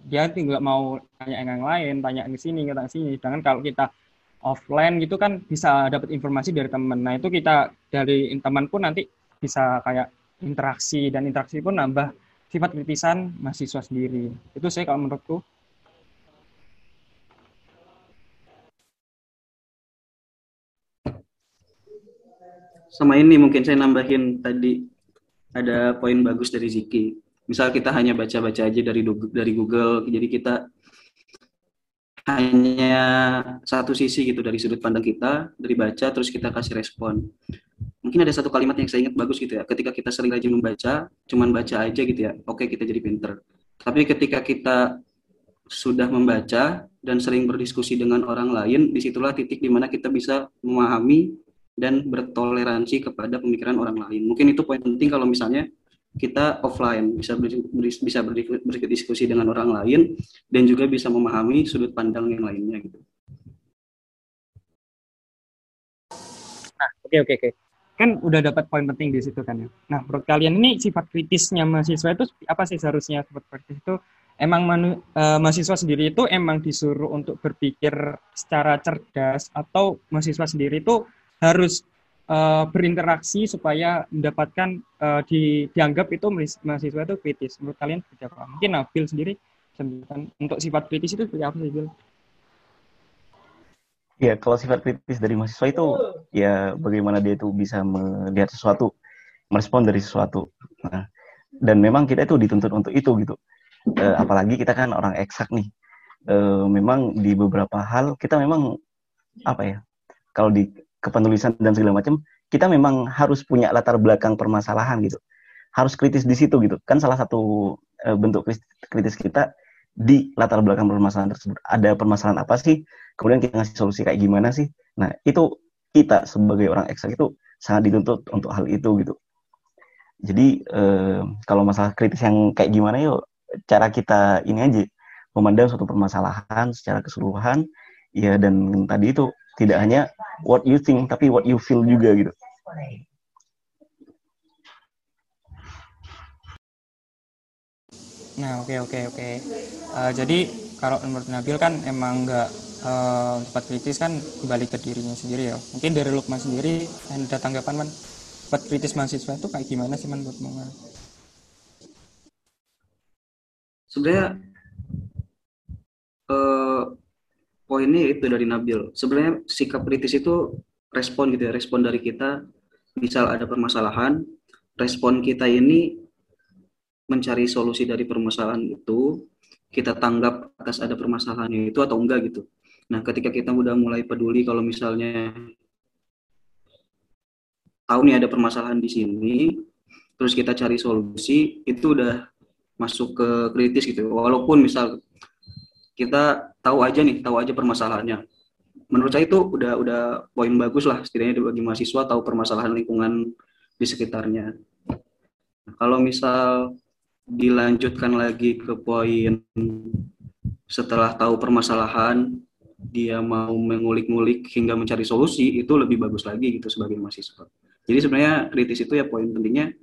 dia tinggal mau tanya yang lain tanya ke sini ke sini. Sedangkan kalau kita offline gitu kan bisa dapat informasi dari teman. Nah itu kita dari teman pun nanti bisa kayak interaksi dan interaksi pun nambah sifat kritisan mahasiswa sendiri itu saya kalau menurutku sama ini mungkin saya nambahin tadi ada poin bagus dari Ziki. Misal kita hanya baca-baca aja dari dari Google, jadi kita hanya satu sisi gitu dari sudut pandang kita, dari baca terus kita kasih respon. Mungkin ada satu kalimat yang saya ingat bagus gitu ya, ketika kita sering rajin membaca, cuman baca aja gitu ya, oke kita jadi pinter. Tapi ketika kita sudah membaca dan sering berdiskusi dengan orang lain, di situlah titik di mana kita bisa memahami dan bertoleransi kepada pemikiran orang lain. Mungkin itu poin penting kalau misalnya kita offline bisa bisa berdiskusi dengan orang lain dan juga bisa memahami sudut pandang yang lainnya gitu. Nah, oke okay, oke okay, oke. Okay. Kan udah dapat poin penting di situ kan ya. Nah, menurut kalian ini sifat kritisnya mahasiswa itu apa sih seharusnya sifat kritis itu emang manu, uh, mahasiswa sendiri itu emang disuruh untuk berpikir secara cerdas atau mahasiswa sendiri itu harus uh, berinteraksi supaya mendapatkan uh, di, dianggap itu mahasiswa itu kritis. Menurut kalian seperti apa? Mungkin Nabil sendiri untuk sifat kritis itu seperti apa sih, Bil? Ya, kalau sifat kritis dari mahasiswa itu ya bagaimana dia itu bisa melihat sesuatu, merespon dari sesuatu. Nah, dan memang kita itu dituntut untuk itu gitu. E, apalagi kita kan orang eksak nih. E, memang di beberapa hal kita memang apa ya? Kalau di kepenulisan dan segala macam, kita memang harus punya latar belakang permasalahan gitu. Harus kritis di situ gitu. Kan salah satu e, bentuk kritis kita di latar belakang permasalahan tersebut. Ada permasalahan apa sih? Kemudian kita ngasih solusi kayak gimana sih? Nah, itu kita sebagai orang eksak itu sangat dituntut untuk hal itu gitu. Jadi e, kalau masalah kritis yang kayak gimana yuk cara kita ini aja memandang suatu permasalahan secara keseluruhan ya dan tadi itu tidak hanya what you think tapi what you feel juga gitu nah oke okay, oke okay, oke okay. uh, jadi kalau menurut Nabil kan emang nggak uh, kritis kan kembali ke dirinya sendiri ya mungkin dari Lukman sendiri ada tanggapan man tempat kritis mahasiswa itu kayak gimana sih man buat mau sebenarnya uh, poinnya itu dari Nabil. Sebenarnya sikap kritis itu respon gitu ya, respon dari kita. Misal ada permasalahan, respon kita ini mencari solusi dari permasalahan itu, kita tanggap atas ada permasalahan itu atau enggak gitu. Nah, ketika kita udah mulai peduli kalau misalnya tahu nih ada permasalahan di sini, terus kita cari solusi, itu udah masuk ke kritis gitu. Walaupun misal kita tahu aja nih, tahu aja permasalahannya. Menurut saya itu udah udah poin bagus lah setidaknya bagi mahasiswa tahu permasalahan lingkungan di sekitarnya. Kalau misal dilanjutkan lagi ke poin setelah tahu permasalahan dia mau mengulik-ngulik hingga mencari solusi itu lebih bagus lagi gitu sebagai mahasiswa. Jadi sebenarnya kritis itu ya poin pentingnya.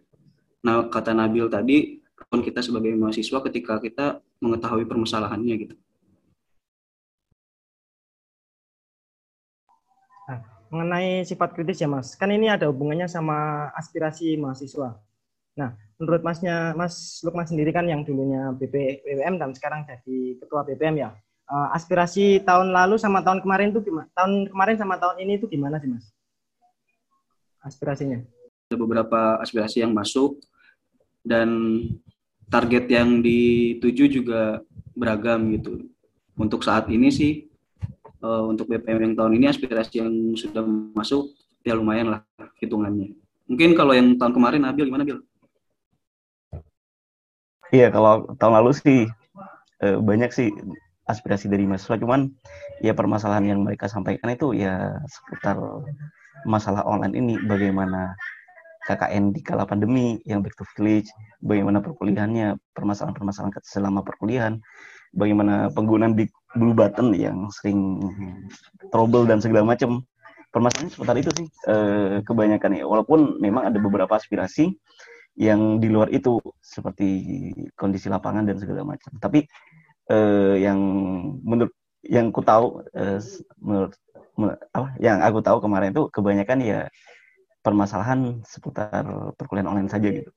Nah kata Nabil tadi kita sebagai mahasiswa ketika kita mengetahui permasalahannya gitu. mengenai sifat kritis ya Mas. Kan ini ada hubungannya sama aspirasi mahasiswa. Nah, menurut Masnya Mas Lukman sendiri kan yang dulunya BP dan sekarang jadi ketua BPM ya. Uh, aspirasi tahun lalu sama tahun kemarin itu gimana? Tahun kemarin sama tahun ini itu gimana sih Mas? Aspirasinya? Ada beberapa aspirasi yang masuk dan target yang dituju juga beragam gitu. Untuk saat ini sih uh, untuk BPM yang tahun ini aspirasi yang sudah masuk ya lumayan lah hitungannya. Mungkin kalau yang tahun kemarin Nabil gimana Bil? Iya kalau tahun lalu sih uh, banyak sih aspirasi dari mahasiswa. Cuman ya permasalahan yang mereka sampaikan itu ya seputar masalah online ini. Bagaimana KKN di kala pandemi yang back to village, bagaimana perkuliahannya, permasalahan-permasalahan selama perkuliahan, bagaimana penggunaan di blue button yang sering trouble dan segala macam permasalahan seputar itu sih eh, kebanyakan ya. Walaupun memang ada beberapa aspirasi yang di luar itu seperti kondisi lapangan dan segala macam tapi eh, yang menurut yang ku tahu eh, menurut, menurut apa yang aku tahu kemarin itu kebanyakan ya permasalahan seputar perkuliahan online saja gitu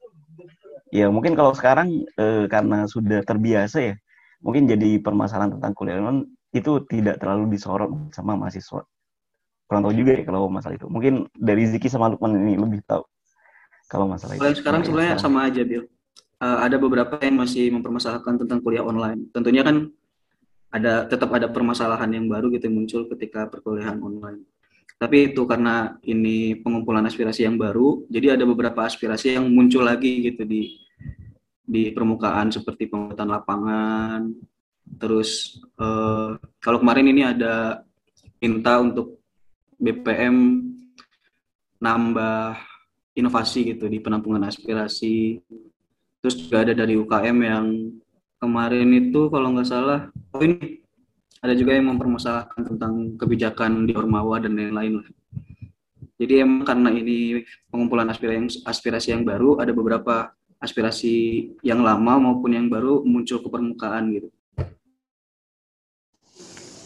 ya mungkin kalau sekarang eh, karena sudah terbiasa ya mungkin jadi permasalahan tentang kuliah online itu tidak terlalu disorot sama mahasiswa. Kurang tahu juga ya kalau masalah itu. Mungkin dari Ziki sama Lukman ini lebih tahu kalau masalah itu. sekarang sebenarnya sama aja, Bill. Uh, ada beberapa yang masih mempermasalahkan tentang kuliah online. Tentunya kan ada tetap ada permasalahan yang baru gitu yang muncul ketika perkuliahan online. Tapi itu karena ini pengumpulan aspirasi yang baru, jadi ada beberapa aspirasi yang muncul lagi gitu di di permukaan seperti penguatan lapangan. Terus uh, kalau kemarin ini ada minta untuk BPM nambah inovasi gitu di penampungan aspirasi. Terus juga ada dari UKM yang kemarin itu kalau nggak salah, oh ini ada juga yang mempermasalahkan tentang kebijakan di Ormawa dan lain-lain Jadi emang karena ini pengumpulan aspirasi aspirasi yang baru, ada beberapa aspirasi yang lama maupun yang baru muncul ke permukaan gitu.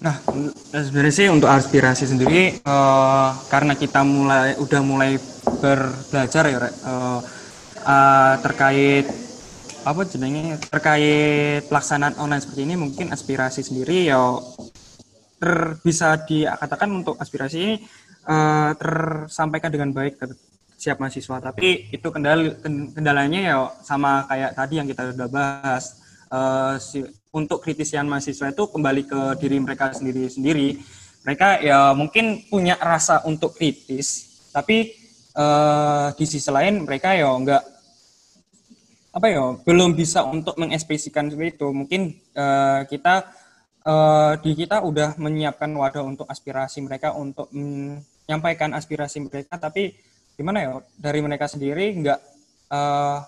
Nah, sebenarnya sih untuk aspirasi sendiri uh, karena kita mulai udah mulai berbelajar ya uh, uh, terkait apa jenenge terkait pelaksanaan online seperti ini mungkin aspirasi sendiri ya ter, bisa dikatakan untuk aspirasi ini uh, tersampaikan dengan baik siap mahasiswa. Tapi itu kendal kendalanya ya sama kayak tadi yang kita sudah bahas uh, si, untuk kritisian mahasiswa itu kembali ke diri mereka sendiri sendiri mereka ya mungkin punya rasa untuk kritis tapi uh, di sisi lain mereka ya enggak apa ya belum bisa untuk mengekspresikan seperti itu mungkin uh, kita uh, di kita udah menyiapkan wadah untuk aspirasi mereka untuk menyampaikan aspirasi mereka tapi gimana ya dari mereka sendiri nggak uh,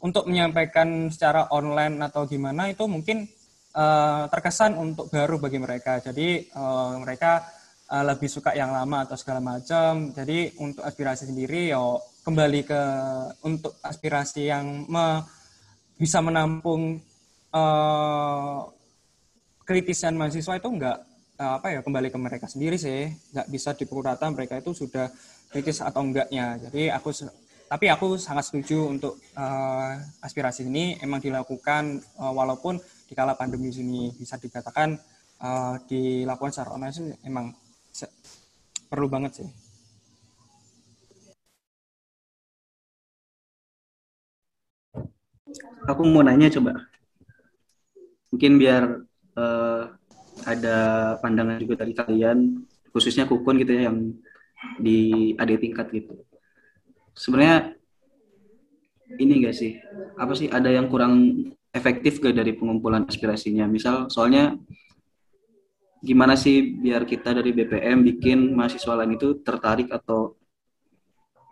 untuk menyampaikan secara online atau gimana itu mungkin uh, terkesan untuk baru bagi mereka. Jadi uh, mereka uh, lebih suka yang lama atau segala macam. Jadi untuk aspirasi sendiri ya kembali ke untuk aspirasi yang me, bisa menampung uh, kritisian mahasiswa itu enggak uh, apa ya kembali ke mereka sendiri sih. Nggak bisa dipukul rata mereka itu sudah kritis atau enggaknya. Jadi aku tapi aku sangat setuju untuk uh, aspirasi ini emang dilakukan uh, walaupun di kala pandemi ini bisa dikatakan uh, dilakukan secara online emang perlu banget sih. Aku mau nanya coba, mungkin biar uh, ada pandangan juga dari kalian, khususnya Kukun gitu ya yang di adik tingkat gitu. Sebenarnya ini gak sih apa sih ada yang kurang efektif gak dari pengumpulan aspirasinya? Misal soalnya gimana sih biar kita dari BPM bikin mahasiswa lain itu tertarik atau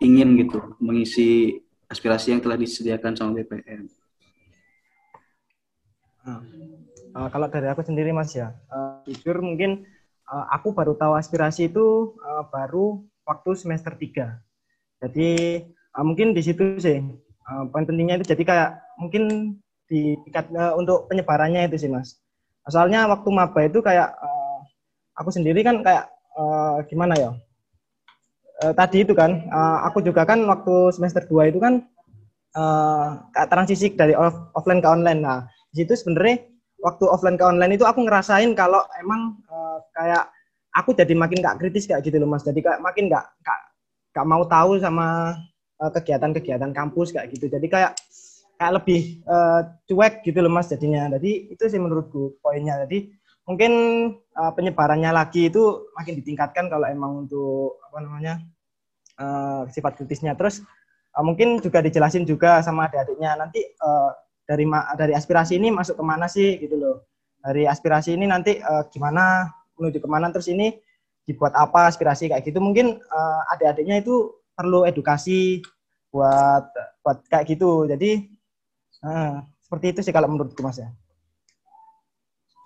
ingin gitu mengisi aspirasi yang telah disediakan sama BPM. Uh, kalau dari aku sendiri mas ya, uh, mungkin uh, aku baru tahu aspirasi itu uh, baru waktu semester 3. Jadi uh, mungkin di situ sih uh, poin pentingnya itu jadi kayak mungkin di tingkat uh, untuk penyebarannya itu sih mas. Soalnya waktu maba itu kayak uh, aku sendiri kan kayak uh, gimana ya? uh, tadi itu kan uh, aku juga kan waktu semester 2 itu kan uh, transisi dari off, offline ke online. Nah, di situ sebenarnya waktu offline ke online itu aku ngerasain kalau emang uh, kayak aku jadi makin gak kritis kayak gitu loh Mas. Jadi kayak makin gak, gak, gak mau tahu sama kegiatan-kegiatan kampus kayak gitu. Jadi kayak kayak lebih uh, cuek gitu loh mas jadinya. Jadi itu sih menurutku poinnya. Jadi mungkin uh, penyebarannya lagi itu makin ditingkatkan kalau emang untuk apa namanya uh, sifat kritisnya. Terus uh, mungkin juga dijelasin juga sama adik-adiknya nanti uh, dari dari aspirasi ini masuk ke mana sih gitu loh. Dari aspirasi ini nanti uh, gimana menuju ke mana terus ini dibuat apa aspirasi kayak gitu. Mungkin uh, adik-adiknya itu perlu edukasi buat buat kayak gitu. Jadi Nah, seperti itu sih kalau menurutku Mas ya.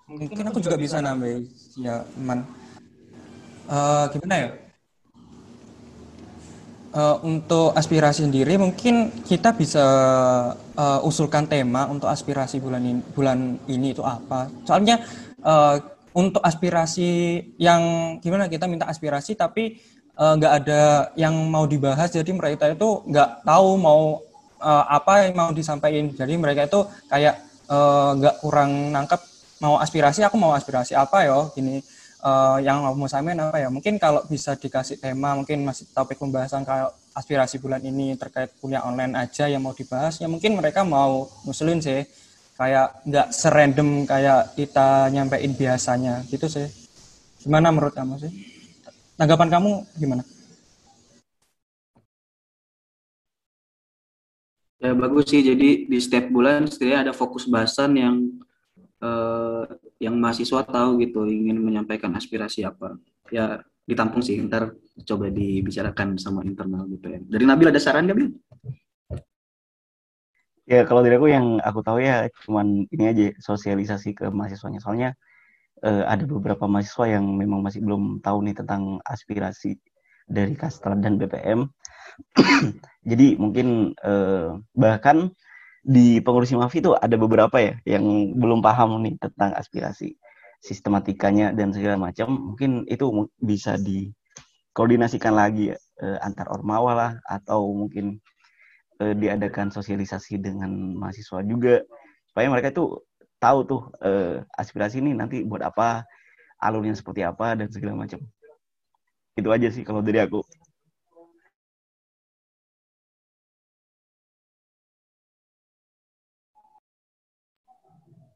Mungkin aku juga bisa nambah ya, Man. Uh, gimana ya? Uh, untuk aspirasi sendiri mungkin kita bisa uh, usulkan tema untuk aspirasi bulan ini, bulan ini itu apa. Soalnya uh, untuk aspirasi yang gimana kita minta aspirasi tapi nggak uh, ada yang mau dibahas jadi mereka itu nggak tahu mau uh, apa yang mau disampaikan. Jadi mereka itu kayak eh, nggak uh, kurang nangkep mau aspirasi, aku mau aspirasi apa ya gini. Uh, yang mau sampaikan apa ya? Mungkin kalau bisa dikasih tema, mungkin masih topik pembahasan kayak aspirasi bulan ini terkait kuliah online aja yang mau dibahas, ya mungkin mereka mau ngusulin sih. Kayak nggak serandom kayak kita nyampein biasanya gitu sih. Gimana menurut kamu sih? Tanggapan kamu gimana? Ya bagus sih. Jadi di setiap bulan setidaknya ada fokus bahasan yang uh, yang mahasiswa tahu gitu ingin menyampaikan aspirasi apa. Ya ditampung sih. Ntar coba dibicarakan sama internal gitu ya. Dari Nabil ada saran nggak Bil? Ya kalau dari aku yang aku tahu ya cuman ini aja sosialisasi ke mahasiswanya. Soalnya uh, ada beberapa mahasiswa yang memang masih belum tahu nih tentang aspirasi dari Kastrat dan BPM Jadi mungkin eh, bahkan di pengurus Mafi itu ada beberapa ya yang belum paham nih tentang aspirasi sistematikanya dan segala macam. Mungkin itu bisa dikoordinasikan lagi ya, antar ormawa lah atau mungkin eh, diadakan sosialisasi dengan mahasiswa juga supaya mereka itu tahu tuh eh, aspirasi ini nanti buat apa, alurnya seperti apa dan segala macam. Itu aja sih kalau dari aku.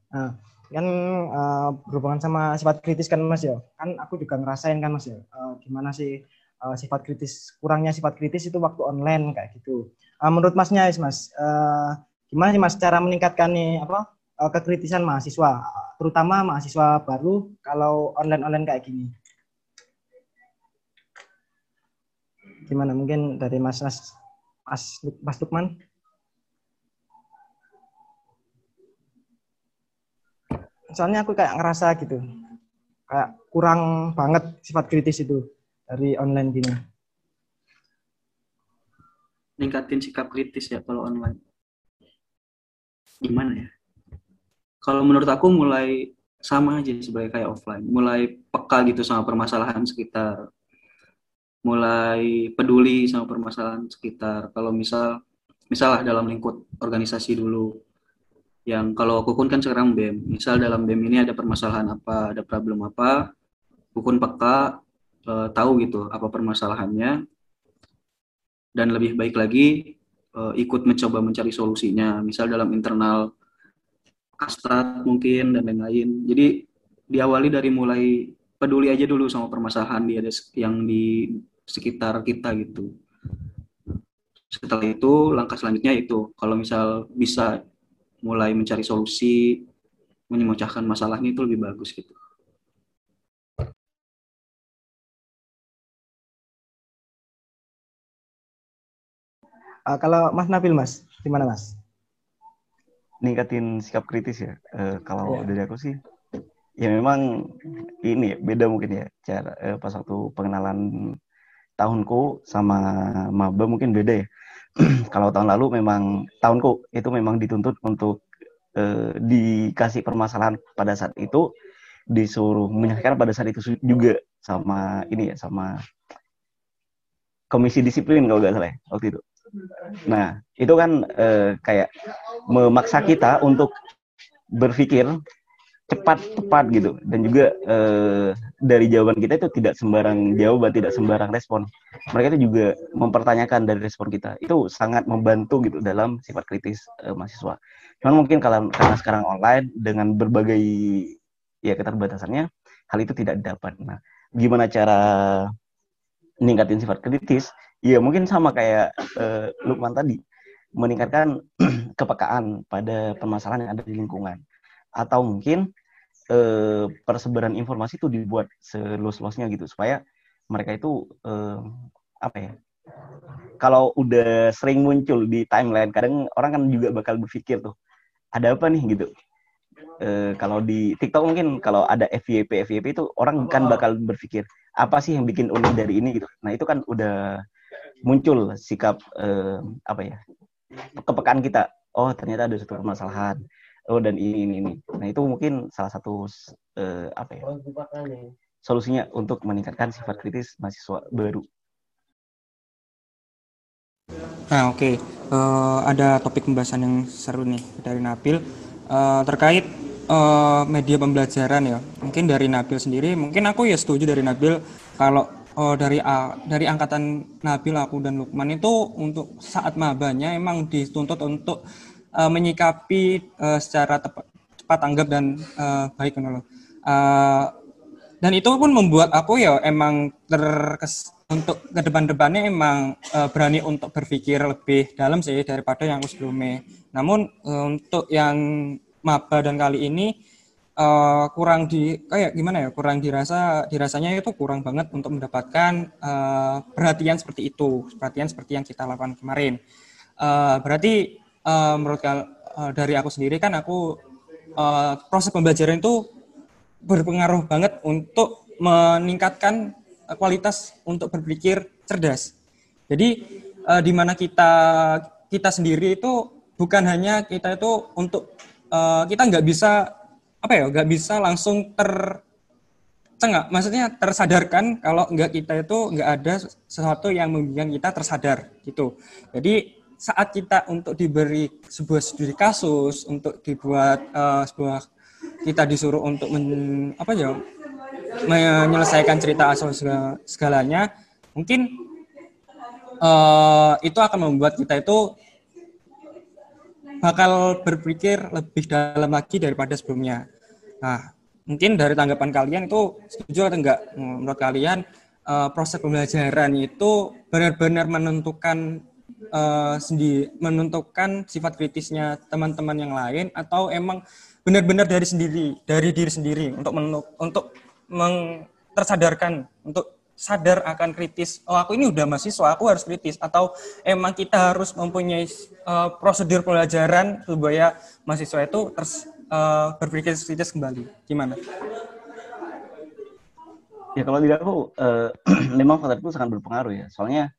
Nah, kan uh, berhubungan sama sifat kritis kan Mas ya. Kan aku juga ngerasain kan Mas ya. Uh, gimana sih uh, sifat kritis kurangnya sifat kritis itu waktu online kayak gitu. Uh, menurut Masnya Mas, uh, gimana sih Mas cara meningkatkan nih apa kekritisan mahasiswa, terutama mahasiswa baru kalau online-online kayak gini? Gimana mungkin dari Mas Mas Mas, Mas Lukman? Soalnya aku kayak ngerasa gitu. Kayak kurang banget sifat kritis itu dari online gini. Ningkatin sikap kritis ya kalau online. Gimana ya? Kalau menurut aku mulai sama aja sebagai kayak offline. Mulai peka gitu sama permasalahan sekitar. Mulai peduli sama permasalahan sekitar. Kalau misal misalah dalam lingkup organisasi dulu yang kalau Kukun kan sekarang BEM. Misal dalam BEM ini ada permasalahan apa, ada problem apa, Kukun peka e, tahu gitu apa permasalahannya dan lebih baik lagi e, ikut mencoba mencari solusinya. Misal dalam internal kastrat mungkin dan lain-lain. Jadi diawali dari mulai peduli aja dulu sama permasalahan di yang di sekitar kita gitu. Setelah itu langkah selanjutnya itu kalau misal bisa mulai mencari solusi, menyemocahkan masalahnya itu lebih bagus gitu. Uh, kalau Mas Nabil Mas, gimana Mas? Ningkatin sikap kritis ya. Uh, kalau yeah. dari aku sih, ya memang ini ya, beda mungkin ya cara uh, pas waktu pengenalan tahunku sama maba mungkin beda ya kalau tahun lalu memang tahunku itu memang dituntut untuk eh, dikasih permasalahan pada saat itu disuruh menyelesaikan pada saat itu juga sama ini ya sama komisi disiplin kalau nggak salah ya, waktu itu. Nah, itu kan eh, kayak memaksa kita untuk berpikir cepat tepat gitu. Dan juga eh, dari jawaban kita itu tidak sembarang jawaban tidak sembarang respon. Mereka itu juga mempertanyakan dari respon kita. Itu sangat membantu gitu dalam sifat kritis eh, mahasiswa. Cuman mungkin kalau karena sekarang online dengan berbagai ya keterbatasannya hal itu tidak dapat. Nah gimana cara meningkatin sifat kritis? Ya mungkin sama kayak eh, Lukman tadi. Meningkatkan kepekaan pada permasalahan yang ada di lingkungan. Atau mungkin eh, persebaran informasi itu dibuat seluas-luasnya gitu supaya mereka itu eh, apa ya kalau udah sering muncul di timeline kadang orang kan juga bakal berpikir tuh ada apa nih? gitu. Eh, kalau di TikTok mungkin kalau ada FYP FYP itu orang kan bakal berpikir apa sih yang bikin unik dari ini? gitu. Nah itu kan udah muncul sikap eh, apa ya kepekaan kita. Oh ternyata ada satu permasalahan oh dan ini ini ini. Nah itu mungkin salah satu uh, apa ya? Solusinya untuk meningkatkan sifat kritis mahasiswa baru. Nah oke. Okay. uh, eh, ada topik pembahasan yang seru nih dari Nabil. Uh, terkait uh, media pembelajaran ya. Mungkin dari Nabil sendiri mungkin aku ya setuju dari Nabil. Kalau uh, dari uh, dari angkatan Nabil aku dan Lukman itu untuk saat mabanya emang dituntut untuk uh, menyikapi uh, secara tepat, cepat tanggap dan uh, baik loh. Uh, dan itu pun membuat aku ya emang terkes untuk ke depan-depannya emang uh, berani untuk berpikir lebih dalam sih daripada yang aku sebelumnya. Namun uh, untuk yang maba dan kali ini uh, kurang di kayak gimana ya kurang dirasa dirasanya itu kurang banget untuk mendapatkan uh, perhatian seperti itu perhatian seperti yang kita lakukan kemarin. Uh, berarti uh, menurut uh, dari aku sendiri kan aku uh, proses pembelajaran itu berpengaruh banget untuk meningkatkan kualitas untuk berpikir cerdas. Jadi uh, di mana kita kita sendiri itu bukan hanya kita itu untuk uh, kita nggak bisa apa ya nggak bisa langsung ter enggak, maksudnya tersadarkan kalau nggak kita itu nggak ada sesuatu yang membuat kita tersadar gitu. Jadi saat kita untuk diberi sebuah studi kasus untuk dibuat uh, sebuah kita disuruh untuk men, apa ya menyelesaikan cerita asal segalanya mungkin uh, itu akan membuat kita itu bakal berpikir lebih dalam lagi daripada sebelumnya. Nah, mungkin dari tanggapan kalian itu setuju atau enggak menurut kalian uh, proses pembelajaran itu benar-benar menentukan uh, sendiri menentukan sifat kritisnya teman-teman yang lain atau emang benar-benar dari sendiri dari diri sendiri untuk untuk meng, tersadarkan untuk sadar akan kritis oh aku ini udah mahasiswa aku harus kritis. Atau emang kita harus mempunyai uh, prosedur pelajaran supaya mahasiswa itu terus uh, berpikir kritis kembali. Gimana? Ya kalau tidak aku uh, memang faktor itu sangat berpengaruh ya. Soalnya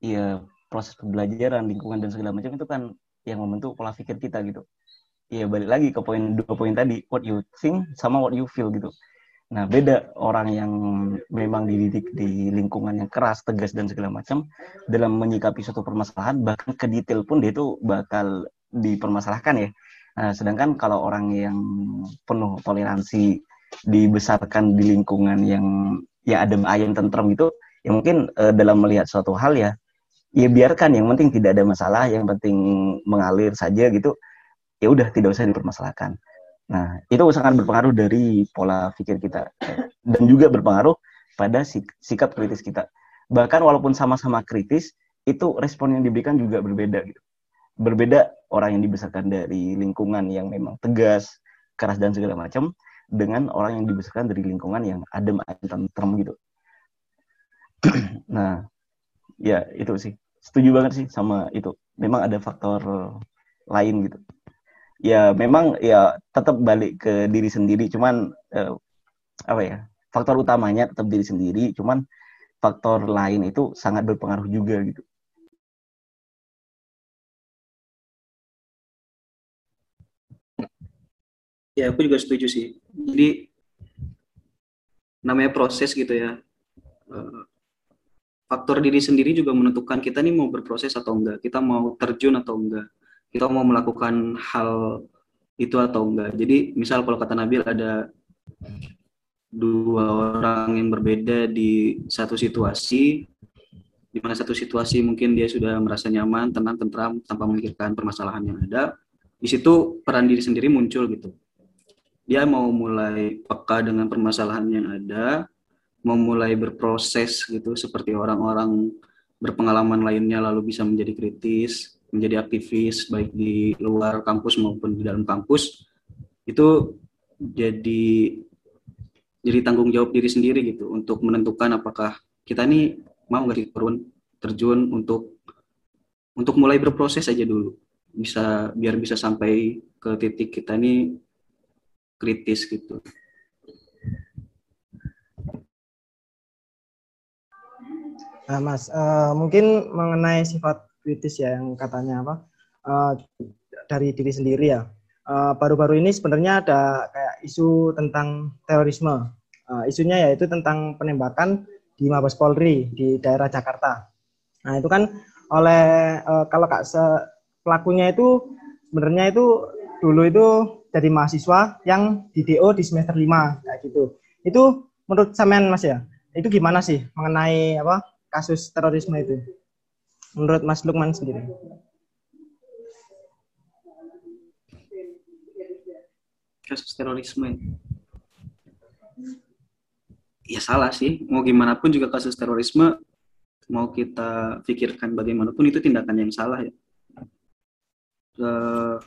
ya proses pembelajaran lingkungan dan segala macam itu kan yang membentuk pola pikir kita gitu. Ya balik lagi ke poin dua poin tadi what you think sama what you feel gitu. Nah beda orang yang memang dididik di lingkungan yang keras tegas dan segala macam dalam menyikapi suatu permasalahan bahkan ke detail pun dia itu bakal dipermasalahkan ya. Nah, sedangkan kalau orang yang penuh toleransi dibesarkan di lingkungan yang ya adem ayem tentrem gitu ya mungkin uh, dalam melihat suatu hal ya ya biarkan. Yang penting tidak ada masalah yang penting mengalir saja gitu ya udah tidak usah dipermasalahkan. Nah itu sangat berpengaruh dari pola pikir kita. Dan juga berpengaruh pada sik sikap kritis kita. Bahkan walaupun sama-sama kritis itu respon yang diberikan juga berbeda gitu. Berbeda orang yang dibesarkan dari lingkungan yang memang tegas keras dan segala macam dengan orang yang dibesarkan dari lingkungan yang adem ayem tentrem gitu. Nah ya itu sih. Setuju banget sih sama itu. Memang ada faktor lain gitu. Ya memang ya tetap balik ke diri sendiri. Cuman eh, apa ya faktor utamanya tetap diri sendiri. Cuman faktor lain itu sangat berpengaruh juga gitu. Ya aku juga setuju sih. Jadi namanya proses gitu ya. Eh, faktor diri sendiri juga menentukan kita nih mau berproses atau enggak, kita mau terjun atau enggak, kita mau melakukan hal itu atau enggak. Jadi misal kalau kata Nabil ada dua orang yang berbeda di satu situasi, di mana satu situasi mungkin dia sudah merasa nyaman, tenang, tentram, tanpa memikirkan permasalahan yang ada, di situ peran diri sendiri muncul gitu. Dia mau mulai peka dengan permasalahan yang ada, memulai berproses gitu seperti orang-orang berpengalaman lainnya lalu bisa menjadi kritis, menjadi aktivis baik di luar kampus maupun di dalam kampus itu jadi jadi tanggung jawab diri sendiri gitu untuk menentukan apakah kita ini mau nggak turun terjun untuk untuk mulai berproses aja dulu bisa biar bisa sampai ke titik kita ini kritis gitu. Nah, Mas, uh, mungkin mengenai sifat kritis ya yang katanya apa uh, dari diri sendiri ya. Eh, baru-baru uh, ini sebenarnya ada kayak isu tentang terorisme. Uh, isunya yaitu tentang penembakan di Mabes Polri di daerah Jakarta. Nah itu kan oleh uh, kalau kak se pelakunya itu sebenarnya itu dulu itu jadi mahasiswa yang di DO di semester 5 kayak gitu. Itu menurut Samen Mas ya, itu gimana sih mengenai apa kasus terorisme itu? Menurut Mas Lukman sendiri? Kasus terorisme. Ya salah sih. Mau gimana pun juga kasus terorisme mau kita pikirkan bagaimanapun itu tindakan yang salah ya. Uh,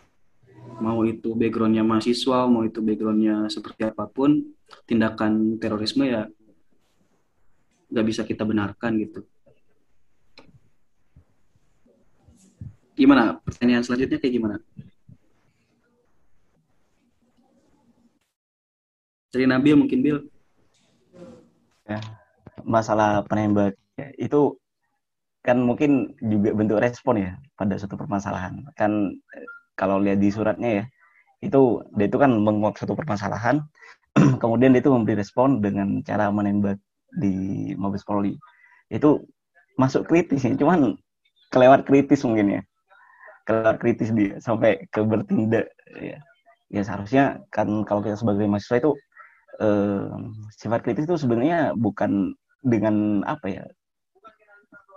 mau itu backgroundnya mahasiswa, mau itu backgroundnya seperti apa pun, tindakan terorisme ya nggak bisa kita benarkan gitu. Gimana? Pertanyaan selanjutnya kayak gimana? Dari Nabil mungkin Bil. Ya, masalah penembak itu kan mungkin juga bentuk respon ya pada suatu permasalahan. Kan eh, kalau lihat di suratnya ya, itu dia itu kan menguak suatu permasalahan, kemudian dia itu memberi respon dengan cara menembak di Mabes Polri. Itu masuk kritis ya cuman kelewat kritis mungkin ya. Kelewat kritis dia sampai ke bertindak ya. Ya seharusnya kan kalau kita sebagai mahasiswa itu eh, sifat kritis itu sebenarnya bukan dengan apa ya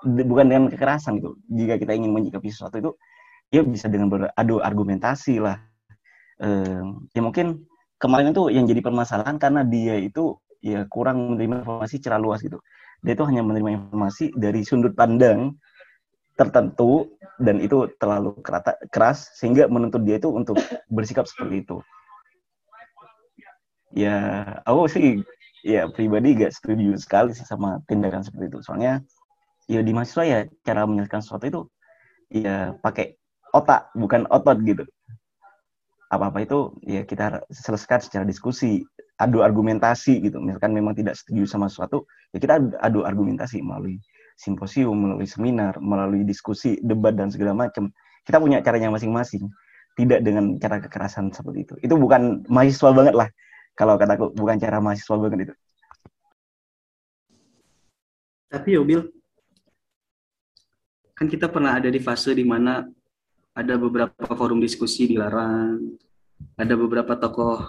bukan dengan kekerasan gitu. Jika kita ingin menyikapi sesuatu itu ya bisa dengan beradu argumentasi lah. Eh, ya mungkin kemarin itu yang jadi permasalahan karena dia itu ya kurang menerima informasi secara luas gitu. Dia itu hanya menerima informasi dari sudut pandang tertentu dan itu terlalu kerata, keras sehingga menuntut dia itu untuk bersikap seperti itu. Ya, aku sih ya pribadi gak setuju sekali sih sama tindakan seperti itu. Soalnya ya di mahasiswa ya cara menyelesaikan sesuatu itu ya pakai otak bukan otot gitu. Apa-apa itu ya kita selesaikan secara diskusi adu argumentasi gitu. Misalkan memang tidak setuju sama sesuatu, ya kita adu argumentasi melalui simposium, melalui seminar, melalui diskusi, debat dan segala macam. Kita punya caranya masing-masing. Tidak dengan cara kekerasan seperti itu. Itu bukan mahasiswa banget lah. Kalau kataku bukan cara mahasiswa banget itu. Tapi Yobil, kan kita pernah ada di fase di mana ada beberapa forum diskusi dilarang, ada beberapa tokoh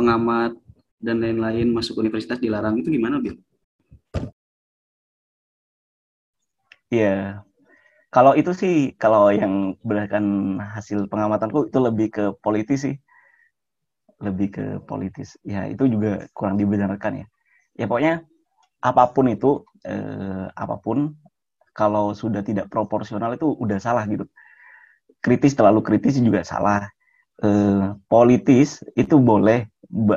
pengamat dan lain-lain masuk universitas dilarang itu gimana Bill? Iya, kalau itu sih kalau yang berdasarkan hasil pengamatanku itu lebih ke politis sih, lebih ke politis. Ya itu juga kurang dibenarkan ya. Ya pokoknya apa pun itu, eh, apa pun kalau sudah tidak proporsional itu udah salah gitu. Kritis terlalu kritis juga salah. Eh, politis itu boleh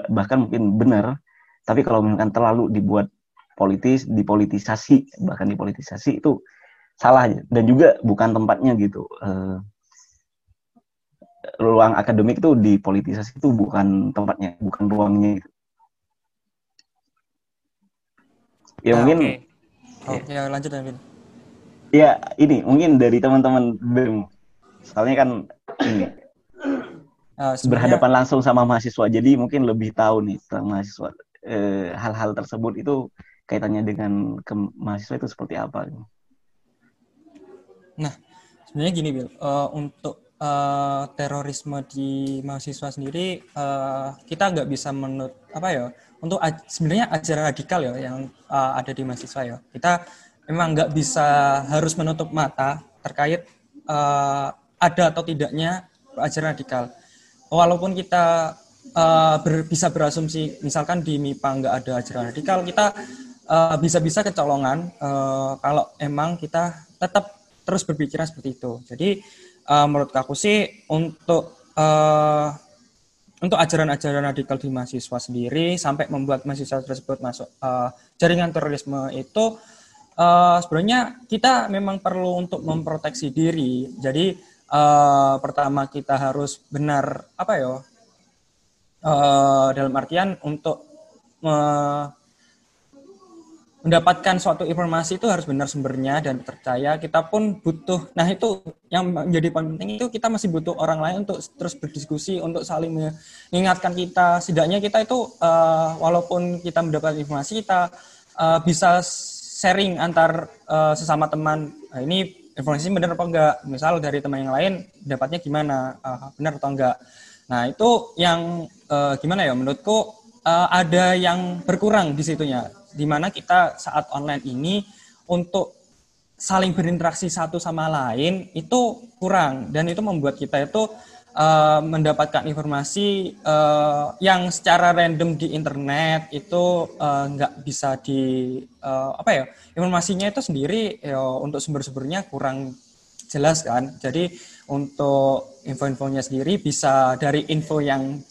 bahkan mungkin benar tapi kalau misalkan terlalu dibuat politis dipolitisasi bahkan dipolitisasi itu salah dan juga bukan tempatnya gitu uh, ruang akademik itu dipolitisasi itu bukan tempatnya bukan ruangnya itu ya nah, mungkin okay. oh, ya. ya lanjut Amin ya ini mungkin dari teman-teman BEM soalnya kan ini uh, berhadapan langsung sama mahasiswa. Jadi mungkin lebih tahu nih tentang mahasiswa. Hal eh, hal-hal tersebut itu kaitannya dengan ke mahasiswa itu seperti apa? Nah, sebenarnya gini Bill, uh, untuk uh, terorisme di mahasiswa sendiri uh, kita nggak bisa menurut apa ya untuk sebenarnya ajaran radikal ya yang uh, ada di mahasiswa ya. Kita memang nggak bisa harus menutup mata terkait uh, ada atau tidaknya ajaran radikal walaupun kita uh, ber, bisa berasumsi misalkan di MIPA nggak ada ajaran radikal kita bisa-bisa uh, kecolongan uh, kalau emang kita tetap terus berbicara seperti itu jadi uh, menurut aku sih untuk uh, untuk ajaran-ajaran radikal di mahasiswa sendiri sampai membuat mahasiswa tersebut masuk uh, jaringan terorisme itu uh, sebenarnya kita memang perlu untuk memproteksi diri. Jadi uh, pertama kita harus benar apa ya uh, dalam artian untuk uh, mendapatkan suatu informasi itu harus benar sumbernya dan percaya kita pun butuh nah itu yang menjadi penting itu kita masih butuh orang lain untuk terus berdiskusi untuk saling mengingatkan kita. Setidaknya kita itu uh, walaupun kita mendapat informasi kita uh, bisa sharing antar uh, sesama teman. Nah, ini informasi benar apa enggak? Misal dari teman yang lain dapatnya gimana? Uh, benar atau enggak? Nah itu yang uh, gimana ya? Menurutku uh, ada yang berkurang di situnya. Di mana kita saat online ini untuk saling berinteraksi satu sama lain itu kurang. Dan itu membuat kita itu uh, mendapatkan informasi uh, yang secara random di internet itu uh, nggak bisa di uh, apa ya informasinya itu sendiri ya, untuk sumber-sumbernya kurang jelas kan jadi untuk info-infonya sendiri bisa dari info yang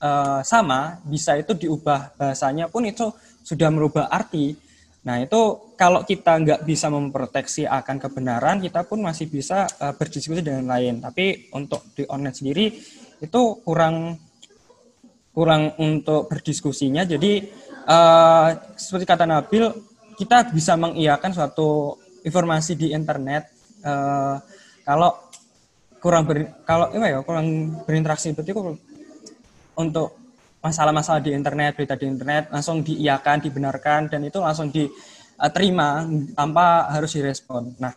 uh, sama bisa itu diubah bahasanya pun itu sudah merubah arti. Nah itu kalau kita nggak bisa memproteksi akan kebenaran, kita pun masih bisa uh, berdiskusi dengan lain. Tapi untuk di online sendiri itu kurang kurang untuk berdiskusinya. Jadi uh, seperti kata Nabil, kita bisa mengiyakan suatu informasi di internet uh, kalau kurang ber, kalau ya kurang berinteraksi berarti untuk masalah-masalah di internet, berita di internet langsung diiakan, dibenarkan dan itu langsung diterima tanpa harus direspon. Nah,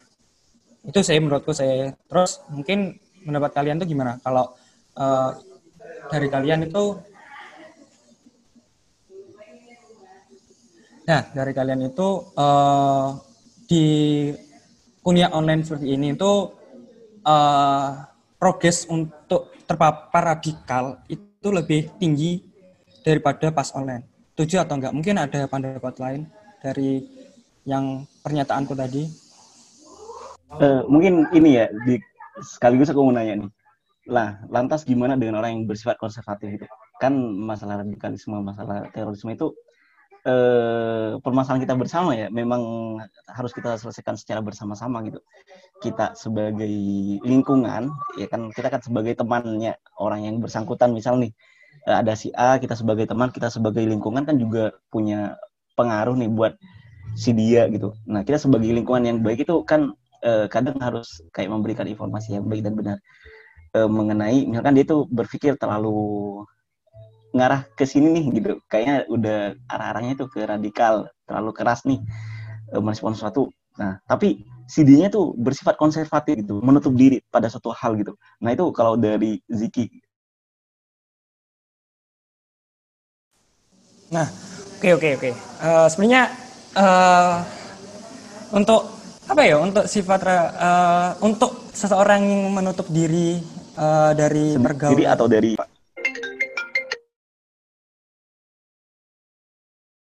itu saya menurutku saya terus mungkin mendapat kalian tuh gimana kalau uh, dari kalian itu Nah, dari kalian itu uh, di kuliah online seperti ini itu uh, progres untuk terpapar radikal itu lebih tinggi daripada pas online. Tujuh atau enggak? Mungkin ada pendapat lain dari yang pernyataanku tadi. Uh, mungkin ini ya, di, sekaligus aku mau nanya nih. Lah, lantas gimana dengan orang yang bersifat konservatif itu? Kan masalah radikalisme, masalah terorisme itu eh, permasalahan kita bersama ya. Memang harus kita selesaikan secara bersama-sama gitu. Kita sebagai lingkungan, ya kan kita kan sebagai temannya orang yang bersangkutan misal nih ada si A kita sebagai teman kita sebagai lingkungan kan juga punya pengaruh nih buat si dia gitu. Nah kita sebagai lingkungan yang baik itu kan eh, kadang harus kayak memberikan informasi yang baik dan benar. Eh, mengenai misalkan dia tuh berpikir terlalu ngarah ke sini nih gitu. Kayaknya udah arah-arahnya tuh ke radikal terlalu keras nih eh, merespon sesuatu. Nah tapi si dia tuh bersifat konservatif gitu menutup diri pada suatu hal gitu. Nah itu kalau dari Ziki Nah, oke oke oke. Uh, Sebenarnya uh, untuk apa ya? Untuk sifat uh, untuk seseorang yang menutup diri uh, dari pergaulan. Diri atau dari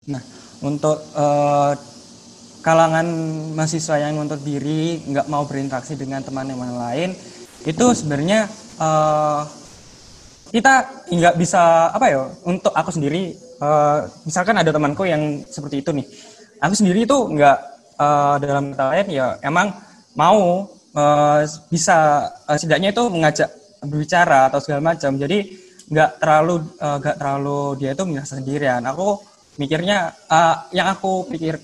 Nah, untuk uh, kalangan mahasiswa yang menutup diri, nggak mau berinteraksi dengan teman-teman lain, itu sebenarnya uh, kita nggak bisa apa ya? Untuk aku sendiri uh, misalkan ada temanku yang seperti itu nih. Aku sendiri itu nggak uh, dalam lain ya emang mau uh, bisa uh, setidaknya itu mengajak berbicara atau segala macam. Jadi nggak terlalu nggak uh, terlalu dia itu merasa sendirian. Aku mikirnya uh, yang aku pikir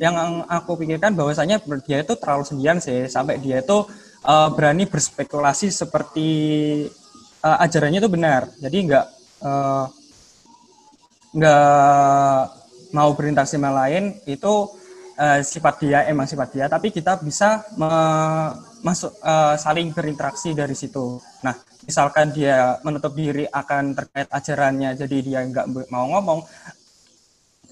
yang aku pikirkan bahwasanya dia itu terlalu sendirian sih. Sampai dia itu uh, berani berspekulasi seperti uh, ajarannya itu benar. Jadi nggak uh, nggak mau berinteraksi sama lain itu uh, sifat dia emang sifat dia tapi kita bisa masuk uh, saling berinteraksi dari situ. Nah misalkan dia menutup diri akan terkait ajarannya jadi dia nggak mau ngomong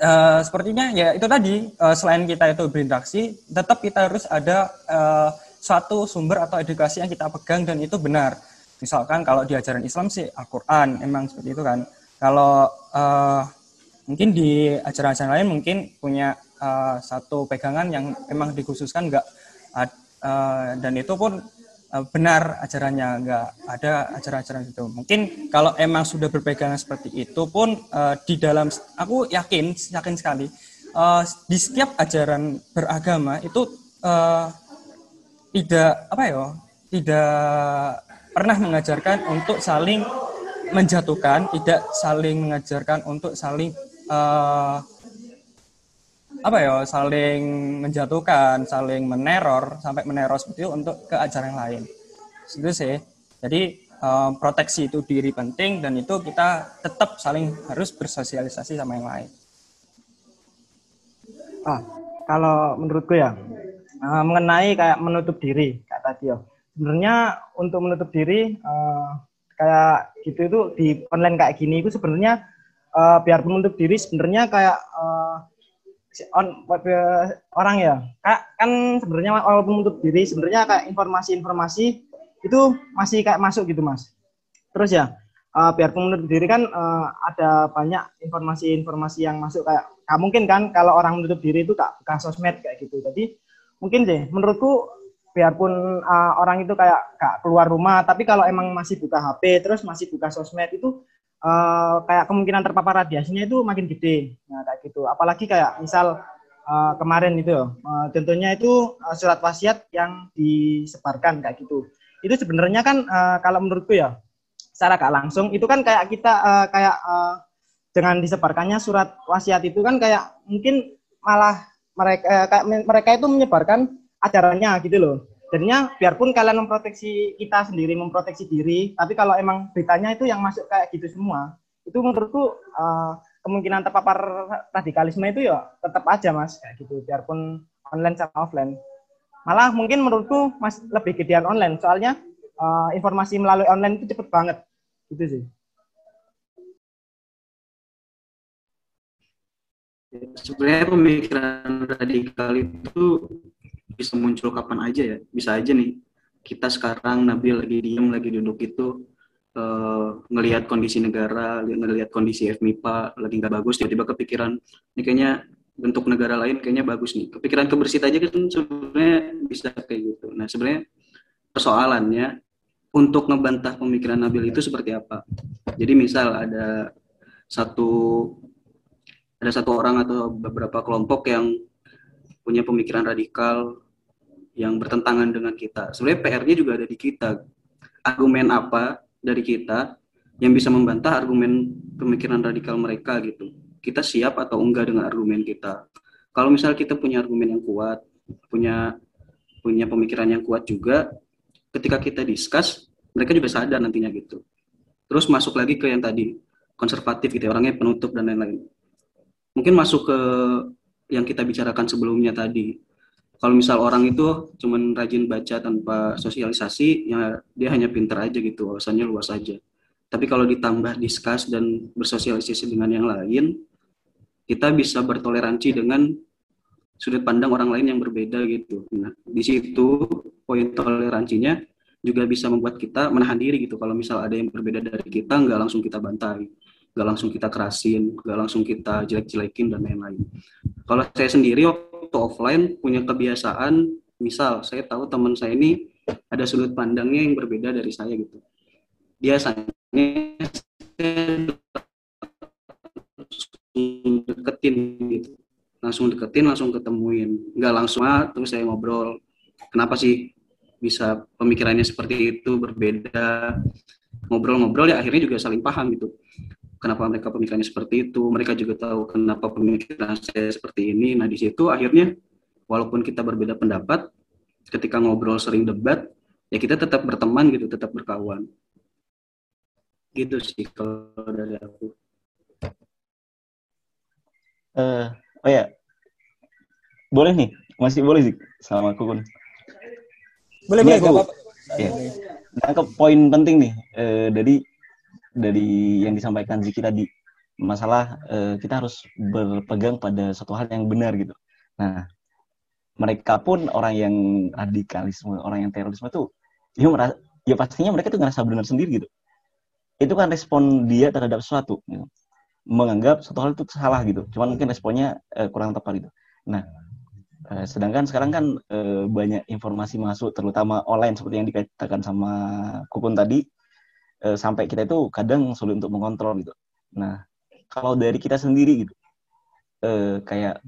uh, sepertinya ya itu tadi uh, selain kita itu berinteraksi tetap kita harus ada uh, suatu sumber atau edukasi yang kita pegang dan itu benar. Misalkan kalau di ajaran Islam sih Al-Quran emang seperti itu kan kalau uh, mungkin di ajaran-ajaran lain mungkin punya uh, satu pegangan yang memang dikhususkan enggak uh, dan itu pun uh, benar ajarannya enggak ada ajaran-ajaran itu mungkin kalau emang sudah berpegangan seperti itu pun uh, di dalam aku yakin yakin sekali uh, di setiap ajaran beragama itu uh, tidak apa ya tidak pernah mengajarkan untuk saling menjatuhkan, tidak saling mengajarkan untuk saling uh, apa ya, saling menjatuhkan, saling meneror sampai meneror seperti itu untuk ke ajaran yang lain. Itu sih. Jadi uh, proteksi itu diri penting dan itu kita tetap saling harus bersosialisasi sama yang lain. Ah, kalau menurutku ya uh, mengenai kayak menutup diri kayak tadi ya sebenarnya untuk menutup diri uh, kayak gitu itu di online kayak gini itu sebenarnya uh, biar menutup diri sebenarnya kayak uh, on orang ya. Kayak kan sebenarnya walaupun menutup diri sebenarnya kayak informasi-informasi itu masih kayak masuk gitu mas. Terus ya uh, biar menutup diri kan uh, ada banyak informasi-informasi yang masuk kayak gak mungkin kan kalau orang menutup diri itu kak bukan sosmed kayak gitu. Jadi mungkin deh menurutku biarpun uh, orang itu kayak gak keluar rumah, tapi kalau emang masih buka HP, terus masih buka sosmed itu uh, kayak kemungkinan terpapar radiasinya itu makin gede. Nah, kayak gitu. Apalagi kayak misal uh, kemarin itu, uh, contohnya itu uh, surat wasiat yang disebarkan kayak gitu. Itu sebenarnya kan uh, kalau menurutku ya, secara gak langsung itu kan kayak kita uh, kayak uh, dengan disebarkannya surat wasiat itu kan kayak mungkin malah mereka kayak mereka itu menyebarkan acaranya gitu loh. Jadinya biarpun kalian memproteksi kita sendiri, memproteksi diri, tapi kalau emang beritanya itu yang masuk kayak gitu semua, itu menurutku uh, kemungkinan terpapar radikalisme itu ya tetap aja mas kayak gitu, biarpun online sama offline. Malah mungkin menurutku mas lebih gedean online, soalnya uh, informasi melalui online itu cepet banget, gitu sih. Sebenarnya pemikiran radikal itu bisa muncul kapan aja ya. Bisa aja nih kita sekarang Nabil lagi diem lagi duduk itu uh, ngelihat kondisi negara ngelihat kondisi FMIPA lagi nggak bagus tiba-tiba kepikiran ini kayaknya bentuk negara lain kayaknya bagus nih. Kepikiran kebersihan aja kan sebenarnya bisa kayak gitu. Nah sebenarnya persoalannya untuk ngebantah pemikiran Nabil itu seperti apa? Jadi misal ada satu ada satu orang atau beberapa kelompok yang punya pemikiran radikal yang bertentangan dengan kita. Sebenarnya PR-nya juga ada di kita. Argumen apa dari kita yang bisa membantah argumen pemikiran radikal mereka gitu. Kita siap atau enggak dengan argumen kita. Kalau misal kita punya argumen yang kuat, punya punya pemikiran yang kuat juga, ketika kita discuss, mereka juga sadar nantinya gitu. Terus masuk lagi ke yang tadi, konservatif gitu, ya, orangnya penutup dan lain-lain. Mungkin masuk ke yang kita bicarakan sebelumnya tadi, kalau misal orang itu cuman rajin baca tanpa sosialisasi ya dia hanya pinter aja gitu wawasannya luas aja. Tapi kalau ditambah diskus dan bersosialisasi dengan yang lain kita bisa bertoleransi dengan sudut pandang orang lain yang berbeda gitu. Nah di situ poin toleransinya juga bisa membuat kita menahan diri gitu. Kalau misal ada yang berbeda dari kita nggak langsung kita bantai nggak langsung kita kerasin nggak langsung kita jelek-jelekin dan lain-lain. Kalau saya sendiri waktu offline punya kebiasaan, misal saya tahu teman saya ini ada sudut pandangnya yang berbeda dari saya gitu. Biasanya deketin gitu, langsung deketin, langsung ketemuin, nggak langsung ah, terus saya ngobrol. Kenapa sih bisa pemikirannya seperti itu berbeda? Ngobrol-ngobrol ya akhirnya juga saling paham gitu kenapa mereka pemikirannya seperti itu mereka juga tahu kenapa pemikiran saya seperti ini. Nah di situ akhirnya walaupun kita berbeda pendapat ketika ngobrol sering debat ya kita tetap berteman gitu tetap berkawan. Gitu sih kalau dari aku. Eh, oh ya, boleh nih, masih boleh sih sama Kukun. Boleh, Ini boleh, aku- apa-apa. Iya. Nangkep poin penting nih. Eh, dari dari yang disampaikan Ziki tadi masalah eh, kita harus berpegang pada suatu hal yang benar gitu. Nah, mereka pun orang yang radikalisme, orang yang terorisme tuh, ya, mera- ya pastinya mereka tuh ngerasa benar sendiri gitu. Itu kan respon dia terhadap sesuatu, gitu. menganggap suatu hal itu salah gitu. Cuman mungkin responnya eh, kurang tepat gitu. Nah, eh, sedangkan sekarang kan eh, banyak informasi masuk, terutama online seperti yang dikatakan sama Kukun tadi, eh, sampai kita itu kadang sulit untuk mengontrol gitu. Nah, kalau dari kita sendiri gitu, eh, kayak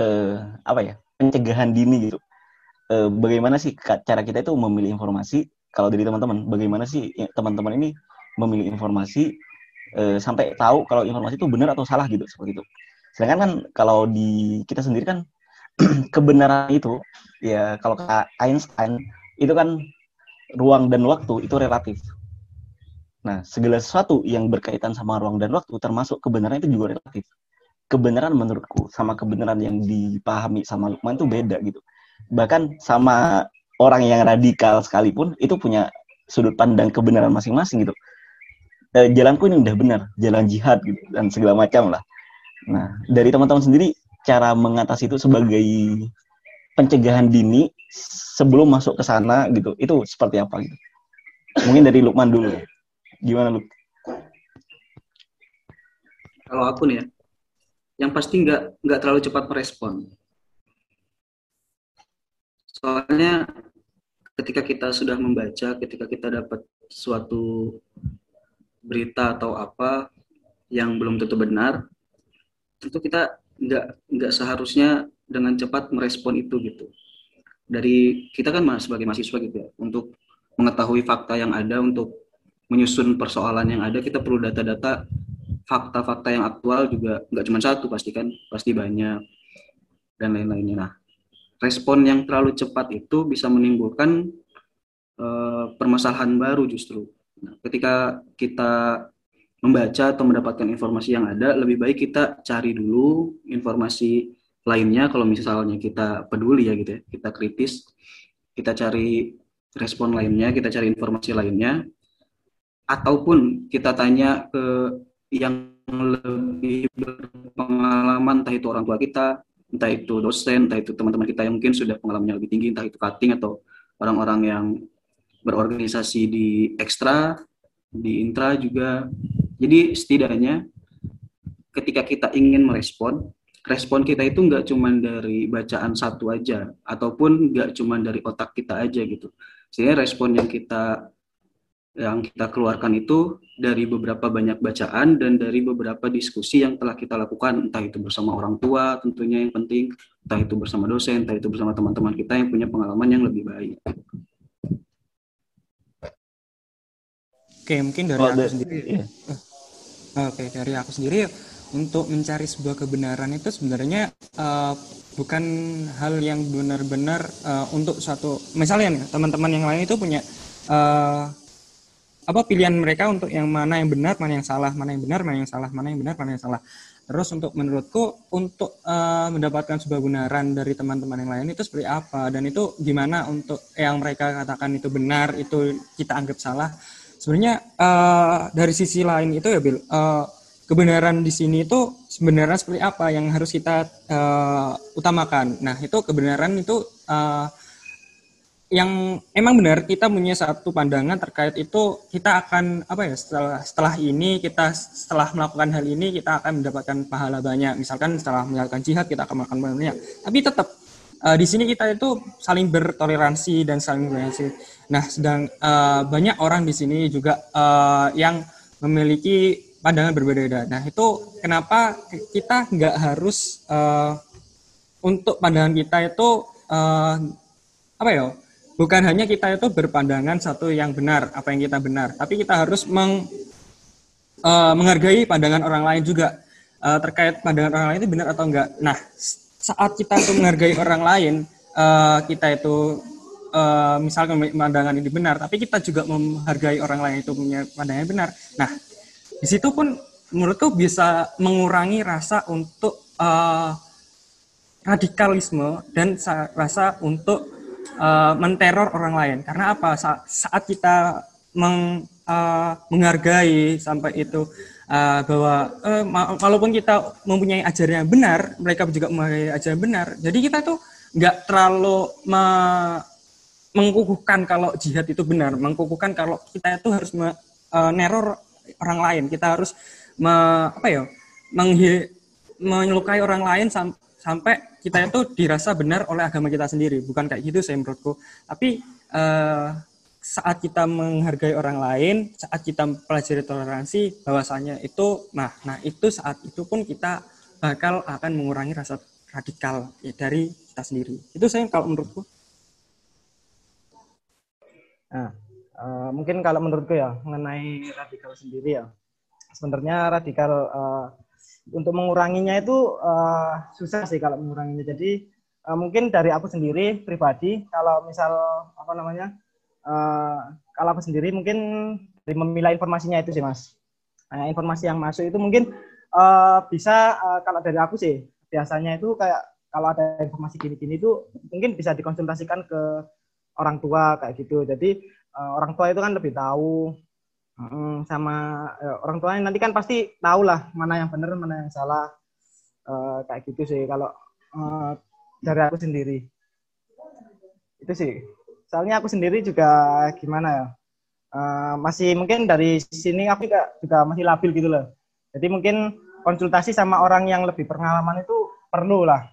eh, apa ya pencegahan dini gitu. Bagaimana sih cara kita itu memilih informasi? Kalau dari teman-teman, bagaimana sih ya, teman-teman ini memilih informasi sampai tahu kalau informasi itu benar atau salah gitu seperti itu. Sedangkan kan kalau di kita sendiri kan kebenaran itu ya kalau Einstein itu kan ruang dan waktu itu relatif. Nah, segala sesuatu yang berkaitan sama ruang dan waktu termasuk kebenaran itu juga relatif. Kebenaran menurutku sama kebenaran yang dipahami sama Lukman itu beda gitu. Bahkan sama orang yang radikal sekalipun itu punya sudut pandang kebenaran masing-masing gitu. Eh, jalanku ini udah benar, jalan jihad gitu dan segala macam lah. Nah, dari teman-teman sendiri cara mengatasi itu sebagai pencegahan dini sebelum masuk ke sana gitu, itu seperti apa gitu? Mungkin dari Lukman dulu. Gimana Luk? Kalau aku nih ya, yang pasti nggak nggak terlalu cepat merespon. Soalnya ketika kita sudah membaca, ketika kita dapat suatu berita atau apa yang belum tentu benar, tentu kita nggak nggak seharusnya dengan cepat merespon itu gitu. Dari kita kan sebagai mahasiswa gitu ya, untuk mengetahui fakta yang ada, untuk menyusun persoalan yang ada, kita perlu data-data fakta-fakta yang aktual juga nggak cuma satu pasti kan, pasti banyak dan lain-lainnya. Nah, respon yang terlalu cepat itu bisa menimbulkan eh, permasalahan baru justru. Nah, ketika kita membaca atau mendapatkan informasi yang ada, lebih baik kita cari dulu informasi lainnya kalau misalnya kita peduli ya gitu ya, kita kritis, kita cari respon lainnya, kita cari informasi lainnya, ataupun kita tanya ke yang lebih berpengalaman, entah itu orang tua kita, entah itu dosen, entah itu teman-teman kita yang mungkin sudah pengalamannya lebih tinggi, entah itu cutting atau orang-orang yang berorganisasi di ekstra, di intra juga. Jadi setidaknya ketika kita ingin merespon, respon kita itu nggak cuma dari bacaan satu aja, ataupun nggak cuma dari otak kita aja gitu. Sehingga respon yang kita yang kita keluarkan itu dari beberapa banyak bacaan dan dari beberapa diskusi yang telah kita lakukan, entah itu bersama orang tua tentunya yang penting, entah itu bersama dosen, entah itu bersama teman-teman kita yang punya pengalaman yang lebih baik. Oke, mungkin dari Kalau aku sendiri. iya. Oke, dari aku sendiri untuk mencari sebuah kebenaran itu sebenarnya eh, bukan hal yang benar-benar eh, untuk satu misalnya teman-teman yang lain itu punya eh, apa pilihan mereka untuk yang mana yang benar, mana yang salah, mana yang benar, mana yang salah, mana yang benar, mana yang salah. Terus untuk menurutku untuk eh, mendapatkan sebuah kebenaran dari teman-teman yang lain itu seperti apa dan itu gimana untuk yang mereka katakan itu benar itu kita anggap salah. Sebenarnya eh, dari sisi lain itu ya Bill, eh, kebenaran di sini itu sebenarnya seperti apa yang harus kita eh, utamakan. Nah itu kebenaran itu eh, yang emang benar kita punya satu pandangan terkait itu kita akan apa ya setelah setelah ini kita setelah melakukan hal ini kita akan mendapatkan pahala banyak. Misalkan setelah melakukan jihad kita akan melakukan pahala banyak. Tapi tetap eh, di sini kita itu saling bertoleransi dan saling toleransi nah sedang eh, banyak orang di sini juga eh, yang memiliki pandangan berbeda-beda. Nah itu kenapa kita nggak harus eh, untuk pandangan kita itu eh, apa ya? Bukan hanya kita itu berpandangan satu yang benar apa yang kita benar tapi kita harus meng, eh, menghargai pandangan orang lain juga eh, terkait pandangan orang lain itu benar atau enggak nah saat kita itu menghargai orang lain eh, kita itu eh, misalkan pandangan ini benar tapi kita juga menghargai orang lain itu punya pandangan yang benar. Nah di situ pun menurutku bisa mengurangi rasa untuk uh, radikalisme dan rasa untuk uh, menteror orang lain. Karena apa? Sa saat kita meng, uh, menghargai sampai itu uh, bahwa uh, walaupun kita mempunyai ajaran benar, mereka juga mempunyai ajaran benar. Jadi kita tuh nggak terlalu me mengkukuhkan kalau jihad itu benar, mengkukuhkan kalau kita itu harus me, uh, orang lain, kita harus me, apa ya, menghi, menyukai orang lain sam, sampai kita itu dirasa benar oleh agama kita sendiri, bukan kayak gitu saya menurutku. Tapi uh, saat kita menghargai orang lain, saat kita mempelajari toleransi, bahwasanya itu, nah, nah itu saat itu pun kita bakal akan mengurangi rasa radikal ya, dari kita sendiri. Itu saya kalau menurutku. Nah, uh, mungkin kalau menurutku ya mengenai radikal sendiri ya, sebenarnya radikal uh, untuk menguranginya itu uh, susah sih kalau menguranginya. Jadi uh, mungkin dari aku sendiri pribadi, kalau misal apa namanya, uh, kalau aku sendiri mungkin dari memilah informasinya itu sih mas. Nah, informasi yang masuk itu mungkin uh, bisa uh, kalau dari aku sih biasanya itu kayak kalau ada informasi gini-gini itu mungkin bisa dikonsultasikan ke orang tua kayak gitu. Jadi uh, orang tua itu kan lebih tahu um, sama uh, orang tuanya nanti kan pasti tahu lah mana yang benar mana yang salah uh, kayak gitu sih kalau uh, dari aku sendiri itu sih. Soalnya aku sendiri juga gimana ya uh, masih mungkin dari sini aku juga, juga masih labil gitu loh. Jadi mungkin konsultasi sama orang yang lebih pengalaman itu perlu lah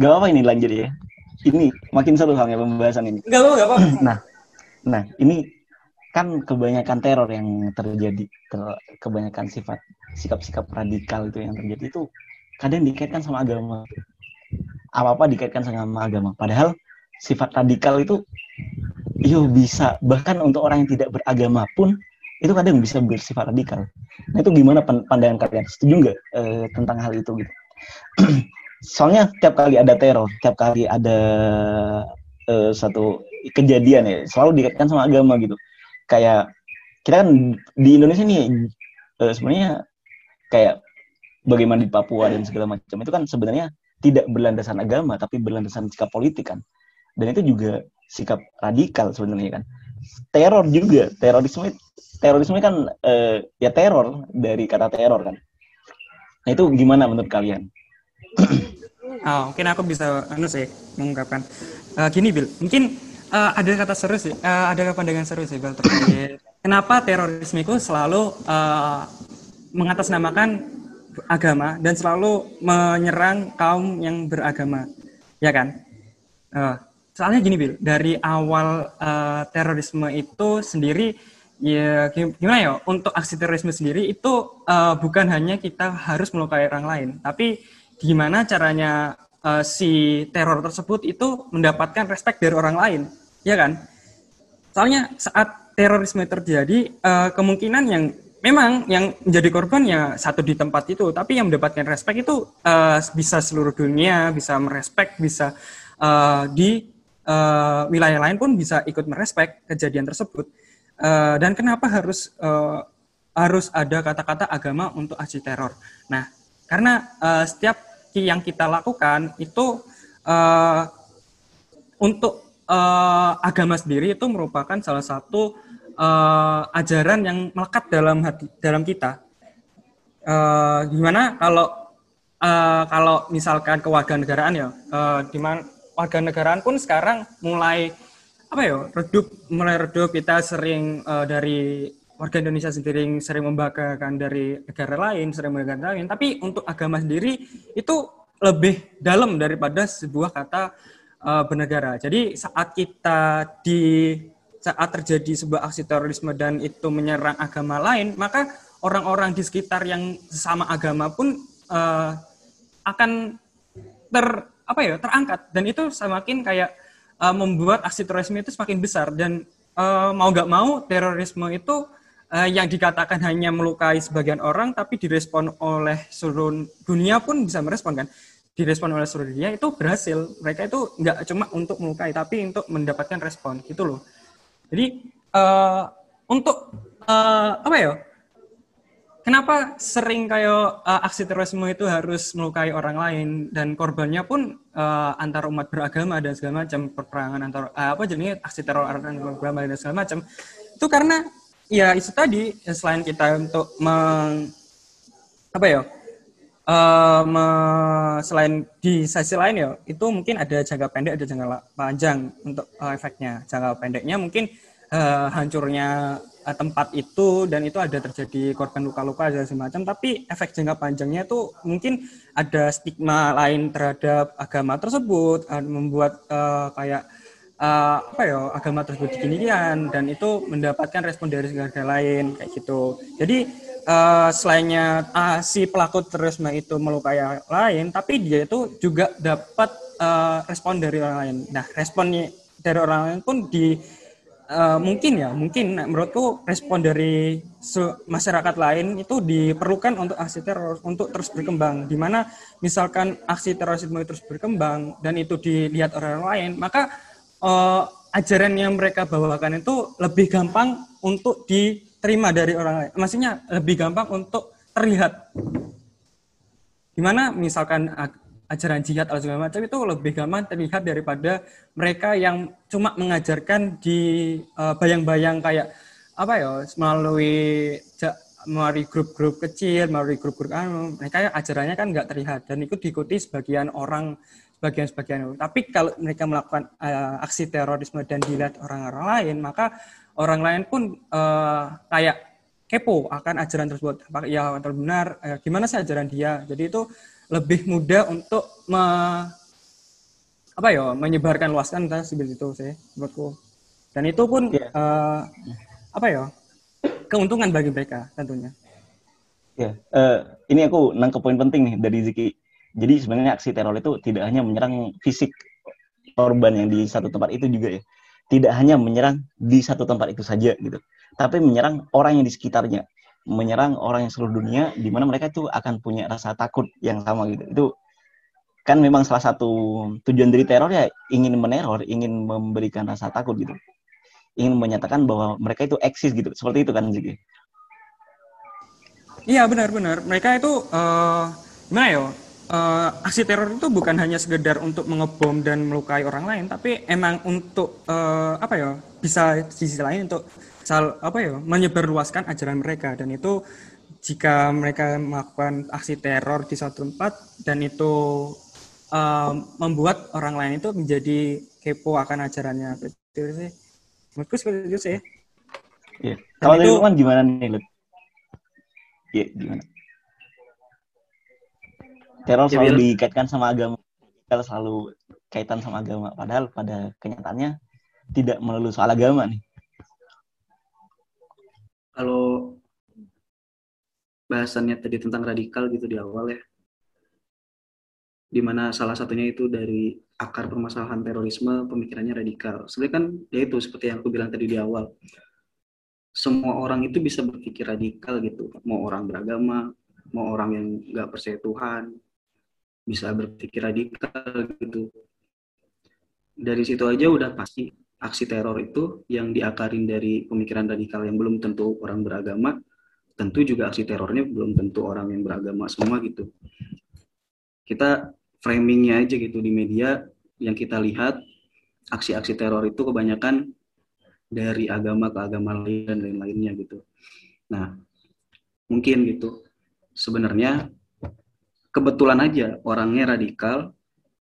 Gak apa ini lanjut ya. Ini makin seru halnya pembahasan ini. Gak apa, gak apa. Nah, nah ini kan kebanyakan teror yang terjadi, ter, kebanyakan sifat sikap-sikap radikal itu yang terjadi itu kadang dikaitkan sama agama. Apa-apa dikaitkan sama agama. Padahal sifat radikal itu yo bisa bahkan untuk orang yang tidak beragama pun itu kadang bisa bersifat radikal. Nah itu gimana pandangan kalian? Setuju nggak eh, tentang hal itu gitu? soalnya tiap kali ada teror, tiap kali ada uh, satu kejadian ya, selalu dikaitkan sama agama gitu. Kayak kita kan di Indonesia nih uh, sebenarnya kayak bagaimana di Papua dan segala macam itu kan sebenarnya tidak berlandasan agama tapi berlandasan sikap politik kan. Dan itu juga sikap radikal sebenarnya kan. Teror juga, terorisme terorisme kan uh, ya teror dari kata teror kan. Nah itu gimana menurut kalian? Oh, mungkin aku bisa anu sih mengungkapkan. Uh, gini Bill mungkin uh, ada kata seru sih uh, ada pandangan seru sih Bill terkait kenapa terorisme itu selalu uh, mengatasnamakan agama dan selalu menyerang kaum yang beragama. Ya kan? Uh, soalnya gini Bill dari awal uh, terorisme itu sendiri ya gimana ya untuk aksi terorisme sendiri itu uh, bukan hanya kita harus melukai orang lain tapi gimana caranya uh, si teror tersebut itu mendapatkan respect dari orang lain, ya kan? Soalnya saat terorisme terjadi, uh, kemungkinan yang memang yang menjadi korban ya satu di tempat itu, tapi yang mendapatkan respect itu uh, bisa seluruh dunia, bisa merespek, bisa uh, di uh, wilayah lain pun bisa ikut merespek kejadian tersebut. Uh, dan kenapa harus uh, harus ada kata-kata agama untuk aksi teror? Nah, karena uh, setiap yang kita lakukan itu uh, untuk uh, agama sendiri itu merupakan salah satu uh, ajaran yang melekat dalam hati dalam kita. Uh, gimana kalau uh, kalau misalkan kewarganegaraan ya, uh, di mana warganegaraan pun sekarang mulai apa ya redup mulai redup kita sering uh, dari warga Indonesia sendiri sering membanggakan dari negara lain, sering membanggakan lain, tapi untuk agama sendiri itu lebih dalam daripada sebuah kata uh, bernegara. Jadi saat kita di saat terjadi sebuah aksi terorisme dan itu menyerang agama lain, maka orang-orang di sekitar yang sama agama pun uh, akan ter apa ya terangkat. Dan itu semakin kayak uh, membuat aksi terorisme itu semakin besar. Dan uh, mau nggak mau terorisme itu uh, yang dikatakan hanya melukai sebagian orang tapi direspon oleh seluruh dunia pun bisa merespon kan? Direspon oleh seluruh dunia itu berhasil. Mereka itu nggak cuma untuk melukai tapi untuk mendapatkan respon gitu loh. Jadi uh, untuk uh, apa ya? Kenapa sering kayak uh, aksi terorisme itu harus melukai orang lain? Dan korbannya pun uh, antar umat beragama dan segala macam perperangan antar uh, apa jadi aksi teror antar beragama dan segala macam. Itu karena ya itu tadi selain kita untuk meng apa ya uh, me, selain di sisi lain ya itu mungkin ada jangka pendek ada jangka panjang untuk uh, efeknya. Jangka pendeknya mungkin uh, hancurnya uh, tempat itu dan itu ada terjadi korban luka-luka dan semacam tapi efek jangka panjangnya itu mungkin ada stigma lain terhadap agama tersebut uh, membuat uh, kayak uh, apa ya agama tersebut dikinian dan itu mendapatkan respon dari negara lain kayak gitu. Jadi uh, selainnya uh, si pelaku terorisme itu melukai orang lain tapi dia itu juga dapat uh, respon dari orang lain. Nah responnya dari orang lain pun di uh, mungkin ya mungkin menurutku respon dari masyarakat lain itu diperlukan untuk aksi teror untuk terus berkembang. Di mana misalkan aksi terorisme itu terus berkembang dan itu dilihat orang lain maka uh, ajaran yang mereka bawakan itu lebih gampang untuk diterima dari orang lain. Maksudnya lebih gampang untuk terlihat. Gimana? Misalkan ajaran jihad atau segala macam itu lebih gampang terlihat daripada mereka yang cuma mengajarkan di eh, bayang-bayang kayak apa ya melalui melalui grup-grup kecil, melalui grup-grup anu, mereka ajarannya kan nggak terlihat dan itu diikuti sebagian orang, sebagian sebagian. Tapi kalau mereka melakukan uh, aksi terorisme dan dilihat orang-orang lain, maka orang lain pun uh, kayak kepo akan ajaran tersebut. Apa ya atau benar? Uh, gimana sih ajaran dia? Jadi itu lebih mudah untuk me, apa ya menyebarkan luaskan kan seperti itu sih menurutku dan itu pun yeah. Iya. uh, apa ya keuntungan bagi mereka tentunya ya yeah. uh, ini aku nangkep poin penting nih dari Ziki jadi sebenarnya aksi teror itu tidak hanya menyerang fisik korban yang di satu tempat itu juga ya. Tidak hanya menyerang di satu tempat itu saja gitu. Tapi menyerang orang yang di sekitarnya. Menyerang orang yang seluruh dunia di mana mereka itu akan punya rasa takut yang sama gitu. Itu kan memang salah satu tujuan dari teror ya ingin meneror ingin memberikan rasa takut gitu. Ingin menyatakan bahwa mereka itu eksis gitu. Seperti itu kan Ziki iya benar-benar. Mereka itu uh, gimana ya uh, aksi teror itu bukan hanya sekedar untuk mengebom dan melukai orang lain tapi emang untuk uh, apa ya bisa sisi lain untuk sal apa ya menyebarluaskan ajaran mereka dan itu jika mereka melakukan aksi teror di suatu tempat dan itu um, membuat orang lain itu menjadi kepo akan ajarannya itu sih menurutku seperti itu sih Iya. Kalau itu kan gimana nih, Lut? Iya, gimana? Teror ya, selalu dikaitkan sama agama, teror selalu kaitan sama agama. Padahal pada kenyataannya tidak melulu soal agama nih. Kalau bahasannya tadi tentang radikal gitu di awal ya, di mana salah satunya itu dari akar permasalahan terorisme pemikirannya radikal. Sebenarnya kan ya itu seperti yang aku bilang tadi di awal, semua orang itu bisa berpikir radikal gitu, mau orang beragama, mau orang yang nggak percaya Tuhan, bisa berpikir radikal gitu. Dari situ aja udah pasti aksi teror itu yang diakarin dari pemikiran radikal yang belum tentu orang beragama, tentu juga aksi terornya belum tentu orang yang beragama semua gitu. Kita framingnya aja gitu di media yang kita lihat aksi-aksi teror itu kebanyakan dari agama ke agama lain dan lain-lainnya gitu. Nah, mungkin gitu. Sebenarnya kebetulan aja orangnya radikal,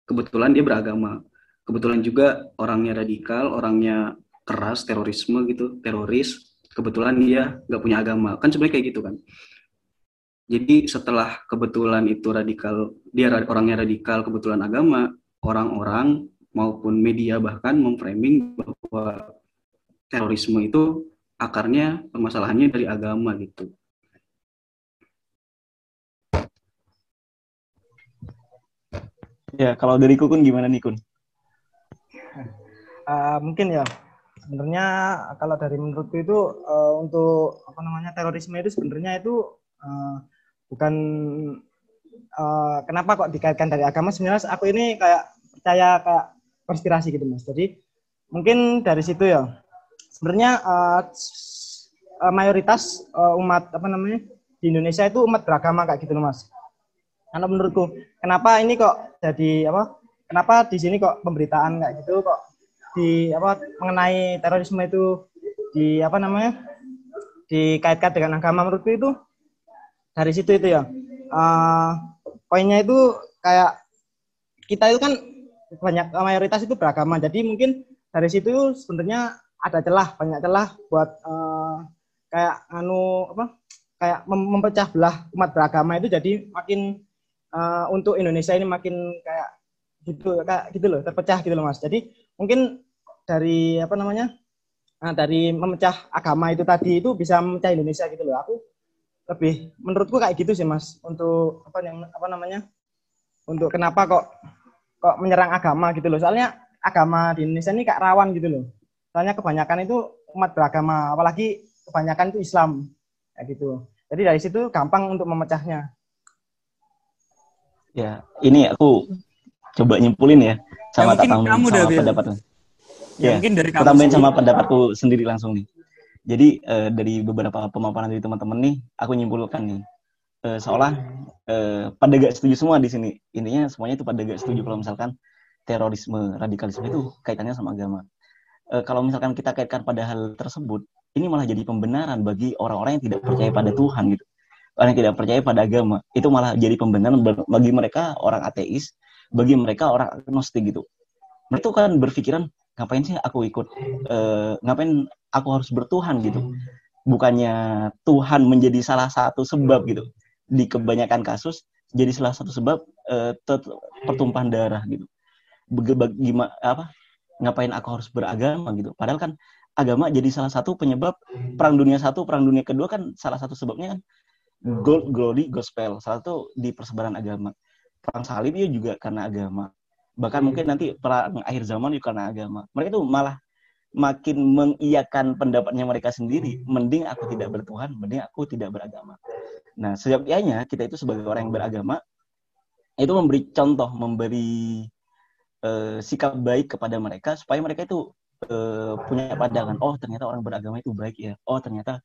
kebetulan dia beragama kebetulan juga orangnya radikal, orangnya keras, terorisme gitu, teroris, kebetulan dia nggak punya agama. Kan sebenarnya kayak gitu kan. Jadi setelah kebetulan itu radikal, dia orangnya radikal, kebetulan agama, orang-orang maupun media bahkan memframing bahwa terorisme itu akarnya permasalahannya dari agama gitu. Ya, kalau dari Kukun gimana nih Kun? uh, mungkin ya sebenarnya kalau dari menurutku itu uh, untuk apa namanya terorisme itu sebenarnya itu uh, bukan uh, kenapa kok dikaitkan dari agama sebenarnya aku ini kayak percaya kayak konspirasi gitu mas jadi mungkin dari situ ya sebenarnya uh, mayoritas uh, umat apa namanya di Indonesia itu umat beragama kayak gitu mas. Karena menurutku kenapa ini kok jadi apa? Kenapa di sini kok pemberitaan kayak gitu kok di apa mengenai terorisme itu di apa namanya dikaitkan dengan agama menurutku itu dari situ itu ya uh, poinnya itu kayak kita itu kan banyak mayoritas itu beragama jadi mungkin dari situ sebenarnya ada celah banyak celah buat uh, kayak anu apa kayak memecah belah umat beragama itu jadi makin uh, untuk Indonesia ini makin kayak gitu kayak gitu loh terpecah gitu loh mas. Jadi mungkin dari apa namanya nah, dari memecah agama itu tadi itu bisa memecah Indonesia gitu loh. Aku lebih menurutku kayak gitu sih mas untuk apa yang apa namanya untuk kenapa kok kok menyerang agama gitu loh. Soalnya agama di Indonesia ini kayak rawan gitu loh. Soalnya kebanyakan itu umat beragama apalagi kebanyakan itu Islam kayak gitu. Jadi dari situ gampang untuk memecahnya ya ini aku coba nyimpulin ya sama ya, tak sama pendapatnya ya, ya mungkin dari kamu tambahin sama pendapatku sendiri langsung nih. Jadi uh, dari beberapa pemaparan dari teman-teman nih aku nyimpulkan nih. Uh, seolah uh, pada gak setuju semua di sini. Intinya semuanya itu pada gak setuju kalau misalkan terorisme radikalisme itu kaitannya sama agama. Uh, kalau misalkan kita kaitkan pada hal tersebut ini malah jadi pembenaran bagi orang-orang yang tidak percaya pada Tuhan gitu orang yang tidak percaya pada agama itu malah jadi pembenaran bagi mereka orang ateis bagi mereka orang agnostik gitu. Mereka kan berpikiran ngapain sih aku ikut uh, ngapain aku harus bertuhan gitu? Bukannya Tuhan menjadi salah satu sebab gitu. Di kebanyakan kasus jadi salah satu sebab uh, pertumpahan darah gitu. Bagaimana apa ngapain aku harus beragama gitu? Padahal kan agama jadi salah satu penyebab perang dunia satu perang dunia kedua kan salah satu sebabnya kan gold glory gospel. Salah satu di persebaran agama. Perang salib ya juga karena agama. Bahkan mungkin nanti perang akhir zaman juga karena agama. Mereka itu malah makin mengiyakan pendapatnya mereka sendiri. Mending aku tidak bertuhan mending aku tidak beragama. Nah sejatinya kita itu sebagai orang yang beragama itu memberi contoh memberi uh, sikap baik kepada mereka supaya mereka itu uh, punya pandangan oh ternyata orang beragama itu baik ya oh ternyata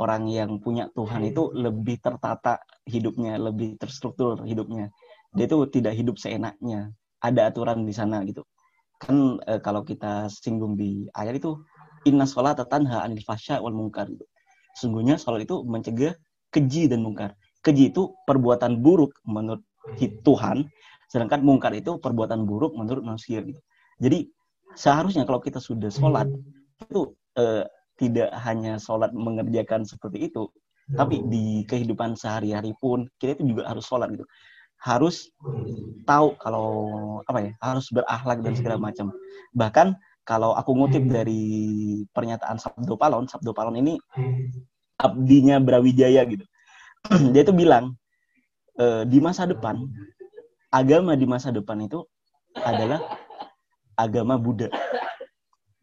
orang yang punya Tuhan itu lebih tertata hidupnya lebih terstruktur hidupnya dia itu tidak hidup seenaknya ada aturan di sana gitu kan e, kalau kita singgung di ayat itu inna sholat tanha anil fasya wal mungkar gitu. Sungguhnya sholat itu mencegah keji dan mungkar. Keji itu perbuatan buruk menurut Tuhan, sedangkan mungkar itu perbuatan buruk menurut manusia gitu. Jadi seharusnya kalau kita sudah sholat itu e, tidak hanya sholat mengerjakan seperti itu, tapi di kehidupan sehari-hari pun kita itu juga harus sholat gitu. Harus tahu kalau apa ya harus berakhlak dan segala macam. Bahkan kalau aku ngutip dari pernyataan Sabdo Palon Sabdo Palon ini abdinya Brawijaya gitu. Dia itu bilang e, di masa depan agama di masa depan itu adalah agama Buddha.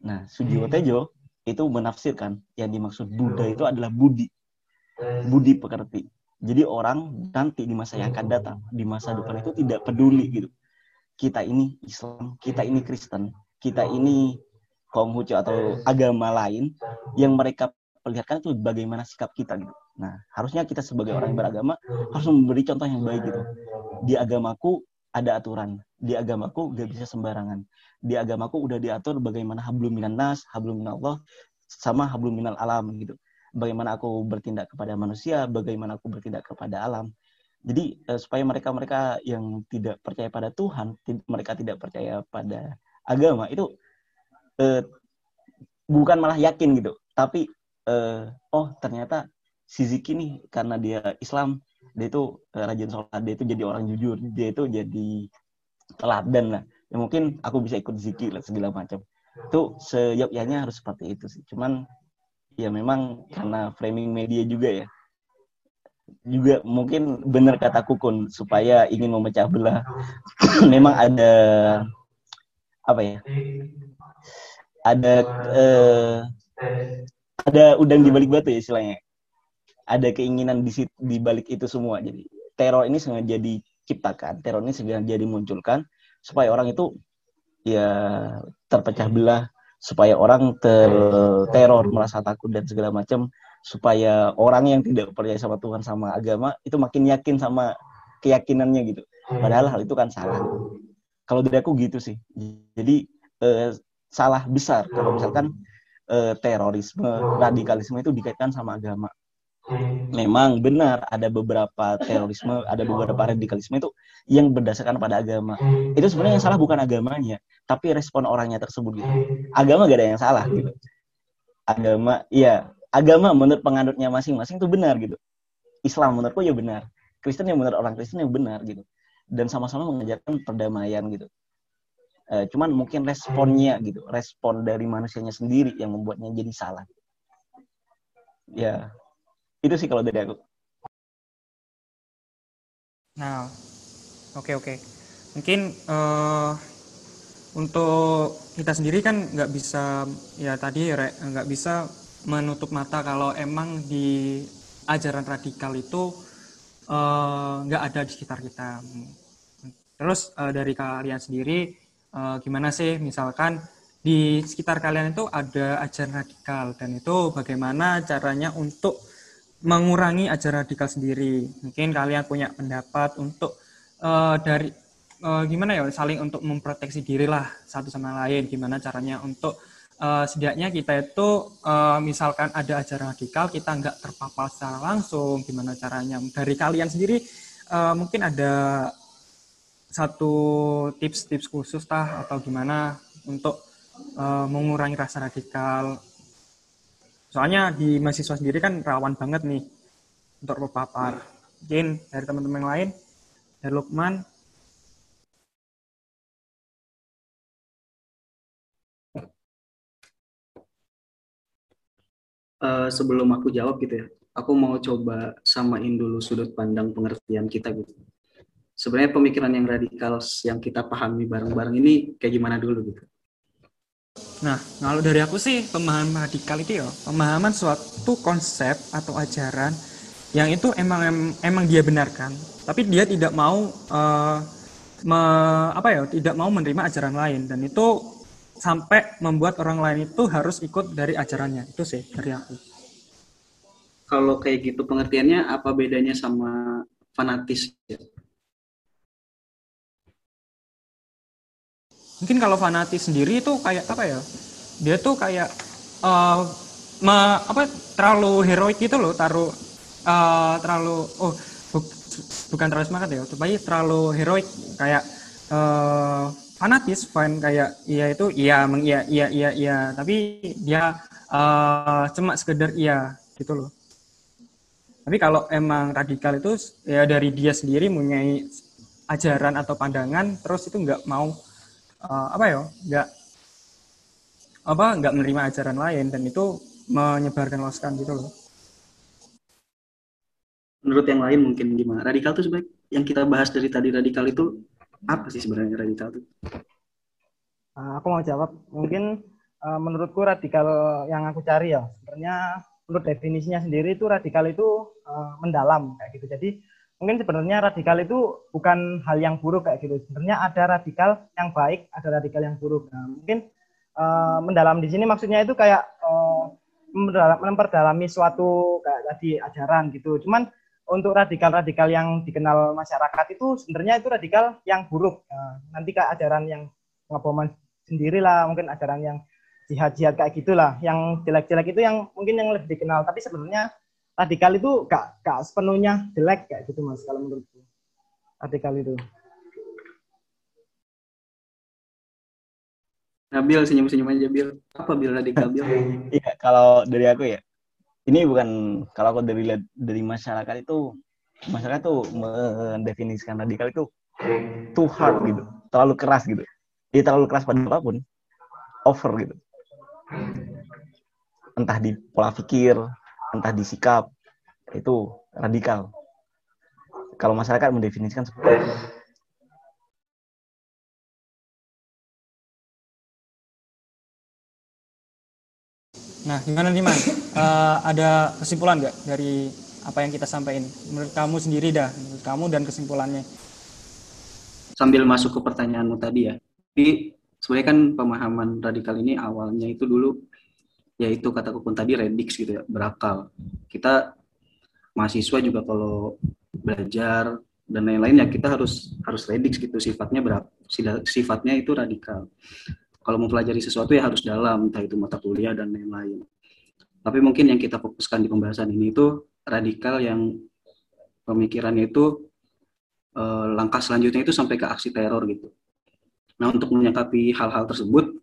Nah Sujiwo Tejo itu menafsirkan yang dimaksud Buddha itu adalah budi budi pekerti jadi orang nanti di masa yang akan datang, di masa depan itu tidak peduli gitu. Kita ini Islam, kita ini Kristen, kita ini Konghucu atau agama lain yang mereka perlihatkan itu bagaimana sikap kita gitu. Nah, harusnya kita sebagai orang yang beragama harus memberi contoh yang baik gitu. Di agamaku ada aturan. Di agamaku gak bisa sembarangan. Di agamaku udah diatur bagaimana hablum minan nas, hablum minallah, sama hablum minal alam gitu bagaimana aku bertindak kepada manusia, bagaimana aku bertindak kepada alam. Jadi uh, supaya mereka-mereka yang tidak percaya pada Tuhan, mereka tidak percaya pada agama itu uh, bukan malah yakin gitu, tapi uh, oh ternyata si Ziki nih karena dia Islam, dia itu rajin sholat, dia itu jadi orang jujur, dia itu jadi teladan lah. Ya mungkin aku bisa ikut Ziki lah segala macam. Itu seyogyanya harus seperti itu sih. Cuman ya memang karena framing media juga ya juga mungkin benar kata Kukun supaya ingin memecah belah memang ada apa ya ada eh, ada udang di balik batu ya istilahnya ada keinginan di di balik itu semua jadi teror ini sengaja diciptakan teror ini sengaja dimunculkan supaya orang itu ya terpecah belah supaya orang terteror merasa takut dan segala macam. Supaya orang yang tidak percaya sama Tuhan sama agama itu makin yakin sama keyakinannya gitu. Padahal hal itu kan salah. Kalau dari aku gitu sih. Jadi eh, salah besar. Kalau misalkan eh, terorisme radikalisme itu dikaitkan sama agama memang benar ada beberapa terorisme, ada beberapa radikalisme itu yang berdasarkan pada agama. Itu sebenarnya yang salah bukan agamanya, tapi respon orangnya tersebut gitu. Agama gak ada yang salah gitu. Agama, iya, agama menurut penganutnya masing-masing itu benar gitu. Islam menurutku ya benar. Kristen yang benar orang Kristen yang benar gitu. Dan sama-sama mengajarkan perdamaian gitu. E, cuman mungkin responnya gitu, respon dari manusianya sendiri yang membuatnya jadi salah. Ya, itu sih kalau dari aku. Nah oke okay, oke. Okay. mungkin uh, untuk kita sendiri kan nggak bisa ya tadi nggak bisa menutup mata kalau emang di ajaran radikal itu eh, nggak uh, ada di sekitar kita. Terus uh, dari kalian sendiri uh, gimana sih misalkan di sekitar kalian itu ada ajaran radikal? Dan itu bagaimana caranya untuk mengurangi ajaran radikal sendiri. Mungkin kalian punya pendapat untuk uh, dari uh, gimana ya saling untuk memproteksi diri lah satu sama lain. Gimana caranya untuk uh, setidaknya kita itu uh, misalkan ada ajaran radikal kita nggak terpapar secara langsung. Gimana caranya dari kalian sendiri uh, mungkin ada satu tips-tips khusus tah atau gimana untuk uh, mengurangi rasa radikal Soalnya di mahasiswa sendiri kan rawan banget nih untuk terpapar. Mungkin dari teman-teman yang lain, dari Lukman, Uh, sebelum aku jawab gitu ya, aku mau coba samain dulu sudut pandang pengertian kita gitu. Sebenarnya pemikiran yang radikal yang kita pahami bareng-bareng ini kayak gimana dulu gitu. Nah, kalau dari aku sih pemahaman radikal itu ya, pemahaman suatu konsep atau ajaran yang itu emang emang dia benarkan, tapi dia tidak mau uh, me, apa ya, tidak mau menerima ajaran lain dan itu sampai membuat orang lain itu harus ikut dari ajarannya. Itu sih dari aku. Kalau kayak gitu pengertiannya apa bedanya sama fanatis? Ya? Mungkin kalau fanatis sendiri itu kayak apa ya? Dia tuh kayak uh, me, apa terlalu heroik gitu loh taruh uh, terlalu oh bu, bukan terlalu semangat ya tapi terlalu heroik. Kayak uh, fanatis fan kayak iya itu iya meng iya iya iya iya. Tapi dia uh, cuma sekedar iya gitu loh. Tapi kalau emang radikal itu ya dari dia sendiri mempunyai ajaran atau pandangan terus itu nggak mau uh, apa ya nggak apa nggak menerima ajaran lain dan itu menyebarkan luaskan gitu loh. Menurut yang lain mungkin gimana? Radikal tuh sebaik yang kita bahas dari tadi radikal itu apa sih sebenarnya radikal itu? Uh, aku mau jawab. Mungkin uh, menurutku radikal yang aku cari ya sebenarnya menurut definisinya sendiri itu radikal itu uh, mendalam kayak gitu. Jadi mungkin sebenarnya radikal itu bukan hal yang buruk kayak gitu. Sebenarnya ada radikal yang baik, ada radikal yang buruk. Nah, mungkin uh, mendalam di sini maksudnya itu kayak uh, memperdalami suatu kayak tadi ajaran gitu. Cuman untuk radikal-radikal yang dikenal masyarakat itu sebenarnya itu radikal yang buruk. Nah, nanti kayak ajaran yang pengeboman sendirilah, mungkin ajaran yang jihad-jihad kayak gitulah. Yang jelek-jelek itu yang mungkin yang lebih dikenal. Tapi sebenarnya radikal itu gak, gak sepenuhnya jelek kayak gitu mas kalau menurutku radikal itu Nabil senyum-senyum aja Bil. Apa Bil radikal Bil? Iya, kalau dari aku ya. Ini bukan kalau aku dari dari masyarakat itu masyarakat tuh mendefinisikan radikal itu too hard gitu, terlalu keras gitu. Dia terlalu keras pada apa pun, over gitu. Entah di pola pikir, entah di sikap itu radikal. Kalau masyarakat mendefinisikan seperti itu. Nah, gimana nih Mas? Uh, ada kesimpulan nggak dari apa yang kita sampaikan? Menurut kamu sendiri dah, menurut kamu dan kesimpulannya. Sambil masuk ke pertanyaanmu tadi ya. Jadi sebenarnya kan pemahaman radikal ini awalnya itu dulu yaitu kata Kukun tadi redix gitu ya, berakal. Kita mahasiswa juga kalau belajar dan lain-lain ya kita harus harus redix gitu sifatnya berapa sifatnya itu radikal. Kalau mempelajari sesuatu ya harus dalam entah itu mata kuliah dan lain-lain. Tapi mungkin yang kita fokuskan di pembahasan ini itu radikal yang pemikirannya itu eh, langkah selanjutnya itu sampai ke aksi teror gitu. Nah untuk menyikapi hal-hal tersebut,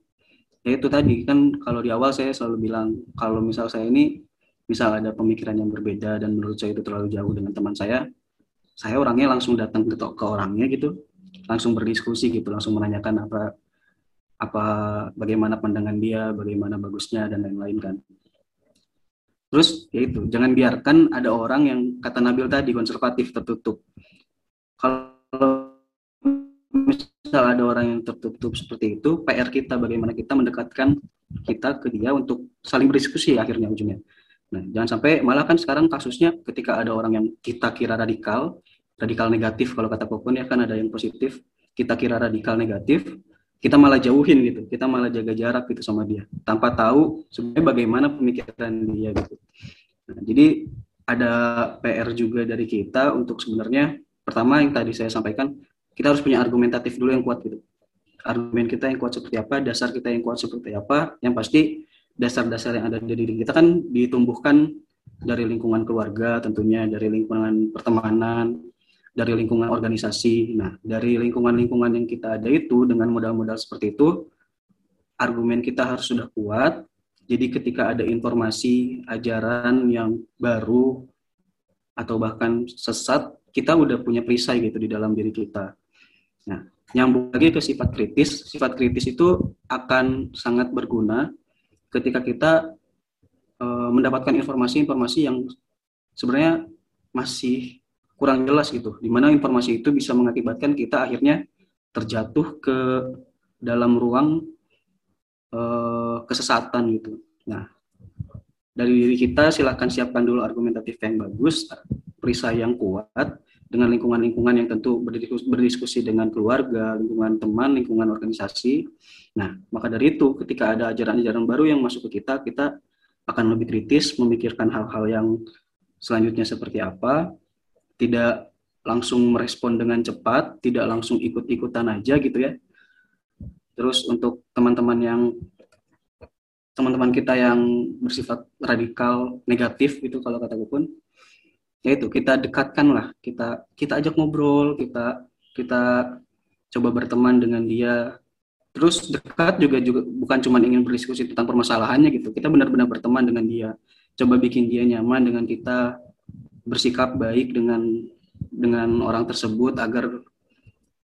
ya itu tadi kan kalau di awal saya selalu bilang kalau misal saya ini misal ada pemikiran yang berbeda dan menurut saya itu terlalu jauh dengan teman saya, saya orangnya langsung datang ke, ke orangnya gitu, langsung berdiskusi gitu, langsung menanyakan apa apa bagaimana pandangan dia, bagaimana bagusnya dan lain-lain kan. Terus ya itu, jangan biarkan ada orang yang kata Nabil tadi konservatif tertutup. Kalau misal ada orang yang tertutup seperti itu, PR kita bagaimana kita mendekatkan kita ke dia untuk saling berdiskusi akhirnya ujungnya. Nah, jangan sampai malah kan sekarang kasusnya ketika ada orang yang kita kira radikal, radikal negatif kalau kata Popon ya kan ada yang positif, kita kira radikal negatif, kita malah jauhin gitu kita malah jaga jarak gitu sama dia tanpa tahu sebenarnya bagaimana pemikiran dia gitu nah, jadi ada PR juga dari kita untuk sebenarnya pertama yang tadi saya sampaikan kita harus punya argumentatif dulu yang kuat gitu argumen kita yang kuat seperti apa dasar kita yang kuat seperti apa yang pasti dasar-dasar yang ada di diri kita kan ditumbuhkan dari lingkungan keluarga tentunya dari lingkungan pertemanan dari lingkungan organisasi. Nah, dari lingkungan-lingkungan yang kita ada itu dengan modal-modal seperti itu, argumen kita harus sudah kuat. Jadi ketika ada informasi, ajaran yang baru atau bahkan sesat, kita udah punya perisai gitu di dalam diri kita. Nah, nyambung lagi ke sifat kritis. Sifat kritis itu akan sangat berguna ketika kita e, mendapatkan informasi-informasi yang sebenarnya masih kurang jelas gitu, di mana informasi itu bisa mengakibatkan kita akhirnya terjatuh ke dalam ruang uh, kesesatan gitu. Nah, dari diri kita silahkan siapkan dulu argumentatif yang bagus, perisai yang kuat, dengan lingkungan-lingkungan yang tentu berdiskusi, dengan keluarga, lingkungan teman, lingkungan organisasi. Nah, maka dari itu ketika ada ajaran-ajaran baru yang masuk ke kita, kita akan lebih kritis memikirkan hal-hal yang selanjutnya seperti apa, tidak langsung merespon dengan cepat, tidak langsung ikut-ikutan aja gitu ya. Terus untuk teman-teman yang teman-teman kita yang bersifat radikal negatif itu kalau kata gue pun ya itu kita dekatkan lah kita kita ajak ngobrol kita kita coba berteman dengan dia terus dekat juga juga bukan cuma ingin berdiskusi tentang permasalahannya gitu kita benar-benar berteman dengan dia coba bikin dia nyaman dengan kita bersikap baik dengan dengan orang tersebut agar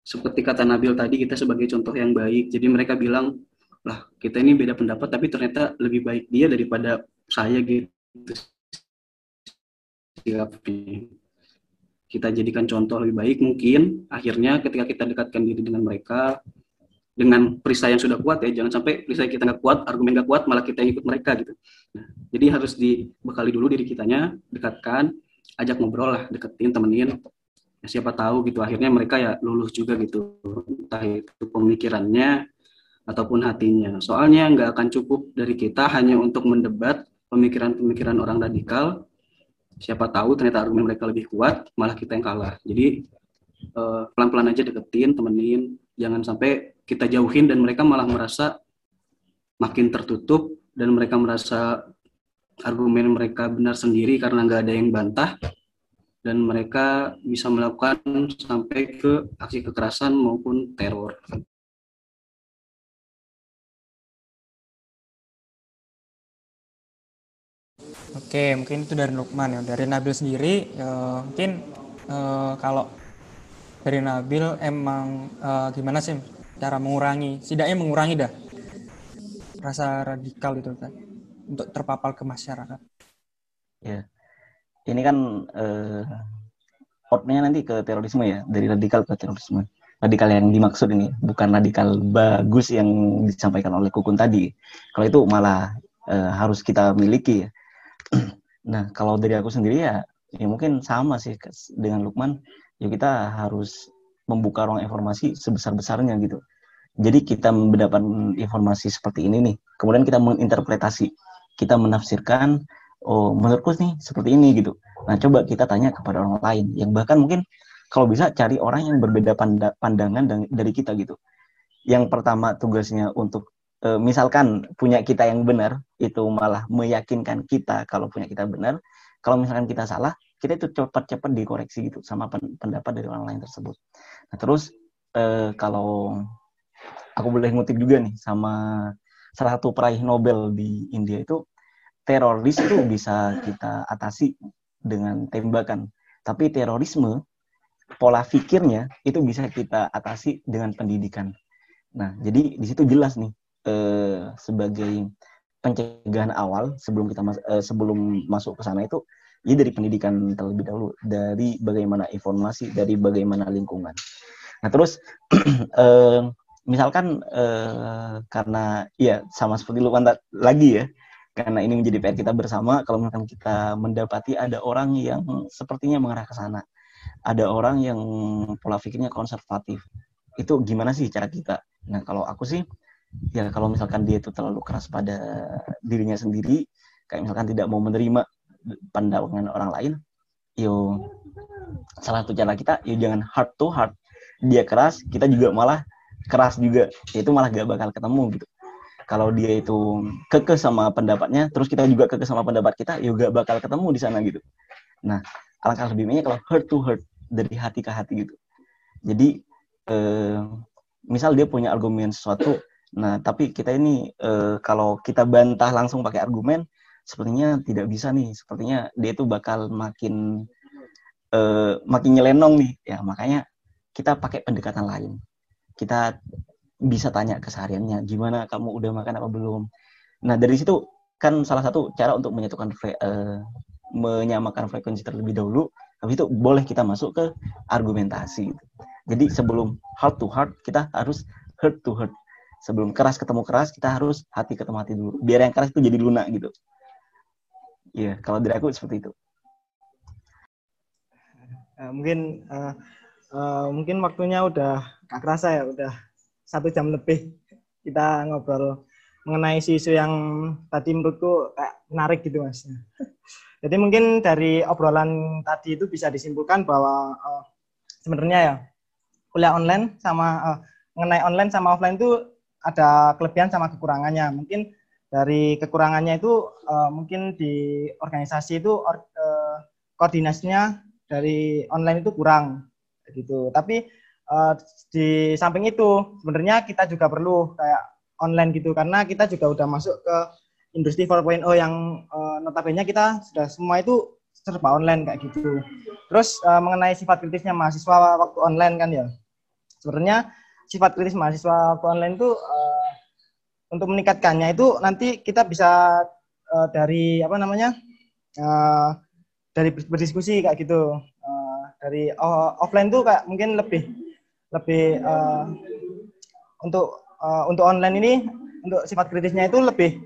seperti kata Nabil tadi kita sebagai contoh yang baik. Jadi mereka bilang lah kita ini beda pendapat tapi ternyata lebih baik dia daripada saya gitu. Kita jadikan contoh lebih baik mungkin. Akhirnya ketika kita dekatkan diri dengan mereka dengan perisai yang sudah kuat ya jangan sampai perisai kita nggak kuat argumen nggak kuat malah kita yang ikut mereka gitu. Nah, jadi harus dibekali dulu diri kitanya dekatkan ajak ngobrol lah deketin temenin. Ya, siapa tahu gitu akhirnya mereka ya lulus juga gitu. Entah itu pemikirannya ataupun hatinya. Soalnya nggak akan cukup dari kita hanya untuk mendebat pemikiran-pemikiran orang radikal siapa tahu ternyata argumen mereka lebih kuat malah kita yang kalah. Jadi eh, pelan-pelan aja deketin temenin. Jangan sampai kita jauhin dan mereka malah merasa makin tertutup dan mereka merasa argumen mereka benar sendiri karena nggak ada yang bantah. Dan mereka bisa melakukan sampai ke aksi kekerasan maupun teror. Oke, mungkin itu dari Lukman ya. Dari Nabil sendiri, ya, mungkin uh, kalau dari Nabil emang uh, gimana sih cara mengurangi, setidaknya mengurangi dah rasa radikal itu kan untuk terpapar ke masyarakat. Ya, ini kan eh, outnya nanti ke terorisme ya, dari radikal ke terorisme. Radikal yang dimaksud ini bukan radikal bagus yang disampaikan oleh Kukun tadi. Kalau itu malah eh, harus kita miliki ya. nah, kalau dari aku sendiri ya, ya mungkin sama sih dengan Lukman. Ya kita harus membuka ruang informasi sebesar-besarnya gitu. Jadi kita mendapat informasi seperti ini nih, kemudian kita menginterpretasi, kita menafsirkan, oh menurutku nih seperti ini gitu. Nah coba kita tanya kepada orang lain yang bahkan mungkin kalau bisa cari orang yang berbeda pandangan dari kita gitu. Yang pertama tugasnya untuk e, misalkan punya kita yang benar itu malah meyakinkan kita kalau punya kita benar. Kalau misalkan kita salah, kita itu cepat-cepat dikoreksi gitu sama pendapat dari orang lain tersebut. Nah terus e, kalau aku boleh ngutip juga nih sama salah satu peraih Nobel di India itu teroris itu bisa kita atasi dengan tembakan. Tapi terorisme pola pikirnya itu bisa kita atasi dengan pendidikan. Nah, jadi di situ jelas nih eh, sebagai pencegahan awal sebelum kita mas eh, sebelum masuk ke sana itu ya dari pendidikan terlebih dahulu, dari bagaimana informasi, dari bagaimana lingkungan. Nah, terus eh, misalkan eh, karena ya sama seperti Lukman lagi ya karena ini menjadi PR kita bersama kalau misalkan kita mendapati ada orang yang sepertinya mengarah ke sana ada orang yang pola pikirnya konservatif itu gimana sih cara kita nah kalau aku sih ya kalau misalkan dia itu terlalu keras pada dirinya sendiri kayak misalkan tidak mau menerima pandangan orang lain yo salah satu cara kita ya jangan hard to hard dia keras kita juga malah keras juga. Ya itu malah gak bakal ketemu gitu. Kalau dia itu kekeh sama pendapatnya terus kita juga kekeh sama pendapat kita ya gak bakal ketemu di sana gitu. Nah alangkah lebih baiknya kalau heart to heart dari hati ke hati gitu. Jadi eh, misal dia punya argumen sesuatu nah tapi kita ini eh, kalau kita bantah langsung pakai argumen sepertinya tidak bisa nih. Sepertinya dia itu bakal makin eh, makin nyelenong nih. Ya makanya kita pakai pendekatan lain. Kita bisa tanya kesehariannya gimana? Kamu udah makan apa belum? Nah dari situ kan salah satu cara untuk menyatukan fre uh, menyamakan frekuensi terlebih dahulu. Habis itu boleh kita masuk ke argumentasi. Jadi sebelum heart to heart kita harus heart to heart sebelum keras ketemu keras kita harus hati ketemu hati dulu. Biar yang keras itu jadi lunak gitu. Ya kalau dari aku seperti itu. Uh, mungkin uh, uh, mungkin waktunya udah gak kerasa ya, udah satu jam lebih kita ngobrol mengenai isu-isu yang tadi menurutku kayak menarik gitu mas. Jadi mungkin dari obrolan tadi itu bisa disimpulkan bahwa uh, sebenarnya ya kuliah online sama uh, mengenai online sama offline itu ada kelebihan sama kekurangannya. Mungkin dari kekurangannya itu uh, mungkin di organisasi itu or, uh, koordinasinya dari online itu kurang gitu. Tapi uh, di samping itu sebenarnya kita juga perlu kayak online gitu karena kita juga udah masuk ke industri 4.0 yang uh, notabene kita sudah semua itu serba online kayak gitu. Terus uh, mengenai sifat kritisnya mahasiswa waktu online kan ya. Sebenarnya sifat kritis mahasiswa online itu uh, untuk meningkatkannya itu nanti kita bisa uh, dari apa namanya? Uh, dari berdiskusi kayak gitu dari uh, offline tuh kayak mungkin lebih lebih uh, untuk uh, untuk online ini untuk sifat kritisnya itu lebih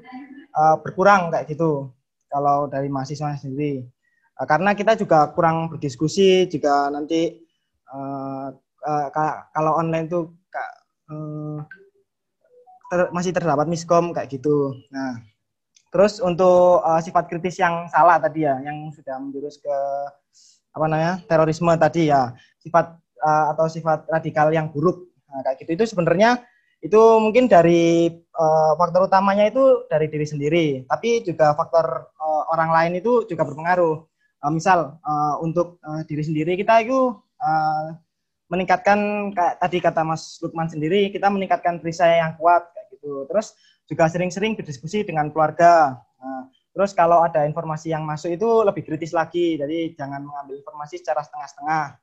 uh, berkurang kayak gitu kalau dari mahasiswa sendiri uh, karena kita juga kurang berdiskusi juga nanti uh, uh, kalau online tuh uh, ter, masih terdapat miskom kayak gitu. Nah terus untuk uh, sifat kritis yang salah tadi ya yang sudah menjurus ke apa namanya terorisme tadi ya sifat uh, atau sifat radikal yang buruk. Nah, kayak gitu. Itu sebenarnya itu mungkin dari uh, faktor utamanya itu dari diri sendiri tapi juga faktor uh, orang lain itu juga berpengaruh. Uh, misal uh, untuk uh, diri sendiri kita itu uh, meningkatkan kayak tadi kata Mas Lukman sendiri kita meningkatkan perisai yang kuat kayak gitu terus juga sering-sering berdiskusi dengan keluarga nah, Terus kalau ada informasi yang masuk itu lebih kritis lagi, jadi jangan mengambil informasi secara setengah-setengah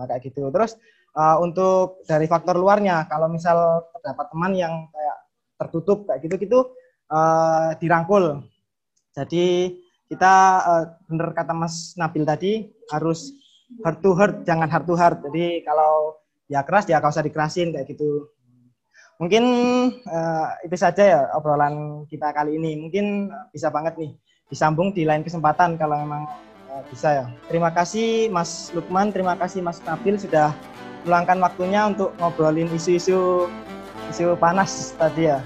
nah, kayak gitu. Terus uh, untuk dari faktor luarnya, kalau misal terdapat teman yang kayak tertutup kayak gitu-gitu uh, dirangkul. Jadi kita uh, benar kata Mas Nabil tadi harus heart to heart, jangan heart to heart. Jadi kalau ya keras ya kau usah dikerasin kayak gitu. Mungkin uh, itu saja ya obrolan kita kali ini. Mungkin bisa banget nih disambung di lain kesempatan kalau memang uh, bisa ya. Terima kasih Mas Lukman, terima kasih Mas Nabil sudah meluangkan waktunya untuk ngobrolin isu-isu isu panas tadi ya.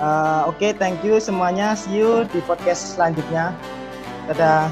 Uh, Oke, okay, thank you semuanya. See you di podcast selanjutnya. Dadah.